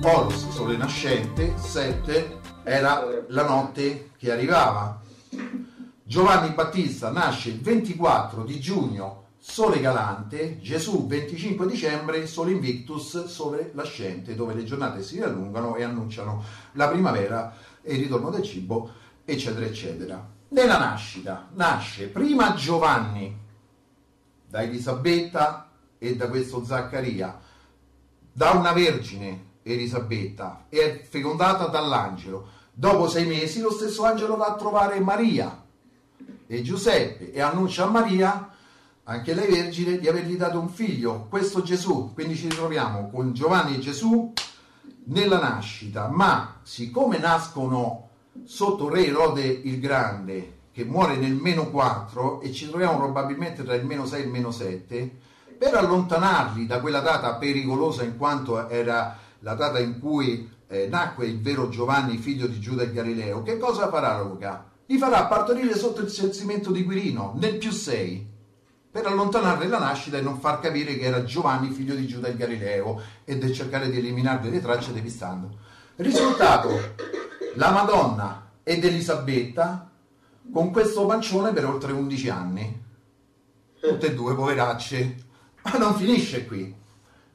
Horus, sole nascente, Set era la notte che arrivava. Giovanni Battista nasce il 24 di giugno, sole galante, Gesù 25 dicembre, sole invictus, sole nascente, dove le giornate si allungano e annunciano la primavera e il ritorno del cibo, eccetera, eccetera. Nella nascita nasce prima Giovanni da Elisabetta e da questo Zaccaria, da una vergine Elisabetta è fecondata dall'angelo. Dopo sei mesi lo stesso angelo va a trovare Maria e Giuseppe e annuncia a Maria, anche lei vergine, di avergli dato un figlio, questo Gesù. Quindi ci ritroviamo con Giovanni e Gesù nella nascita, ma siccome nascono sotto re Erode il Grande, che muore nel meno 4 e ci troviamo probabilmente tra il meno 6 e il meno 7, per allontanarli da quella data pericolosa in quanto era la data in cui eh, nacque il vero Giovanni, figlio di Giuda e Galileo, che cosa farà Luca? Li farà partorire sotto il censimento di Quirino, nel più 6, per allontanarne la nascita e non far capire che era Giovanni, figlio di Giuda e Galileo, e di cercare di eliminarne le tracce depistando. Risultato, la Madonna ed Elisabetta con questo pancione per oltre 11 anni. tutte e due poveracce. Ma non finisce qui,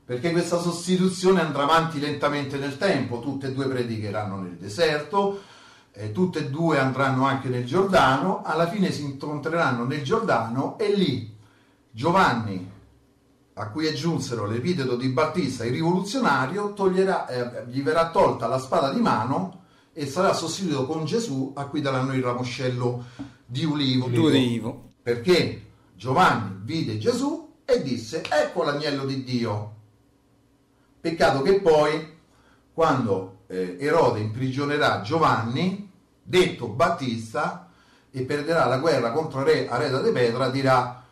perché questa sostituzione andrà avanti lentamente nel tempo, tutte e due predicheranno nel deserto, eh, tutte e due andranno anche nel Giordano, alla fine si incontreranno nel Giordano e lì Giovanni, a cui aggiunsero l'epiteto di Battista, il rivoluzionario, toglierà, eh, gli verrà tolta la spada di mano e sarà sostituito con Gesù, a cui daranno il ramoscello di ulivo. D'Urivo. Perché Giovanni vide Gesù e disse, ecco l'agnello di Dio. Peccato che poi, quando eh, Erode imprigionerà Giovanni, detto Battista, e perderà la guerra contro Re Areda de Petra, dirà,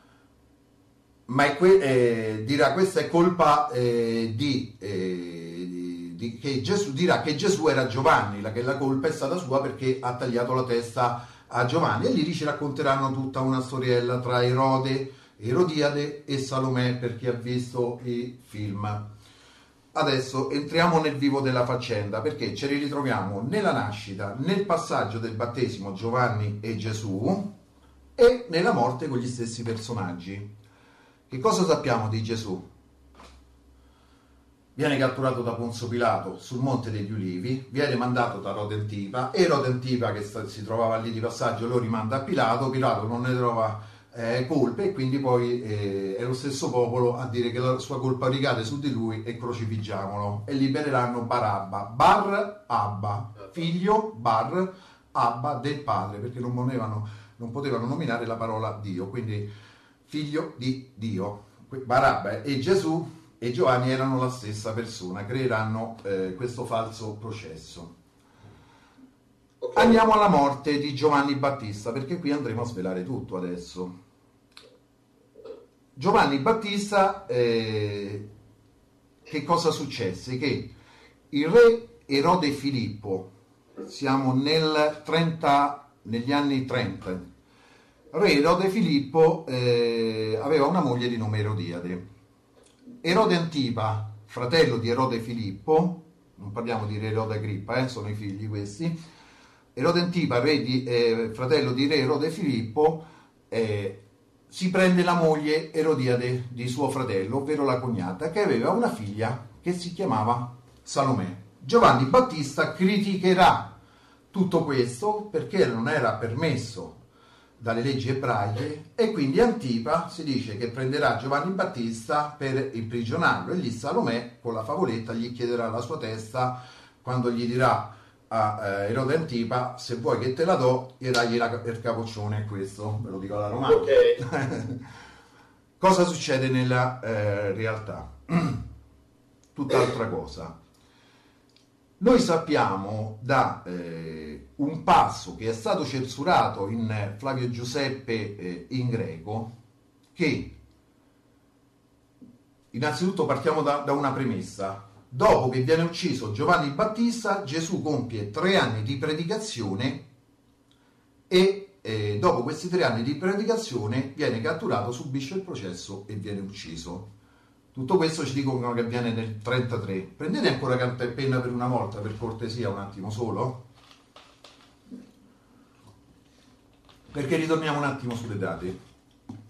ma que- eh, dirà questa è colpa eh, di, eh, di- di- che Gesù dirà che Gesù era Giovanni, la, che la colpa è stata sua perché ha tagliato la testa a Giovanni e lì ci racconteranno tutta una storiella tra Erode, Erodiade e Salomè per chi ha visto i film. Adesso entriamo nel vivo della faccenda perché ce li ritroviamo nella nascita, nel passaggio del battesimo Giovanni e Gesù e nella morte con gli stessi personaggi. Che cosa sappiamo di Gesù? Viene catturato da Ponzio Pilato sul Monte degli Ulivi, viene mandato da Erode Antipa, Erode Antipa che si trovava lì di passaggio lo rimanda a Pilato, Pilato non ne trova eh, colpe e quindi poi eh, è lo stesso popolo a dire che la sua colpa ricade su di lui e crocifigiamolo e libereranno Barabba, Bar Abba, figlio Bar Abba del padre perché non potevano, non potevano nominare la parola Dio, quindi figlio di Dio. Barabba e Gesù e Giovanni erano la stessa persona, creeranno eh, questo falso processo. Andiamo alla morte di Giovanni Battista, perché qui andremo a svelare tutto adesso. Giovanni Battista, eh, che cosa successe? Che il re Erode Filippo, siamo nel 30, negli anni 30, re Erode Filippo eh, aveva una moglie di nome Erodiade. Erode Antipa, fratello di Erode Filippo, non parliamo di re Erode Agrippa, eh, sono i figli questi, Erode Antipa, di, eh, fratello di re Erode Filippo, eh, si prende la moglie Erodiade di suo fratello, ovvero la cognata, che aveva una figlia che si chiamava Salomè. Giovanni Battista criticherà tutto questo perché non era permesso dalle leggi ebraiche e quindi Antipa si dice che prenderà Giovanni Battista per imprigionarlo e lì Salomè con la favoletta gli chiederà la sua testa quando gli dirà a eh, Erode Antipa se vuoi che te la do e dagli la- il capoccione questo ve lo dico alla romana Ok. *laughs* cosa succede nella eh, realtà? *clears throat* Tutt'altra cosa. Noi sappiamo da eh, un passo che è stato censurato in Flavio Giuseppe eh, in greco che innanzitutto partiamo da, da una premessa. Dopo che viene ucciso Giovanni Battista, Gesù compie tre anni di predicazione e eh, dopo questi tre anni di predicazione viene catturato, subisce il processo e viene ucciso. Tutto questo ci dicono che avviene nel 33. Prendete ancora carta e penna per una volta, per cortesia, un attimo solo. Perché ritorniamo un attimo sulle date.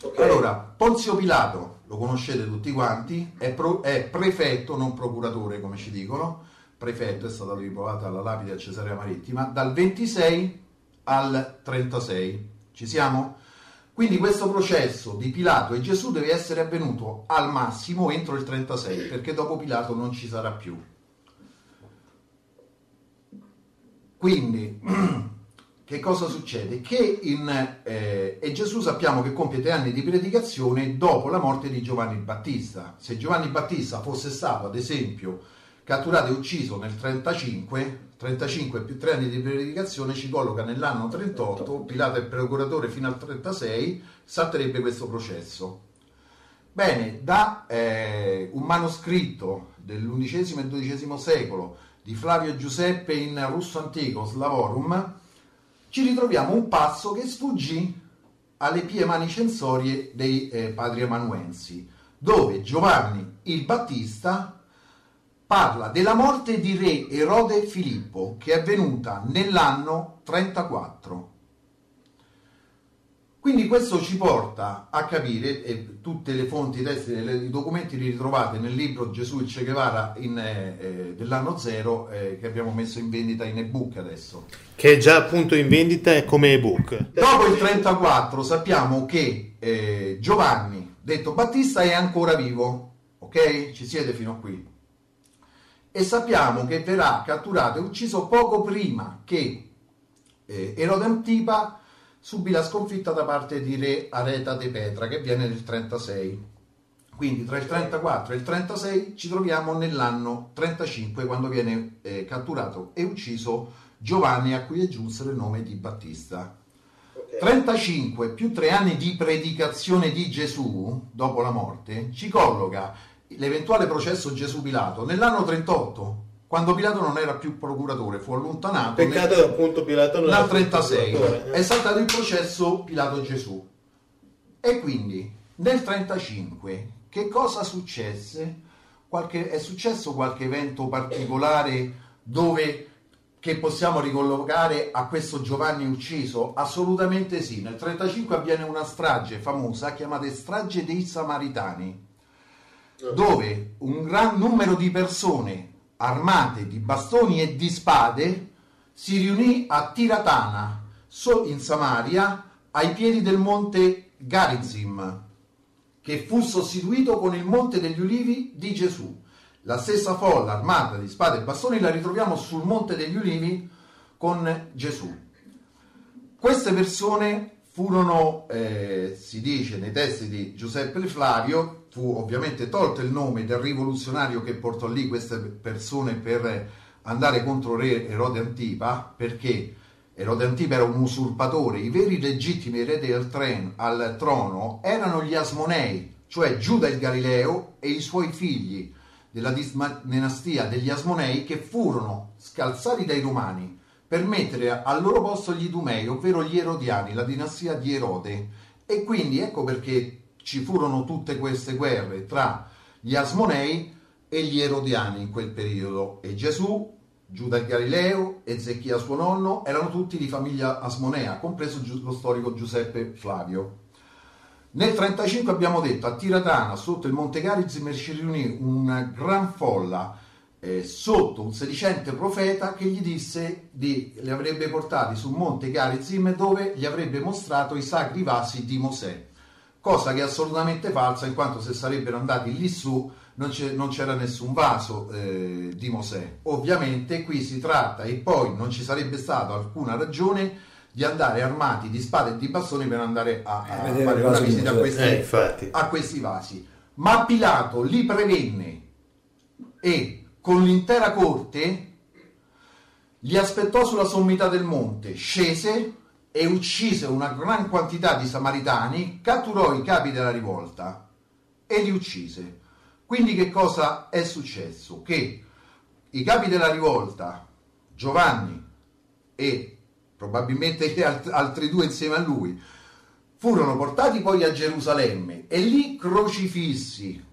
Ok. Allora, Ponzio Pilato, lo conoscete tutti quanti, è, pro- è prefetto, non procuratore come ci dicono, prefetto, è stata riprovata alla lapide a Cesarea Marittima, dal 26 al 36. Ci siamo? Quindi questo processo di Pilato e Gesù deve essere avvenuto al massimo entro il 36, perché dopo Pilato non ci sarà più. Quindi, *clears throat* che cosa succede? Che in, eh, e Gesù sappiamo che compie tre anni di predicazione dopo la morte di Giovanni Battista. Se Giovanni Battista fosse stato, ad esempio, catturato e ucciso nel 35, 35 più tre anni di predicazione ci colloca nell'anno 38, Pilato è procuratore fino al 36, salterebbe questo processo. Bene, da eh, un manoscritto dell'undicesimo e dodicesimo secolo di Flavio Giuseppe in russo antico Slavorum, ci ritroviamo un passo che sfuggì alle pie mani censorie dei eh, padri amanuensi, dove Giovanni il Battista parla della morte di re Erode Filippo, che è avvenuta nell'anno 34. Quindi questo ci porta a capire, e tutte le fonti, i testi, i documenti li ritrovate nel libro Gesù il Che Guevara in, eh, eh, dell'anno zero eh, che abbiamo messo in vendita in ebook adesso. Che è già appunto in vendita come ebook. Dopo il 34 sappiamo che eh, Giovanni, detto Battista, è ancora vivo, ok? Ci siete fino a qui. E sappiamo che verrà catturato e ucciso poco prima che eh, Erode Antipa subì la sconfitta da parte di re Areta de Petra che viene nel 36. Quindi tra il 34 e il 36 ci troviamo nell'anno 35 quando viene eh, catturato e ucciso Giovanni a cui è giunse il nome di Battista. 35 più 3 anni di predicazione di Gesù dopo la morte ci colloca l'eventuale processo Gesù-Pilato nell'anno 38 quando Pilato non era più procuratore, fu allontanato nel- Peccato che appunto Pilato non dal era più 36 procuratore. è saltato il processo Pilato-Gesù e quindi nel 35 che cosa successe? Qualche- è successo qualche evento particolare dove che possiamo ricollocare a questo Giovanni ucciso? Assolutamente sì. Nel 35 avviene una strage famosa chiamata strage dei Samaritani, dove un gran numero di persone armate di bastoni e di spade si riunì a Tiratana, so- in Samaria, ai piedi del monte Garizim, che fu sostituito con il monte degli ulivi di Gesù. La stessa folla armata di spade e bastoni la ritroviamo sul monte degli ulivi con Gesù. Queste persone furono, eh, si dice nei testi di Giuseppe Flavio, fu ovviamente tolto il nome del rivoluzionario che portò lì queste persone per andare contro re Erode Antipa, perché Erode Antipa era un usurpatore, i veri legittimi eredi al, al trono erano gli Asmonei, cioè Giuda il Galileo e i suoi figli della dinastia degli Asmonei che furono scalzati dai romani per mettere al loro posto gli Idumei, ovvero gli Erodiani, la dinastia di Erode. E quindi ecco perché ci furono tutte queste guerre tra gli Asmonei e gli Erodiani in quel periodo. E Gesù, Giuda il Galileo, Ezechia suo nonno, erano tutti di famiglia asmonea, compreso lo storico Giuseppe Flavio. Nel 35 abbiamo detto a Tiratana, sotto il Monte Garizim, si riunì una gran folla eh, sotto un sedicente profeta che gli disse di, li avrebbe portati sul Monte Garizim dove gli avrebbe mostrato i sacri vasi di Mosè. Cosa che è assolutamente falsa, in quanto se sarebbero andati lì su non, c'è- non c'era nessun vaso eh, di Mosè. Ovviamente qui si tratta, e poi non ci sarebbe stata alcuna ragione di andare armati di spade e di bastoni per andare a, a vedere fare una visita a questi, Eh, a questi vasi. Ma Pilato li prevenne e con l'intera corte li aspettò sulla sommità del monte, scese e uccise una gran quantità di samaritani, catturò i capi della rivolta e li uccise. Quindi che cosa è successo? Che i capi della rivolta, Giovanni e probabilmente altri due insieme a lui, furono portati poi a Gerusalemme e lì crocifissi.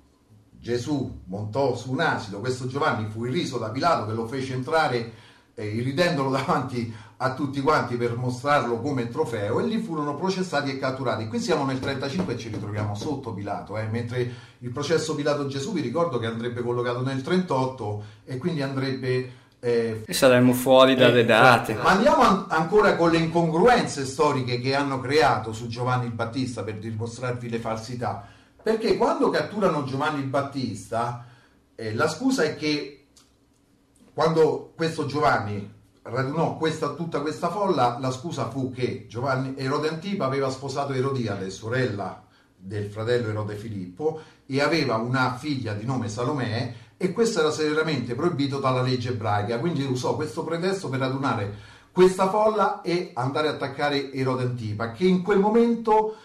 Gesù montò su un asino, questo Giovanni fu irriso da Pilato che lo fece entrare eh, irridendolo davanti a tutti quanti per mostrarlo come trofeo e lì furono processati e catturati. Qui siamo nel 35 e ci ritroviamo sotto Pilato, eh, mentre il processo Pilato-Gesù vi ricordo che andrebbe collocato nel 38 e quindi andrebbe... eh, E saremmo fuori dalle Eh, date. ma andiamo an- ancora con le incongruenze storiche che hanno creato su Giovanni il Battista per dimostrarvi le falsità. Perché quando catturano Giovanni il Battista, eh, la scusa è che quando questo Giovanni radunò questa- tutta questa folla, la scusa fu che Giovanni Erode Antipa aveva sposato Erodiade, sorella del fratello Erode Filippo, e aveva una figlia di nome Salomè, e questo era severamente proibito dalla legge ebraica. Quindi usò questo pretesto per radunare questa folla e andare a attaccare Erode Antipa, che in quel momento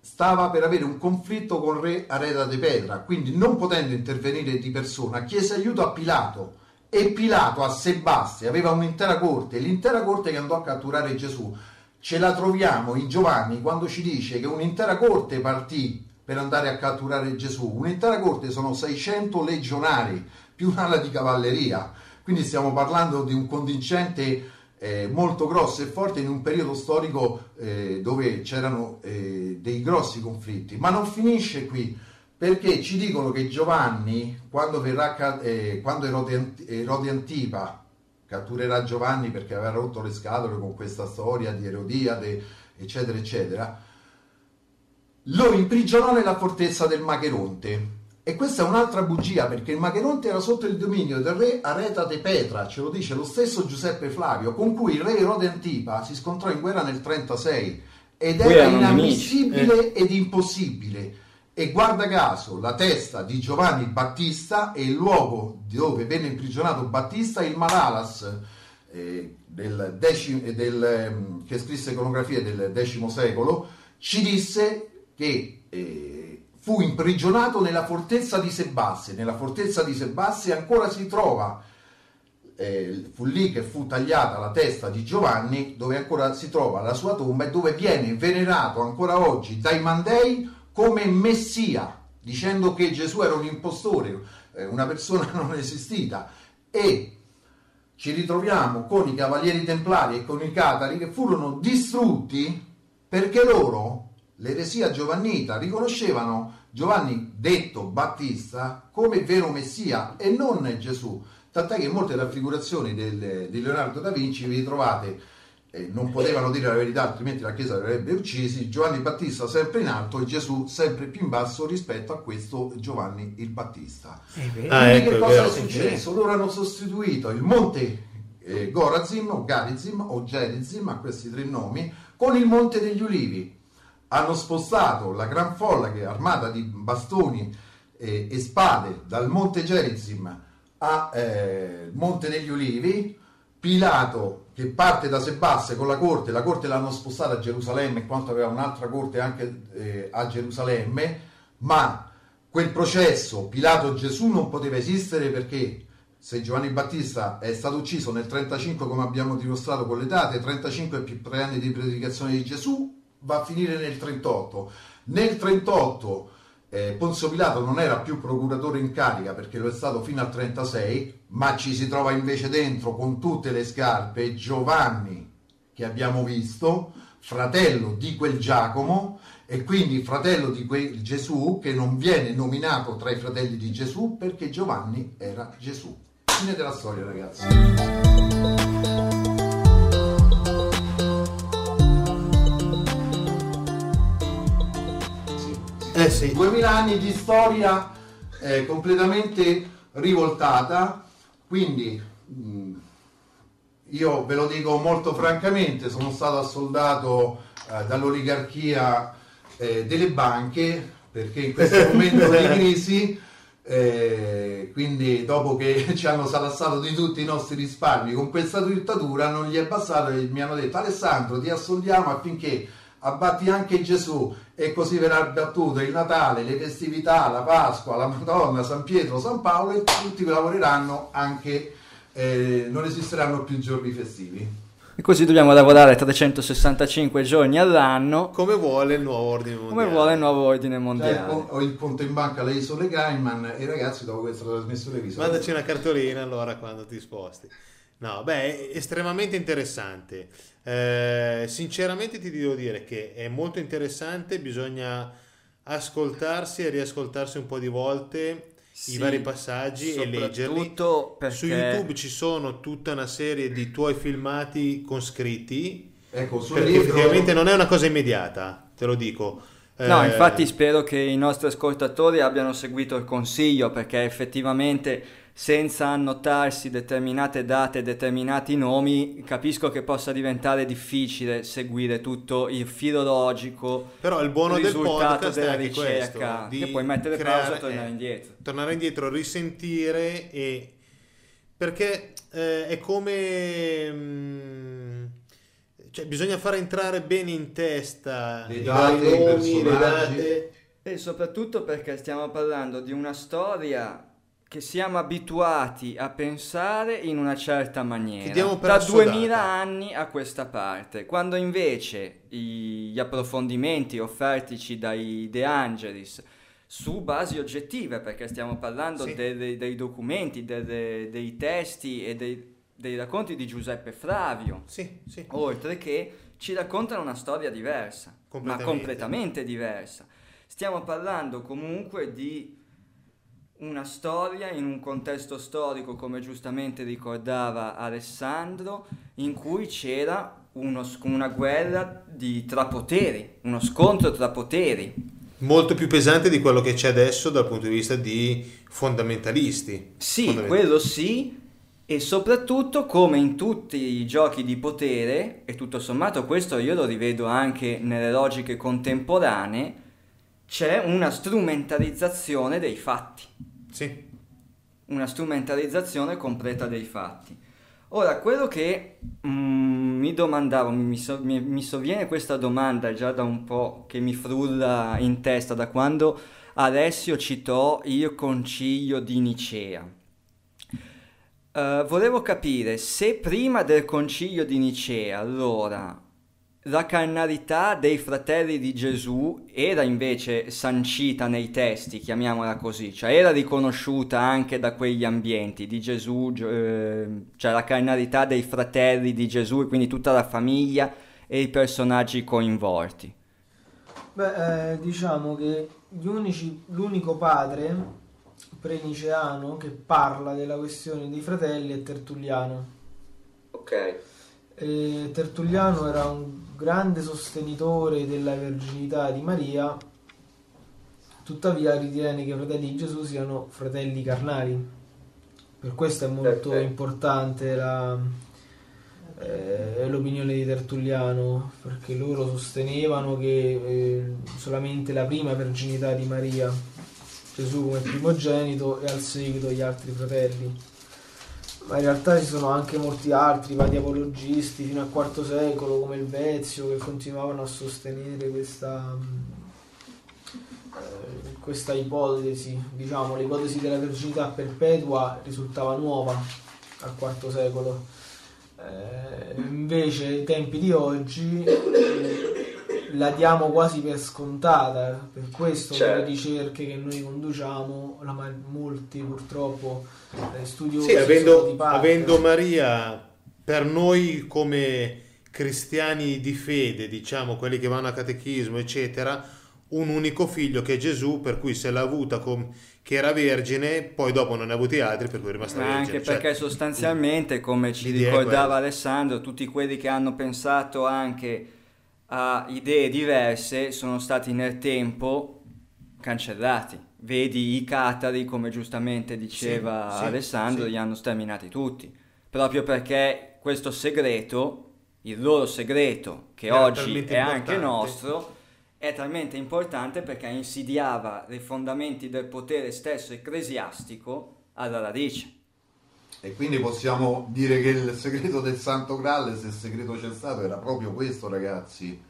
stava per avere un conflitto con re Areta de Petra, quindi non potendo intervenire di persona, chiese aiuto a Pilato e Pilato a Sebastia aveva un'intera corte, l'intera corte che andò a catturare Gesù. Ce la troviamo in Giovanni quando ci dice che un'intera corte partì per andare a catturare Gesù. Un'intera corte sono 600 legionari più un'ala di cavalleria. Quindi stiamo parlando di un contingente eh, molto grosso e forte in un periodo storico eh, dove c'erano eh, dei grossi conflitti. Ma non finisce qui, perché ci dicono che Giovanni, quando, verrà, eh, quando Erode, Ant- Erode Antipa catturerà Giovanni perché aveva rotto le scatole con questa storia di Erodiade, eccetera, eccetera, lo imprigionò nella fortezza del Macheronte. E questa è un'altra bugia perché il Macheronte era sotto il dominio del re Areta de Petra, ce lo dice lo stesso Giuseppe Flavio, con cui il re Erode Antipa si scontrò in guerra nel 36 ed era erano inammissibile ed impossibile. E guarda caso, la testa di Giovanni Battista e il luogo dove venne imprigionato Battista, il Malalas, eh, del decim- eh, del, ehm, che scrisse iconografie del X secolo, ci disse che eh, fu imprigionato nella fortezza di Sebasse. Nella fortezza di Sebasse ancora si trova, eh, fu lì che fu tagliata la testa di Giovanni, dove ancora si trova la sua tomba e dove viene venerato ancora oggi dai Mandei come Messia, dicendo che Gesù era un impostore, eh, una persona *laughs* non esistita. E ci ritroviamo con i cavalieri templari e con i catari che furono distrutti perché loro, l'eresia giovannita, riconoscevano Giovanni detto Battista come vero messia e non Gesù. Tant'è che in molte raffigurazioni del- di Leonardo da Vinci vi trovate, eh, non potevano dire la verità altrimenti la Chiesa li avrebbe uccisi, Giovanni Battista sempre in alto e Gesù sempre più in basso rispetto a questo Giovanni il Battista. Ah, ecco, che è cosa vero. è successo? Loro hanno sostituito il monte eh, Gorazim o Garizim o Gerizim, a questi tre nomi, con il monte degli ulivi. Hanno spostato la gran folla che è armata di bastoni eh, e spade dal monte Gerizim al monte degli ulivi. Pilato che parte da Sebasse con la corte, la corte l'hanno spostata a Gerusalemme, in quanto aveva un'altra corte anche eh, a Gerusalemme, ma quel processo Pilato Gesù non poteva esistere perché se Giovanni Battista è stato ucciso nel 35 come abbiamo dimostrato con le date 35 più 3 anni di predicazione di Gesù va a finire nel 38 nel 38 eh, Ponzio Pilato non era più procuratore in carica perché lo è stato fino al 36 ma ci si trova invece dentro con tutte le scarpe Giovanni che abbiamo visto fratello di quel Giacomo e quindi fratello di quel Gesù che non viene nominato tra i fratelli di Gesù perché Giovanni era Gesù. Fine della storia ragazzi. Eh sì. 2000 anni di storia eh, completamente rivoltata, quindi mh, io ve lo dico molto francamente, sono stato assoldato eh, dall'oligarchia eh, delle banche perché in questo *laughs* momento di crisi, eh, quindi dopo che *laughs* ci hanno salassato di tutti i nostri risparmi con questa dittatura, non gli è bastato e mi hanno detto Alessandro ti assoldiamo affinché abbatti anche Gesù e così verrà abbattuto il Natale, le festività, la Pasqua, la Madonna, San Pietro, San Paolo e tutti lavoreranno anche, eh, non esisteranno più giorni festivi. E così dobbiamo lavorare 365 giorni all'anno Come vuole il nuovo ordine mondiale. come vuole il nuovo ordine Cioè, mondiale. ho, ho il conto in banca alle isole Cayman e i ragazzi dopo questa trasmissione vi saluto. Mandaci una cartolina allora quando ti sposti. No, beh, è estremamente interessante. Eh, sinceramente ti devo dire che è molto interessante, bisogna ascoltarsi e riascoltarsi un po' di volte Sì, i vari passaggi e leggerli. perché Su YouTube ci sono tutta una serie di tuoi filmati con scritti, Ecco, sul perché libro- effettivamente non è una cosa immediata, te lo dico. No, Eh, infatti spero che i nostri ascoltatori abbiano seguito il consiglio perché effettivamente senza annotarsi determinate date e determinati nomi capisco che possa diventare difficile seguire tutto il filologico Però il buono del risultato podcast è della anche ricerca questo, di che puoi mettere creare- pausa e tornare eh, indietro. tornare indietro, risentire e perché eh, è come mm, cioè bisogna far entrare bene in testa Le date, i nomi, le date. E soprattutto perché stiamo parlando di una storia che siamo abituati a pensare in una certa maniera da assodata. 2000 anni a questa parte, quando invece i- gli approfondimenti offertici dai De Angelis su basi oggettive, perché stiamo parlando Sì. delle- dei documenti, delle- dei testi e dei- dei racconti di Giuseppe Flavio, Sì, sì. oltre che ci raccontano una storia diversa, ma Completamente. completamente diversa. Stiamo parlando comunque di una storia in un contesto storico, come giustamente ricordava Alessandro, in cui c'era uno una guerra di, tra poteri, uno scontro tra poteri. Molto più pesante di quello che c'è adesso dal punto di vista di fondamentalisti. Sì, Fondament- quello sì, e soprattutto come in tutti i giochi di potere, e tutto sommato questo io lo rivedo anche nelle logiche contemporanee, c'è una strumentalizzazione dei fatti, Sì. una strumentalizzazione completa dei fatti. Ora, quello che mm, mi domandavo, mi, mi so- mi- mi sovviene questa domanda già da un po' che mi frulla in testa, da quando Alessio citò il concilio di Nicea. Eh, volevo capire se prima del concilio di Nicea, allora, la carnalità dei fratelli di Gesù era invece sancita nei testi, chiamiamola così, cioè era riconosciuta anche da quegli ambienti di Gesù, gio- eh, cioè la carnalità dei fratelli di Gesù e quindi tutta la famiglia e i personaggi coinvolti. Beh, eh, diciamo che gli unici- l'unico padre pre-niceano che parla della questione dei fratelli è Tertulliano. Ok. E Tertulliano era un grande sostenitore della verginità di Maria, tuttavia ritiene che i fratelli di Gesù siano fratelli carnali. Per questo è molto Perfetto. importante la- eh, l'opinione di Tertulliano, perché loro sostenevano che eh, solamente la prima verginità di Maria, Gesù come primogenito, e al seguito gli altri fratelli ma in realtà ci sono anche molti altri vari apologisti fino al IV secolo come il Vezio che continuavano a sostenere questa, eh, questa ipotesi, diciamo l'ipotesi della verginità perpetua risultava nuova al IV secolo. Eh, invece ai tempi di oggi la diamo quasi per scontata, per questo Certo. le ricerche che noi conduciamo, la ma- molti purtroppo eh, studiosi Sì, sono avendo, di parte. avendo Maria per noi come cristiani di fede, diciamo quelli che vanno a catechismo, eccetera, un unico figlio che è Gesù, per cui se l'ha avuta com- che era vergine, poi dopo non ne ha avuti altri, per cui è rimasta Ma vergine. anche Cioè, perché sostanzialmente, come ci ricordava. Alessandro, tutti quelli che hanno pensato anche a idee diverse sono stati nel tempo cancellati. Vedi i catari, come giustamente diceva Sì, sì, Alessandro, sì. li hanno sterminati tutti. Proprio perché questo segreto, il loro segreto, che Era oggi è anche nostro, è talmente importante perché insidiava i fondamenti del potere stesso ecclesiastico alla radice. E quindi possiamo dire che il segreto del Santo Graal, se il segreto c'è stato, era proprio questo, ragazzi.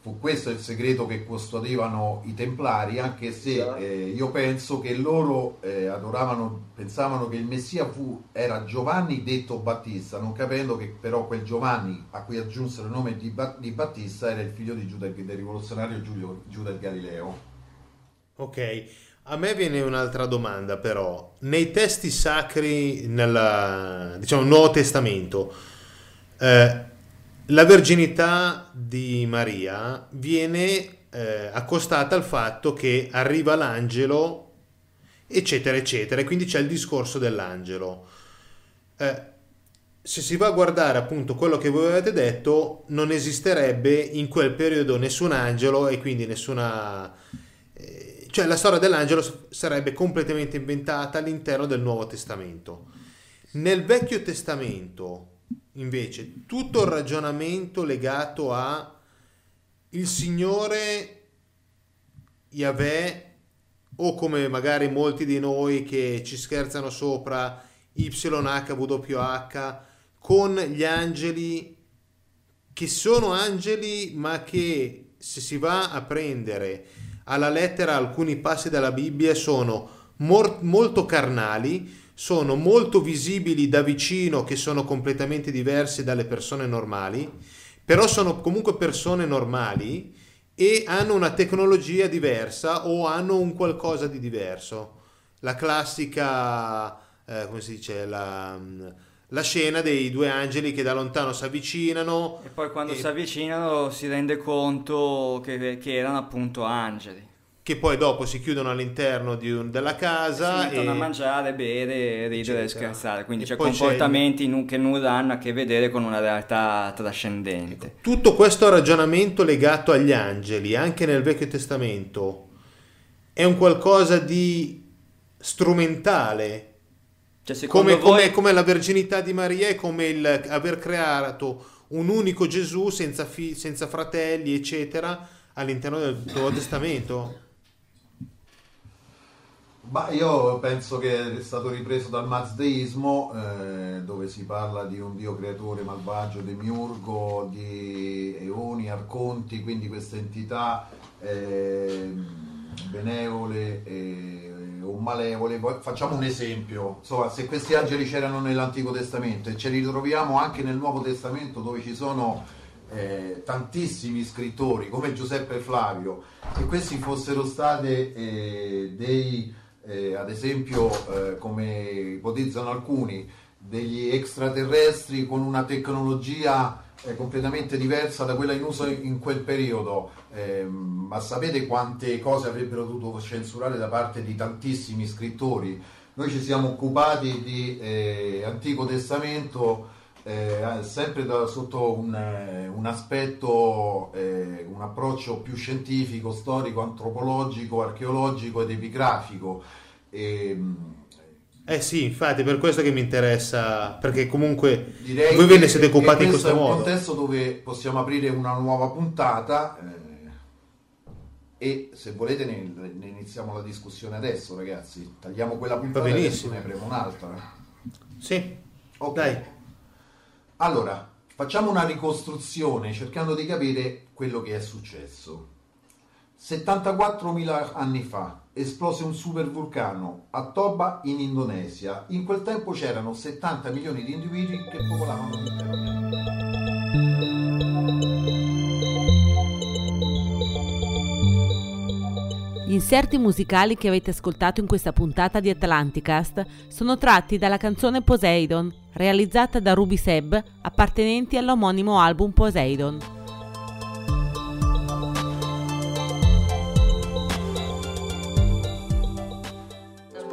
Fu questo il segreto che custodivano i Templari, anche se eh, io penso che loro eh, adoravano, pensavano che il Messia fu, era Giovanni detto Battista, non capendo che però quel Giovanni a cui aggiunsero il nome di, Ba- di Battista era il figlio di Giuda, del rivoluzionario Giulio, Giuda il Galileo. Ok, a me viene un'altra domanda però. Nei testi sacri nel diciamo, Nuovo Testamento, eh, la verginità di Maria viene eh, accostata al fatto che arriva l'angelo, eccetera, eccetera, e quindi c'è il discorso dell'angelo. Eh, se si va a guardare appunto quello che voi avete detto, non esisterebbe in quel periodo nessun angelo e quindi nessuna... cioè la storia dell'angelo sarebbe completamente inventata all'interno del Nuovo Testamento. Nel Vecchio Testamento, invece, tutto il ragionamento legato a il Signore Yahweh o come magari molti di noi che ci scherzano sopra YHWH con gli angeli che sono angeli ma che se si va a prendere alla lettera alcuni passi della Bibbia sono mor- molto carnali, sono molto visibili da vicino che sono completamente diversi dalle persone normali, però sono comunque persone normali e hanno una tecnologia diversa o hanno un qualcosa di diverso. La classica eh, come si dice, la, la scena dei due angeli che da lontano si avvicinano. E poi quando E- si avvicinano si rende conto che, che erano appunto angeli. che poi dopo si chiudono all'interno di un- della Si casa mettono e a mangiare, bere, ridere e scherzare. Quindi E c'è c'è comportamenti nu- che nulla hanno a che vedere con una realtà trascendente. tutto questo ragionamento legato agli angeli, anche nel Vecchio Testamento, è un qualcosa di strumentale, Cioè, secondo come, voi... come- come la verginità di Maria e come il aver creato un unico Gesù senza, fi- senza fratelli, eccetera, all'interno del Nuovo Testamento. Ma io penso che è stato ripreso dal mazdeismo, eh, dove si parla di un dio creatore malvagio, demiurgo, di eoni, arconti, quindi queste entità eh, benevole eh, o malevole. Facciamo un esempio, insomma, se questi angeli c'erano nell'Antico Testamento e ce li ritroviamo anche nel Nuovo Testamento dove ci sono eh, tantissimi scrittori come Giuseppe Flavio, se questi fossero stati eh, dei, eh, ad esempio, eh, come ipotizzano alcuni, degli extraterrestri con una tecnologia eh, completamente diversa da quella in uso in quel periodo, Ehm, ma sapete quante cose avrebbero dovuto censurare da parte di tantissimi scrittori? Noi ci siamo occupati di eh, Antico Testamento eh, sempre da- sotto un, eh, un aspetto, eh, un approccio più scientifico, storico, antropologico, archeologico ed epigrafico. Ehm, Eh sì, infatti, è per questo che mi interessa, perché comunque direi voi ve ne siete occupati in questo questo è un modo. contesto dove possiamo aprire una nuova puntata eh, e se volete ne, ne iniziamo la discussione adesso ragazzi tagliamo quella puntata e adesso ne apriamo un'altra Sì, Ok. dai. Allora, facciamo una ricostruzione cercando di capire quello che è successo. 74.000 anni fa esplose un supervulcano a Toba in Indonesia. In quel tempo c'erano 70 milioni di individui che popolavano l'intero pianeta. Gli inserti musicali che avete ascoltato in questa puntata di Atlanticast sono tratti dalla canzone Poseidon, realizzata da Ruby Seb, appartenenti all'omonimo album Poseidon.